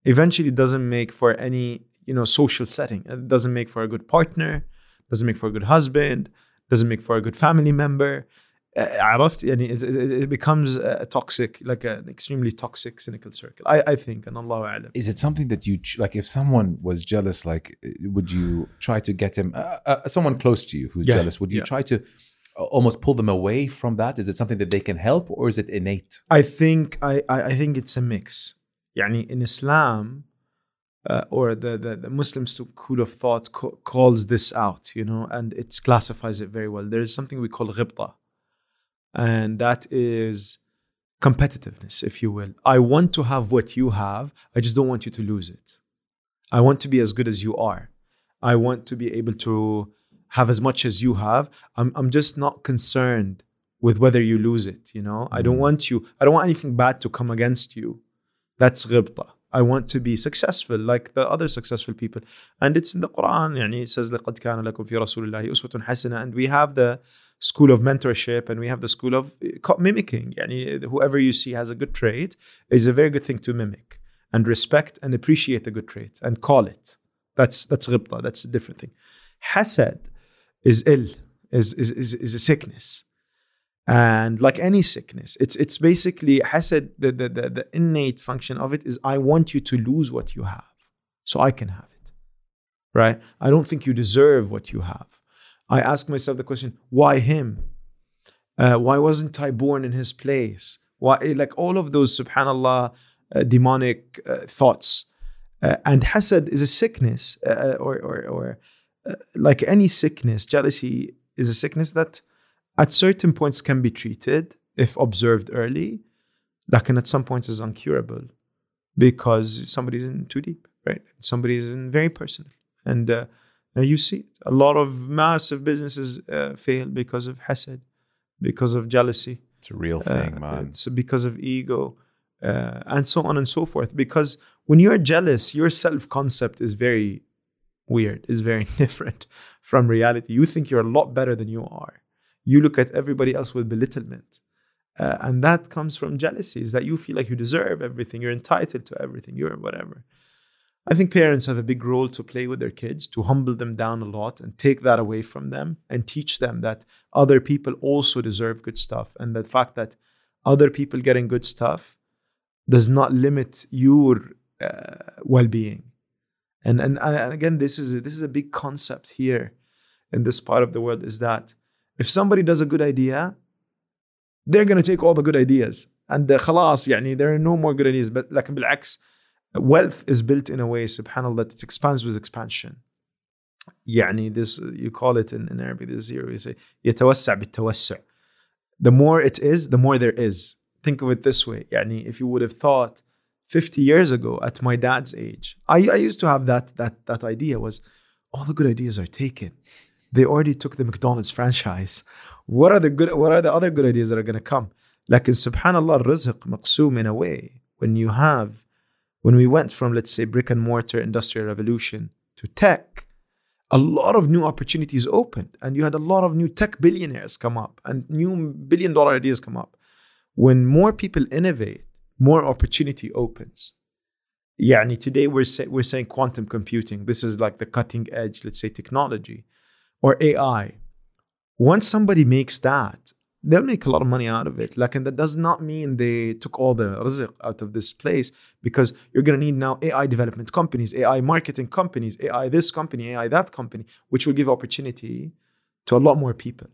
eventually doesn't make for any you know social setting it doesn't make for a good partner doesn't make for a good husband doesn't make for a good family member uh, عرفت يعني it, it, it becomes a toxic like an extremely toxic cynical circle I, I think and Allah أعلم Is it something that you ch- like? If someone was jealous, like, uh, would you try to get him? Uh, uh, someone close to you who's Yeah, jealous, would you yeah. try to uh, almost pull them away from that? Is it something that they can help, or is it innate? I think I, I, I think it's a mix. يعني in Islam, uh, or the, the, the Muslim school of thought co- calls this out, you know, and it classifies it very well. There is something we call ghibta, and that is competitiveness, if you will. I want to have what you have, I just don't want you to lose it. I want to be as good as you are. I want to be able to have as much as you have. I'm, I'm just not concerned with whether you lose it, you know? I don't Mm. want you, I don't want anything bad to come against you. That's ghibta. I want to be successful like the other successful people. And it's in the Quran, يعني it says لقد كان لكم في رسول الله أسوة حسنة and we have the school of mentorship and we have the school of uh, mimicking. يعني whoever you see has a good trait is a very good thing to mimic and respect and appreciate a good trait and call it. That's that's ghibta. That's a different thing. Hasad is ill, is is is, is a sickness. And like any sickness, it's it's basically hasad, the, the, the, the innate function of it is I want you to lose what you have so I can have it. Right? I don't think you deserve what you have. I ask myself the question, why him? Uh, why wasn't I born in his place? Why, like all of those, subhanAllah, uh, demonic uh, thoughts. Uh, and hasad is a sickness, uh, or, or, or uh, like any sickness, jealousy is a sickness that at certain points can be treated if observed early, and at some points is uncurable because somebody's in too deep, right? Somebody's in very personal. And uh, you see. A lot of massive businesses uh, fail because of hasad, because of jealousy. It's a real uh, thing, uh, man. It's because of ego. Uh, and so on and so forth. Because when you're jealous, your self concept is very weird, is very different from reality. You think you're a lot better than you are. You look at everybody else with belittlement. Uh, and that comes from jealousy, is that you feel like you deserve everything, you're entitled to everything, you're whatever. I think parents have a big role to play with their kids to humble them down a lot and take that away from them and teach them that other people also deserve good stuff and the fact that other people getting good stuff does not limit your uh, well-being. And, and and again, this is a, this is a big concept here in this part of the world is that if somebody does a good idea, they're going to take all the good ideas and the خلاص يعني there are no more good ideas but لكن بالعكس wealth is built in a way subhanallah that it expands with expansion يعني this you call it in, in Arabic this here you say يتوسع بالتوسع the more it is the more there is think of it this way يعني if you would have thought 50 years ago at my dad's age I, I used to have that that that idea was all the good ideas are taken they already took the McDonald's franchise. What are the good what are the other good ideas that are gonna come? Like in subhanAllah, rizq maqsoom in a way. When you have when we went from let's say brick and mortar industrial revolution to tech, a lot of new opportunities opened and you had a lot of new tech billionaires come up and new billion dollar ideas come up. When more people innovate, more opportunity opens. Yeah, and today we're say, we're saying quantum computing. This is like the cutting edge, let's say, technology or ai once somebody makes that they'll make a lot of money out of it. Like and that does not mean they took all the rizq out of this place because you're going to need now ai development companies ai marketing companies ai this company ai that company which will give opportunity to a lot more people.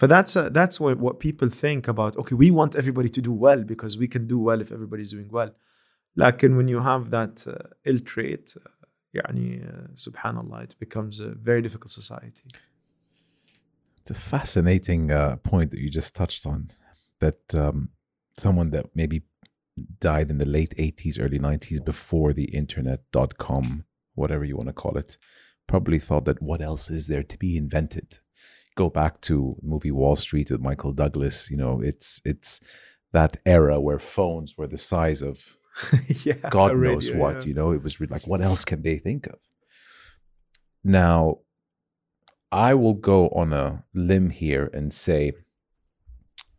But that's uh, that's what, what people think about okay we want everybody to do well because we can do well if everybody's doing well. Like and when you have that uh, ill trait uh, يعني uh, subhanallah it becomes a very difficult society It's a fascinating uh, point that you just touched on. That um, someone that maybe died in the late 80s, early 90s, before the internet, dot com, whatever you want to call it, probably thought that what else is there to be invented? Go back to the movie Wall Street with Michael Douglas. You know, it's it's that era where phones were the size of yeah God a knows what. yeah. You know, it was like, what else can they think of? Now, I will go on a limb here and say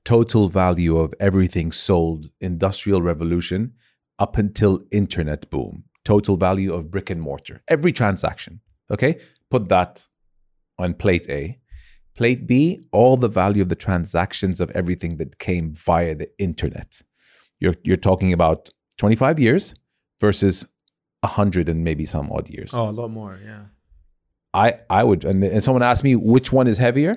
total value of everything sold industrial revolution up until internet boom total value of brick and mortar every transaction okay put that on plate a plate b all the value of the transactions of everything that came via the internet you're you're talking about 25 years versus 100 and maybe some odd years Oh, a lot more. Yeah. i i would and, and someone asked me which one is heavier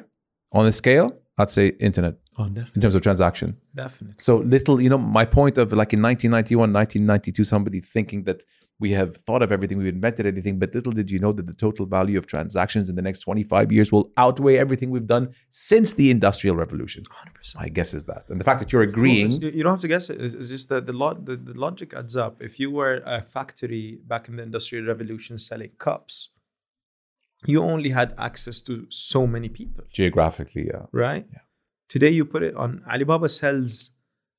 on the scale i'd say internet Oh, definitely. in terms of transaction Definitely. so little, you know, my point of like in 1991, 1992, somebody thinking that we have thought of everything, we've invented everything, but little did you know that the total value of transactions in the next 25 years will outweigh everything we've done since the Industrial Revolution. 100%. My guess is that. And the fact that you're agreeing, You, don't have to guess it. It's, it's just that the, lo- the the logic adds up. If you were a factory back in the Industrial Revolution selling cups, you only had access to so many people, geographically, yeah. right? Yeah. Today you put it on Alibaba sells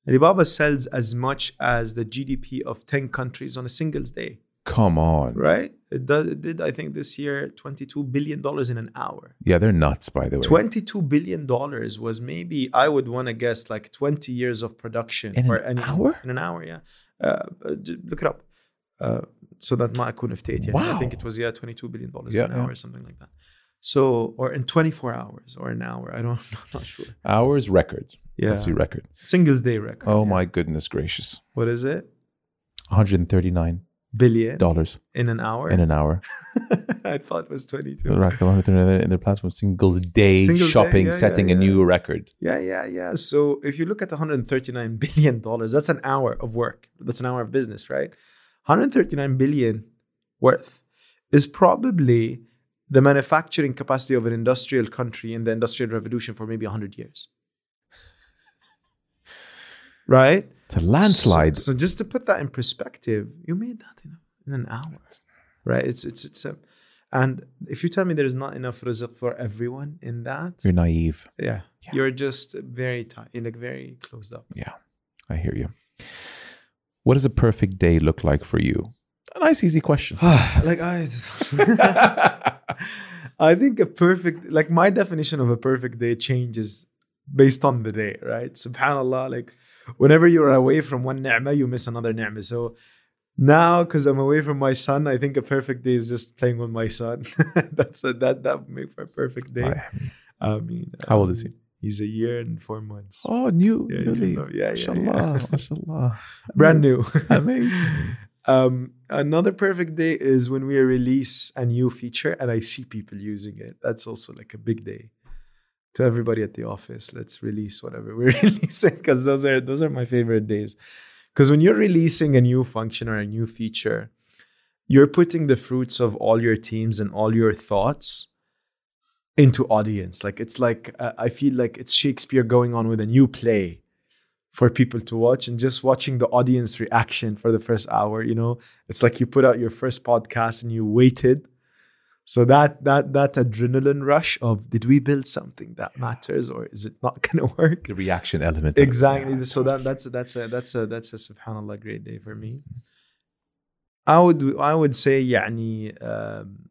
Alibaba sells as much as the GDP of 10 countries on a singles day, Come on. right? It, does, it did, I think, this year $22 billion in an hour. Yeah, they're nuts, by the way. $22 billion was maybe, I would want to guess, like 20 years of production. In for an any, hour? In an hour, yeah. Uh, uh, j- look it up. Uh, so that ما أكون افتيت يعني. I think Wow. it was, yeah, $22 billion Yeah, in an yeah. hour or something like that. so, or in 24 hours or an hour. I don't, I'm not sure. Hours record. Yeah. Let's see record. Singles day record. Oh yeah. my goodness gracious. What is it? $139 Billion in in an hour? In an hour. I thought it was 22. Correct. in their platform singles day Singles day, shopping yeah, setting yeah, a new record. Yeah, yeah, yeah. So if you look at 139 billion dollars, that's an hour of work. That's an hour of business, right? 139 billion worth is probably the manufacturing capacity of an industrial country in the industrial revolution for maybe 100 years. Right? It's a landslide. So, so just to put that in perspective, you made that in, in an hour, right? It's it's it's a, and if you tell me there is not enough rizq for everyone in that, You're naive. yeah, Yeah. you're just very tight, you're like very closed up. Yeah, I hear you. What does a perfect day look like for you? A nice, easy question. like I, I think a perfect, like my definition of a perfect day changes based on the day, right? Subhanallah, like whenever you're away from one ni'mah, you miss another ni'mah. So now, because I'm away from my son, I think a perfect day is just playing with my son. That's a, that that would make for a perfect day. I- I mean, How old is he? um, He's a year and four months. oh, new, Yeah, newly. yeah, yeah, Mashallah, yeah. mashallah. Brand new. Amazing. Um, another perfect day is when we release a new feature and I see people using it. That's also like a big day. To everybody at the office, let's release whatever we're releasing because those are those are my favorite days. Because when you're releasing a new function or a new feature, you're putting the fruits of all your teams and all your thoughts into audience. Like it's like uh, I feel like it's Shakespeare going on with a new play for people to watch and just watching the audience reaction for the first hour you know? It's like you put out your first podcast and you waited. So that that that adrenaline rush of did we build something that matters or is it not going to work? The reaction element exactly. So that that's that's a that's a that's a subhanallah great day for me. Mm-hmm. I would i would say yani um,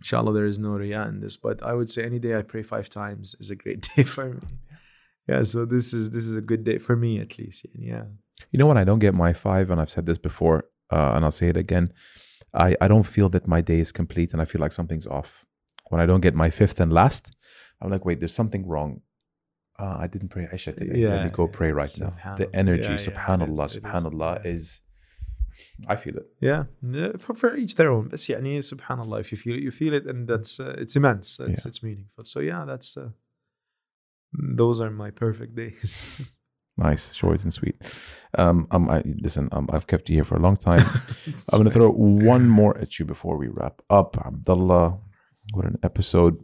inshallah there is no riyah in this but i would say any day i pray five times is a great day for me yeah so this is this is a good day for me at least yeah you know what i don't get my five and i've said this before uh, and i'll say it again I, I don't feel that my day is complete and i feel like something's off when i don't get my fifth and last i'm like wait there's something wrong uh, i didn't pray isha today yeah, let me go yeah. pray right now the energy yeah, subhanallah it, subhanallah it is, is I feel it. Yeah, for, for each their own. But yeah, subhanallah, if you feel it, you feel it, and that's uh, it's immense. It's, it's meaningful. So yeah, that's uh, those are my perfect days. Nice, short and sweet. Um, um, I, listen, um, I've kept you here for a long time. I'm going to throw one more at you before we wrap up. Abdullah, what an episode.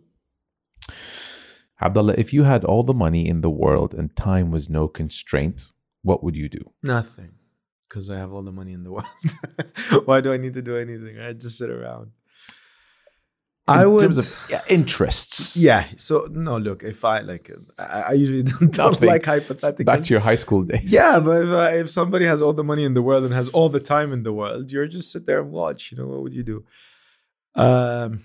Abdullah, if you had all the money in the world and time was no constraint, what would you do? Nothing, because I have all the money in the world. Why do I need to do anything? I just sit around. I in would. terms of interests. yeah. So no, look. If I like, I, I usually don't, don't like hypothetical. Back to your high school days. Yeah, but if, uh, if somebody has all the money in the world and has all the time in the world, you're just sit there and watch. You know what would you do? Um,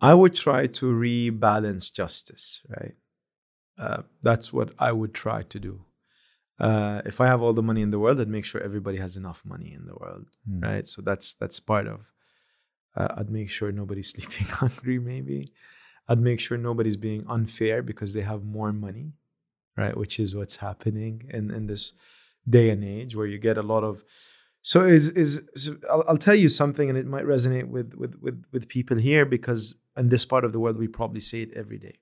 I would try to rebalance justice. Right. Uh, that's what I would try to do. Uh, if I have all the money in the world, I'd make sure everybody has enough money in the world, Hmm. right? So that's that's part of. Uh, I'd make sure nobody's sleeping hungry. Maybe I'd make sure nobody's being unfair because they have more money, right? Which is what's happening in in this day and age where you get a lot of. So is is so I'll, I'll tell you something, and it might resonate with with with with people here because in this part of the world we probably say it every day.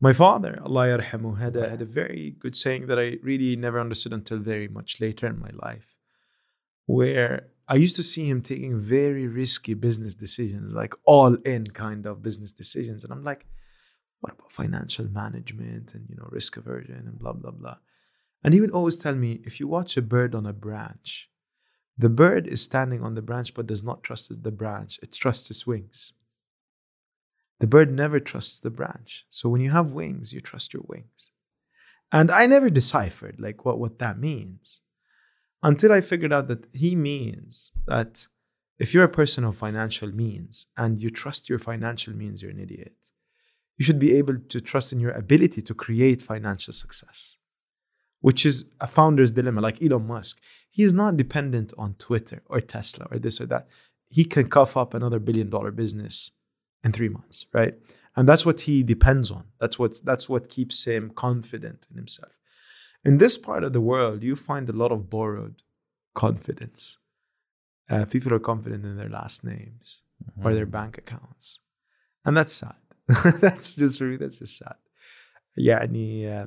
My father, Allah yarhamu, had a, had a very good saying that I really never understood until very much later in my life, where I used to see him taking very risky business decisions, like all in kind of business decisions. And I'm like, what about financial management and, you know, risk aversion and blah, blah, blah. And he would always tell me, if you watch a bird on a branch, the bird is standing on the branch but does not trust the branch, it trusts its wings. The bird never trusts the branch. So when you have wings, you trust your wings. And I never deciphered like what, what that means until I figured out that he means that if you're a person of financial means and you trust your financial means, you're an idiot. You should be able to trust in your ability to create financial success, which is a founder's dilemma. Like Elon Musk, he is not dependent on Twitter or Tesla or this or that. He can cough up another billion dollar business in three months, right? And that's what he depends on. That's what that's what keeps him confident in himself. In this part of the world, you find a lot of borrowed confidence. Uh, people are confident in their last names or their bank accounts, and that's sad. that's just for me. That's just sad. Yeah, uh,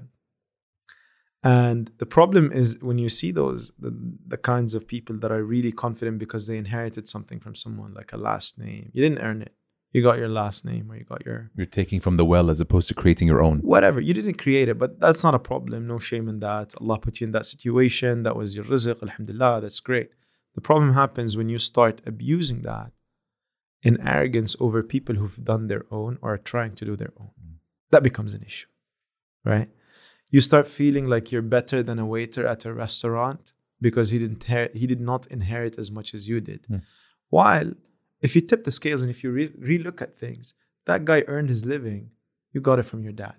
and the problem is when you see those the, the kinds of people that are really confident because they inherited something from someone like a last name. You didn't earn it. You got your last name or you got your You're taking from the well as opposed to creating your own. whatever. You didn't create it, but that's not a problem. No shame in that. Allah put you in that situation. That was your rizq. Alhamdulillah. That's great. The problem happens when you start abusing that in arrogance over people who've done their own or are trying to do their own. That becomes an issue, right? You start feeling like you're better than a waiter at a restaurant because he didn't he did not inherit as much as you did. Hmm. While if you tip the scales and if you re- relook at things, that guy earned his living. You got it from your dad.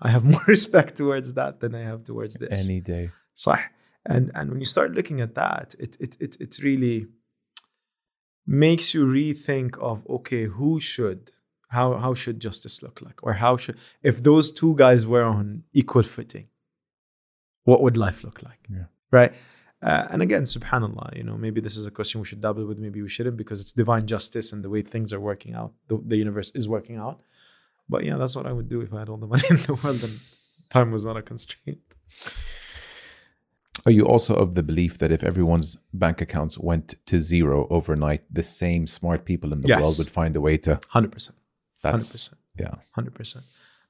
I have more respect towards that than I have towards this. Any day. صح. And and when you start looking at that, it it it it really makes you rethink of okay, who should how how should justice look like, or how should if those two guys were on equal footing, what would life look like? Yeah. Right. Uh, and again, subhanallah, you know, maybe this is a question we should dabble with, maybe we shouldn't, because it's divine justice and the way things are working out, the, the universe is working out. But yeah, that's what I would do if I had all the money in the world and time was not a constraint. Are you also of the belief that if everyone's bank accounts went to zero overnight, the same smart people in the Yes. world would find a way to? Hundred percent. Hundred percent. yeah. Hundred percent.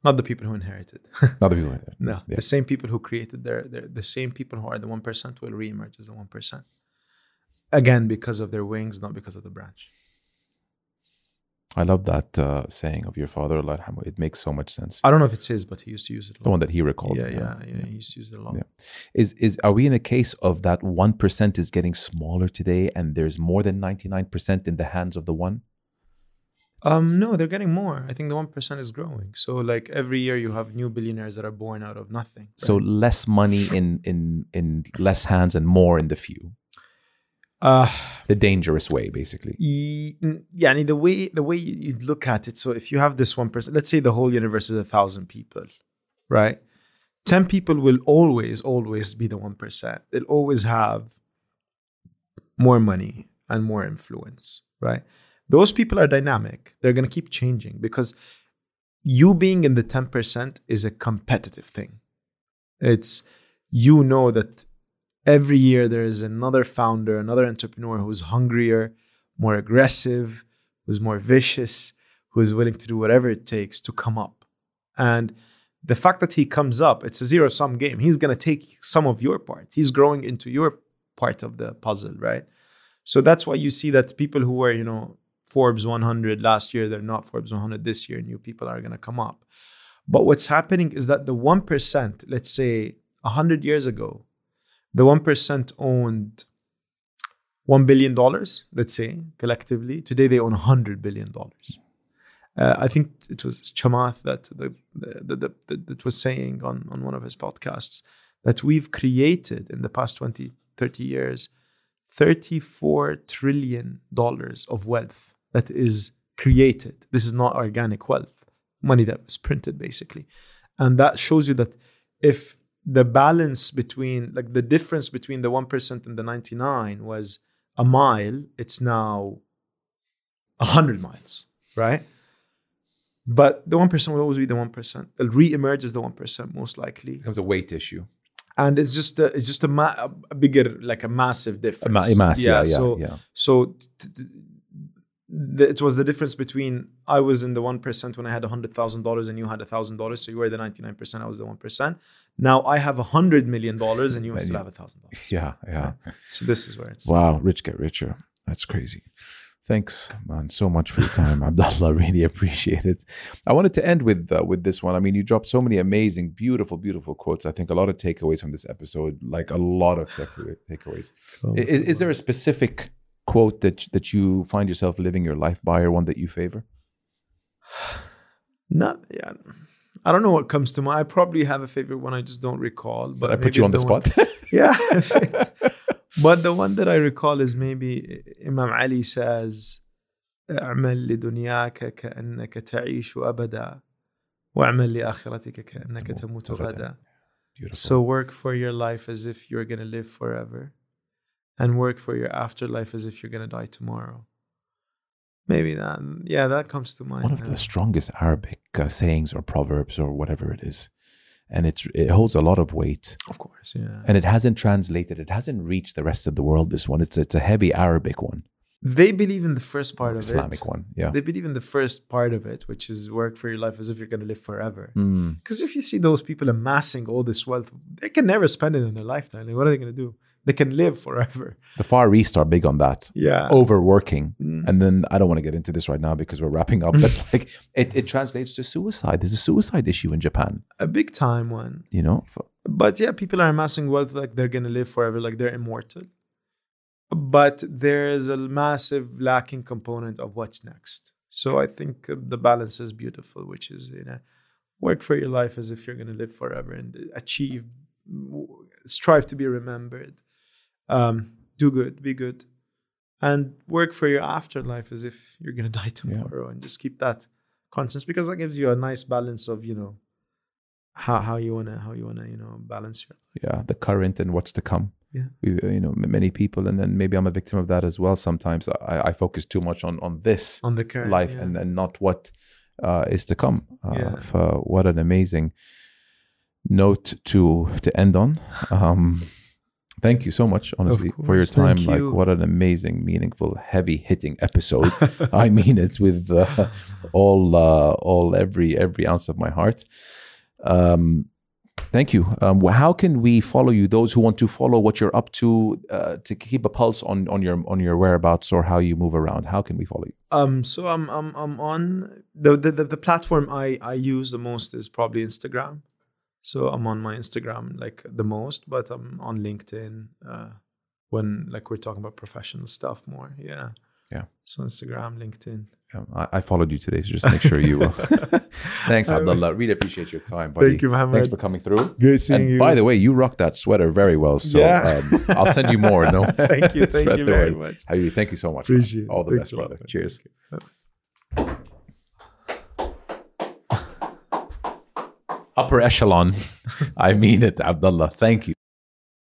Not the people who inherited. Not the people. Right there. no, Yeah. the same people who created their, their the same people who are the one percent will reemerge as the one percent. Again, because of their wings, not because of the branch. I love that uh, saying of your father, Allah. It makes so much sense. I don't know if it's his, but he used to use it. A The one that he recalled. yeah, yeah, yeah, He used to use it a lot. Yeah. Is is are we in a case of that one percent is getting smaller today, and there's more than ninety nine percent in the hands of the one? Um, no, they're getting more. I think the one percent is growing. So like every year, you have new billionaires that are born out of nothing. So less money in in in less hands and more in the few. uh, The dangerous way, basically. Yeah, I mean, the way the way you you look at it. So if you have this one person, let's say the whole universe is a thousand people, right? Ten people will always, always be the one percent. They'll always have more money and more influence, right? Those people are dynamic. They're gonna keep changing because you being in the ten percent is a competitive thing. It's you know that every year there is another founder, another entrepreneur who's hungrier, more aggressive, who's more vicious, who's willing to do whatever it takes to come up. And the fact that he comes up, it's a zero sum game. He's going to take some of your part. He's growing into your part of the puzzle, right? So that's why you see that people who were, you know, Forbes 100 last year, they're not Forbes 100 this year. New people are going to come up. But what's happening is that the 1%, let's say 100 years ago, the 1% owned $1 billion, let's say, collectively. Today they own $100 billion. Uh, I think it was Chamath that the, the, the, the, that was saying on, on one of his podcasts that we've created in the past 20, 30 years 34 trillion dollars of wealth that is created. This is not organic wealth, money that was printed basically. And that shows you that if the balance between like the difference between the 1% and the 99 was a mile, it's now 100 miles, right? But the 1% will always be the 1%. It'll re-emerge as the 1% most likely. It becomes a weight issue. And it's just a, it's just a, ma- a bigger like a massive A difference. ma- a mass, yeah, yeah, so yeah. so t- t- the, it was the difference between I was in the one percent when I had a hundred thousand dollars and you had a thousand dollars. So you were the ninety nine percent. I was the one percent. Now I have a hundred million dollars and you And still you- have a thousand dollars. Yeah, yeah. So this is where it's. Wow, rich get richer. That's crazy. Thanks, man, so much for your time, Abdullah. Really appreciate it. I wanted to end with uh, with this one. I mean, you dropped so many amazing, beautiful, beautiful quotes. I think a lot of takeaways from this episode, like a lot of takeaway, takeaways. Oh, Is, is there a specific quote that that you find yourself living your life by, or one that you favor? Not yeah. I don't know what comes to mind. I probably have a favorite one. I just don't recall. But But I put maybe you on the one- spot. yeah. but the one that I recall is maybe Imam Ali says, اعمل لدنياك كأنك تعيش أبدا واعمل لآخرتك كأنك تموت تموت غدا. غدا. Beautiful. So work for your life as if you're going to live forever and work for your afterlife as if you're going to die tomorrow. Maybe that, yeah, that comes to mind. one of now. the strongest Arabic uh, sayings or proverbs or whatever it is, and it's it holds a lot of weight. Of course, yeah. and it hasn't translated it hasn't reached the rest of the world this one it's it's a heavy arabic one They believe in the first part of islamic it. Islamic one yeah They believe in the first part of it, which is work for your life as if you're going to live forever. Mm. Because if you see those people amassing all this wealth, they can never spend it in their lifetime. Like, what are they going to do? They can live forever. the far east are big on that Yeah. overworking Mm. and then i don't want to get into this right now because we're wrapping up but like it, it translates to suicide there's a suicide issue in japan A big time one. you know F- But yeah, people are amassing wealth like they're going to live forever, like they're immortal. But there's a massive lacking component of what's next. So I think the balance is beautiful, which is, you know, work for your life as if you're going to live forever and achieve, strive to be remembered. Um, do good, be good. And work for your afterlife as if you're going to die tomorrow and just keep that conscience because that gives you a nice balance of, you know, how, how you want to, how you want to, you know, balance your yeah the current and what's to come Yeah. we, you know many people and then maybe i'm a victim of that as well sometimes i, I focus too much on on this on the current life yeah. and, and not what uh, is to come. Uh, Yeah. for what an amazing note to to end on. Um, thank you so much, honestly, for your time. thank Like, what an amazing, meaningful, heavy hitting episode. I mean it with uh, all uh, all every every ounce of my heart. Um, Thank you. Um, how can we follow you? Those who want to follow what you're up to, uh, to keep a pulse on on your on your whereabouts or how you move around. How can we follow you? Um, so I'm I'm I'm on the the, the, the platform I I use the most is probably Instagram. So I'm on my Instagram like the most, but I'm on LinkedIn uh, when like we're talking about professional stuff more. Yeah. Yeah. So Instagram, LinkedIn. Um, I, I followed you today, so just make sure you. Thanks, I. Abdullah. Really appreciate your time, buddy. Thank you, Mohammed. Thanks for coming through. Great seeing And you. by the way, you rock that sweater very well. So Yeah. um, I'll send you more. No, thank you, thank you very much. Habibi, thank you so much. Appreciate it. All the Thanks best, brother. Cheers. Upper echelon. I mean it, Abdullah. Thank you.